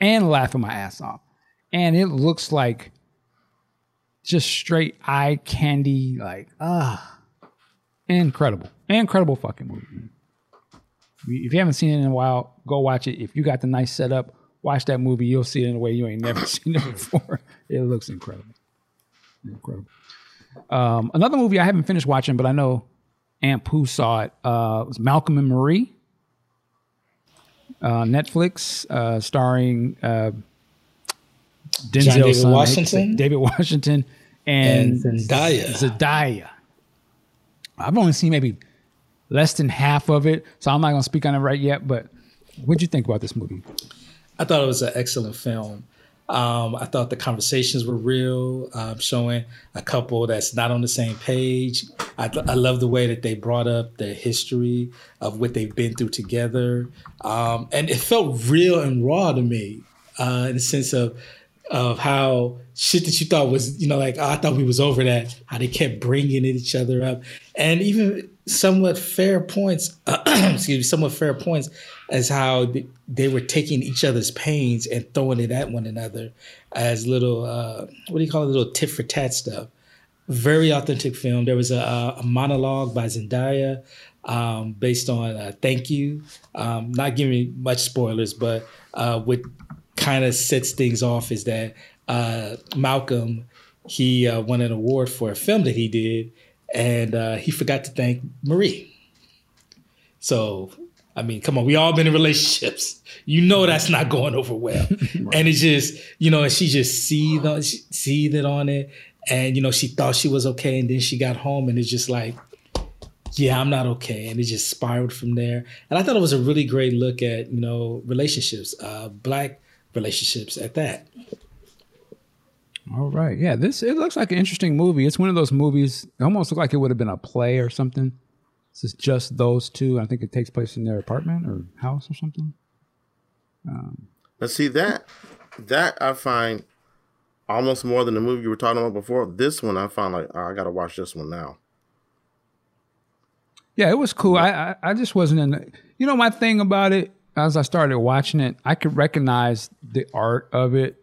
and laughing my ass off. And it looks like just straight eye candy, like, ah, incredible. Incredible fucking movie. If you haven't seen it in a while, go watch it. If you got the nice setup, watch that movie. You'll see it in a way you ain't never seen it before. It looks incredible. Incredible. Um, another movie I haven't finished watching, but I know Aunt Pooh saw it. Uh, was Malcolm and Marie. Uh, Netflix, uh, starring uh, Denzel David son, Washington? David Washington, and, And Zendaya. Zendaya. I've only seen maybe less than half of it, so I'm not gonna speak on it right yet. But what'd you think about this movie? I thought it was an excellent film. Um, I thought the conversations were real, um, showing a couple that's not on the same page. I, I love the way that they brought up the history of what they've been through together, um, and it felt real and raw to me uh, in the sense of of how shit that you thought was, you know, like oh, I thought we was over that. How they kept bringing each other up, and even somewhat fair points. excuse me, somewhat fair points as how they were taking each other's pains and throwing it at one another as little uh, what do you call it, little tit for tat stuff. Very authentic film. There was a, a monologue by Zendaya um, based on uh, "Thank You." Um, not giving much spoilers, but uh, what kind of sets things off is that uh, Malcolm he uh, won an award for a film that he did, and uh, he forgot to thank Marie. So, I mean, come on, we all been in relationships. You know that's not going over well, and it's just you know, and she just seethed on, she seethed on it, and you know, she thought she was okay, and then she got home, and it's just like, yeah, I'm not okay, and it just spiraled from there. And I thought it was a really great look at you know relationships, uh, black relationships at that. All right, yeah, this it looks like an interesting movie. It's one of those movies. It almost looked like it would have been a play or something. This is just those two. I think it takes place in their apartment or house or something. Um, now, see that that I find almost more than the movie you were talking about before. This one I find like oh, I got to watch this one now. Yeah, it was cool. I, I I just wasn't in. The, you know, my thing about it as I started watching it, I could recognize the art of it,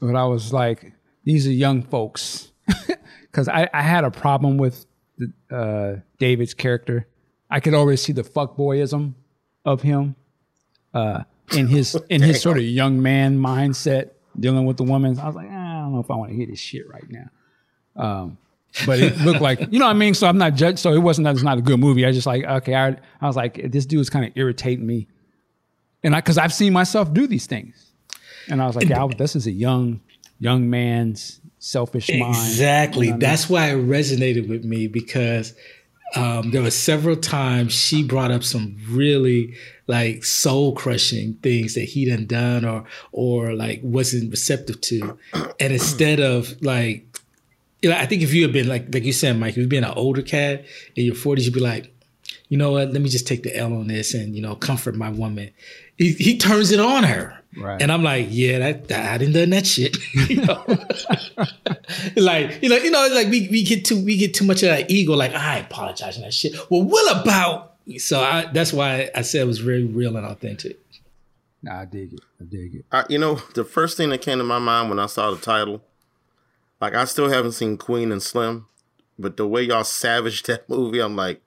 but I was like, these are young folks, because I I had a problem with the, uh, David's character. I could always see the fuckboyism of him uh, in his in his sort of young man mindset dealing with the woman. I was like, ah, I don't know if I want to hear this shit right now. Um, but it looked like you know what I mean. So I'm not judged. So it wasn't that it's not a good movie. I just like okay. I, I was like this dude is kind of irritating me, and I because I've seen myself do these things, and I was like, yeah, this is a young young man's selfish mind. Exactly. You know what I mean? That's why it resonated with me because um, there were several times she brought up some really like soul crushing things that he done done or or like wasn't receptive to, and instead of like, you know, I think if you had been like like you said, Mike, if you'd been an older cat in your forties, you'd be like, you know what, let me just take the L on this and you know comfort my woman. He, he turns it on her. Right. And I'm like, yeah, that, that I didn't done that shit. you know? like, you know, you know, like we, we get too we get too much of that ego, like I apologize and that shit. Well, what about so I that's why I said it was very real and authentic. Nah, I dig it. I dig it. I, you know, the first thing that came to my mind when I saw the title, like I still haven't seen Queen and Slim, but the way y'all savaged that movie, I'm like,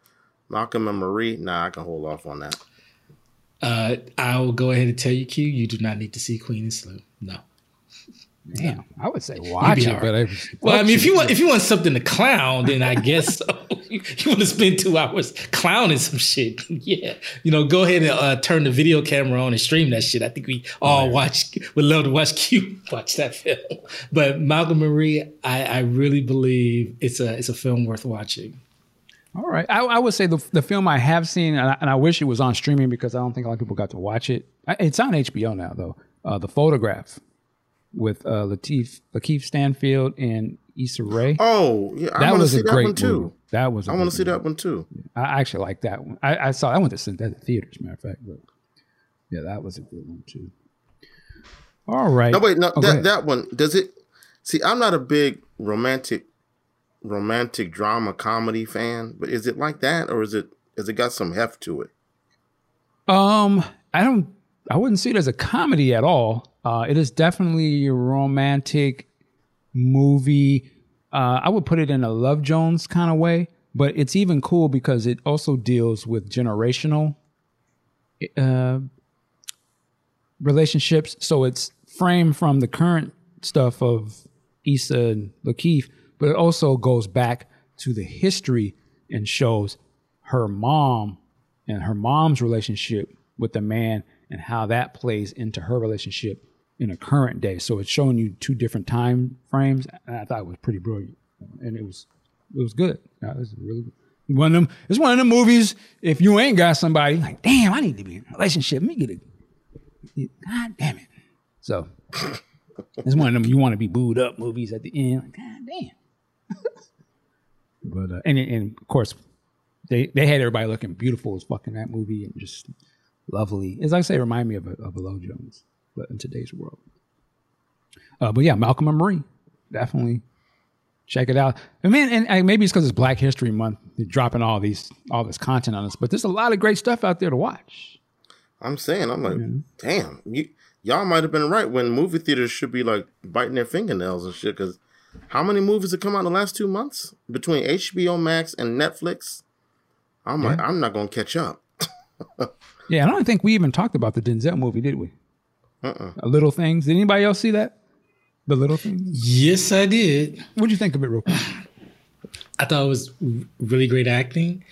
Malcolm and Marie, nah, I can hold off on that. Uh, I will go ahead and tell you, Q, you do not need to see Queen and Slim. No. Damn, I would say watch it, but I, Well, I mean, if you want if you want something to clown, then I guess so. you, you want to spend two hours clowning some shit. yeah, you know, go ahead and uh, turn the video camera on and stream that shit. I think we all watch would love to watch Q watch that film. But Malcolm Marie, I, I really believe it's a it's a film worth watching. All right. I, I would say the, the film I have seen, and I, and I wish it was on streaming because I don't think a lot of people got to watch it. It's on HBO now, though. Uh, the Photograph with uh, Latif, Lakeith Stanfield and Issa Rae. Oh, yeah, I that want to was see a that great one too. movie. That was. I I want to see that one too. I actually like that one. I, I saw. I went to at theaters, matter of fact. But yeah, that was a good one too. All right. No, wait, no, Oh, that that one does it. See, I'm not a big romantic, romantic drama comedy fan, but is it like that, or is it has it got some heft to it? Um, I don't. I wouldn't see it as a comedy at all. Uh, it is definitely a romantic movie. Uh, I would put it in a Love Jones kind of way, but it's even cool because it also deals with generational uh, relationships. So it's framed from the current stuff of Issa and Lakeith, but it also goes back to the history and shows her mom and her mom's relationship with the man and how that plays into her relationship in a current day. So it's showing you two different time frames. I thought it was pretty brilliant, and it was it was good. Uh, It was really one of them. It's one of them movies. If you ain't got somebody, like damn, I need to be in a relationship. Let me get a God damn it. So it's one of them you want to be booed up movies at the end. Like, God damn. but uh, and and of course they they had everybody looking beautiful as fucking that movie and just lovely. As I say, remind me of a, of a Low Jones, but in today's world. Uh, but yeah, Malcolm and Marie, definitely check it out. I mean, and, and maybe it's because it's Black History Month, they're dropping all these all this content on us. But there's a lot of great stuff out there to watch. I'm saying, I'm like, damn, you y'all might have been right when movie theaters should be like biting their fingernails and shit. Because how many movies have come out in the last two months between HBO Max and Netflix? I'm like, I'm not gonna catch up. Yeah, I don't think we even talked about the Denzel movie, did we? Uh-uh. Little Things. Did anybody else see that? The Little Things. Yes, I did. What'd you think of it, real quick? I thought it was really great acting.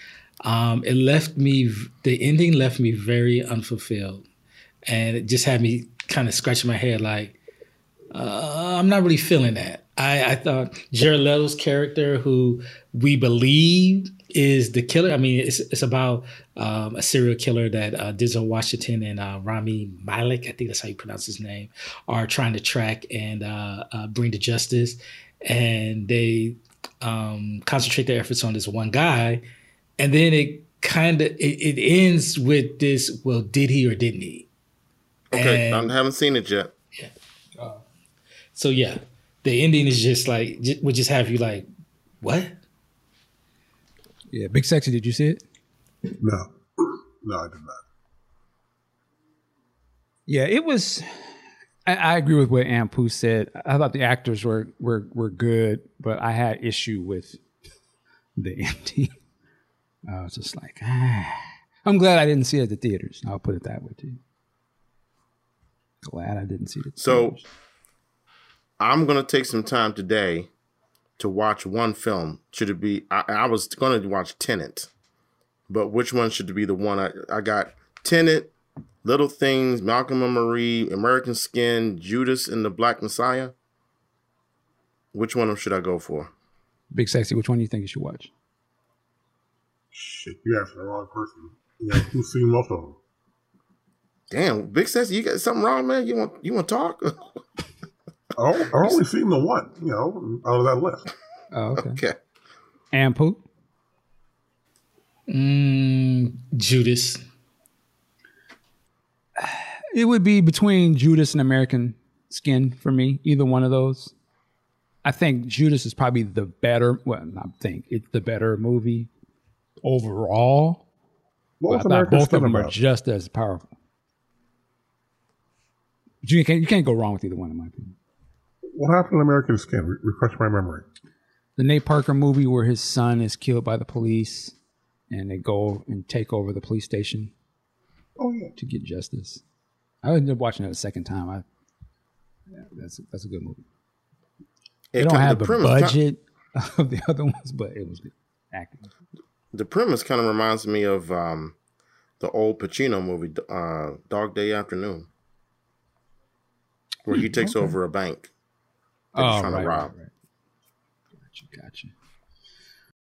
Um, it left me, the ending left me very unfulfilled. And it just had me kind of scratching my head like, uh, I'm not really feeling that. I, I thought Jared Leto's character, who we believe is the killer. I mean, it's, it's about um, a serial killer that uh, Denzel Washington and uh, Rami Malek, I think that's how you pronounce his name, are trying to track and uh, uh, bring to justice. And they um, concentrate their efforts on this one guy, and then it kind of it, it ends with this: well, did he or didn't he? Okay, And- I haven't seen it yet. So yeah, the ending is just like j- would just have you like, what? Yeah, Big Sexy. Did you see it? No. No, I did not. Yeah, it was. I, I agree with what Ampu said. I thought the actors were were were good, but I had issue with the ending. I was just like, ah. I'm glad I didn't see it at the theaters. I'll put it that way too. Glad I didn't see it. So theaters. I'm gonna take some time today to watch one film. Should it be? I, I was gonna watch Tenet, but which one should be the one I, I got? Tenet, Little Things, Malcolm and Marie, American Skin, Judas and the Black Messiah. Which one should I go for? Big Sexy, which one do you think you should watch? Shit, you asked the wrong person. You know, who's seen most of them? Damn, Big Sexy, you got something wrong, man? You want you want to talk? Oh, I've only seen the one, you know, out of that list. Oh, okay. okay. And Poot? Mm, Judas. It would be between Judas and American Skin for me, either one of those. I think Judas is probably the better, well, I think, it's the better movie overall. What I thought both of them are about? just as powerful. You can't, you can't go wrong with either one, in my opinion. What happened in American Skin? Re- refresh my memory. The Nate Parker movie where his son is killed by the police and they go and take over the police station Oh yeah. to get justice. I ended up watching it a second time. I, yeah, that's, that's a good movie. They It don't have the, premise ki- budget of the other ones, but it was good acting. the premise kind of reminds me of um, the old Pacino movie, uh, Dog Day Afternoon, where he takes over a bank. That he's trying to rob. Gotcha, gotcha.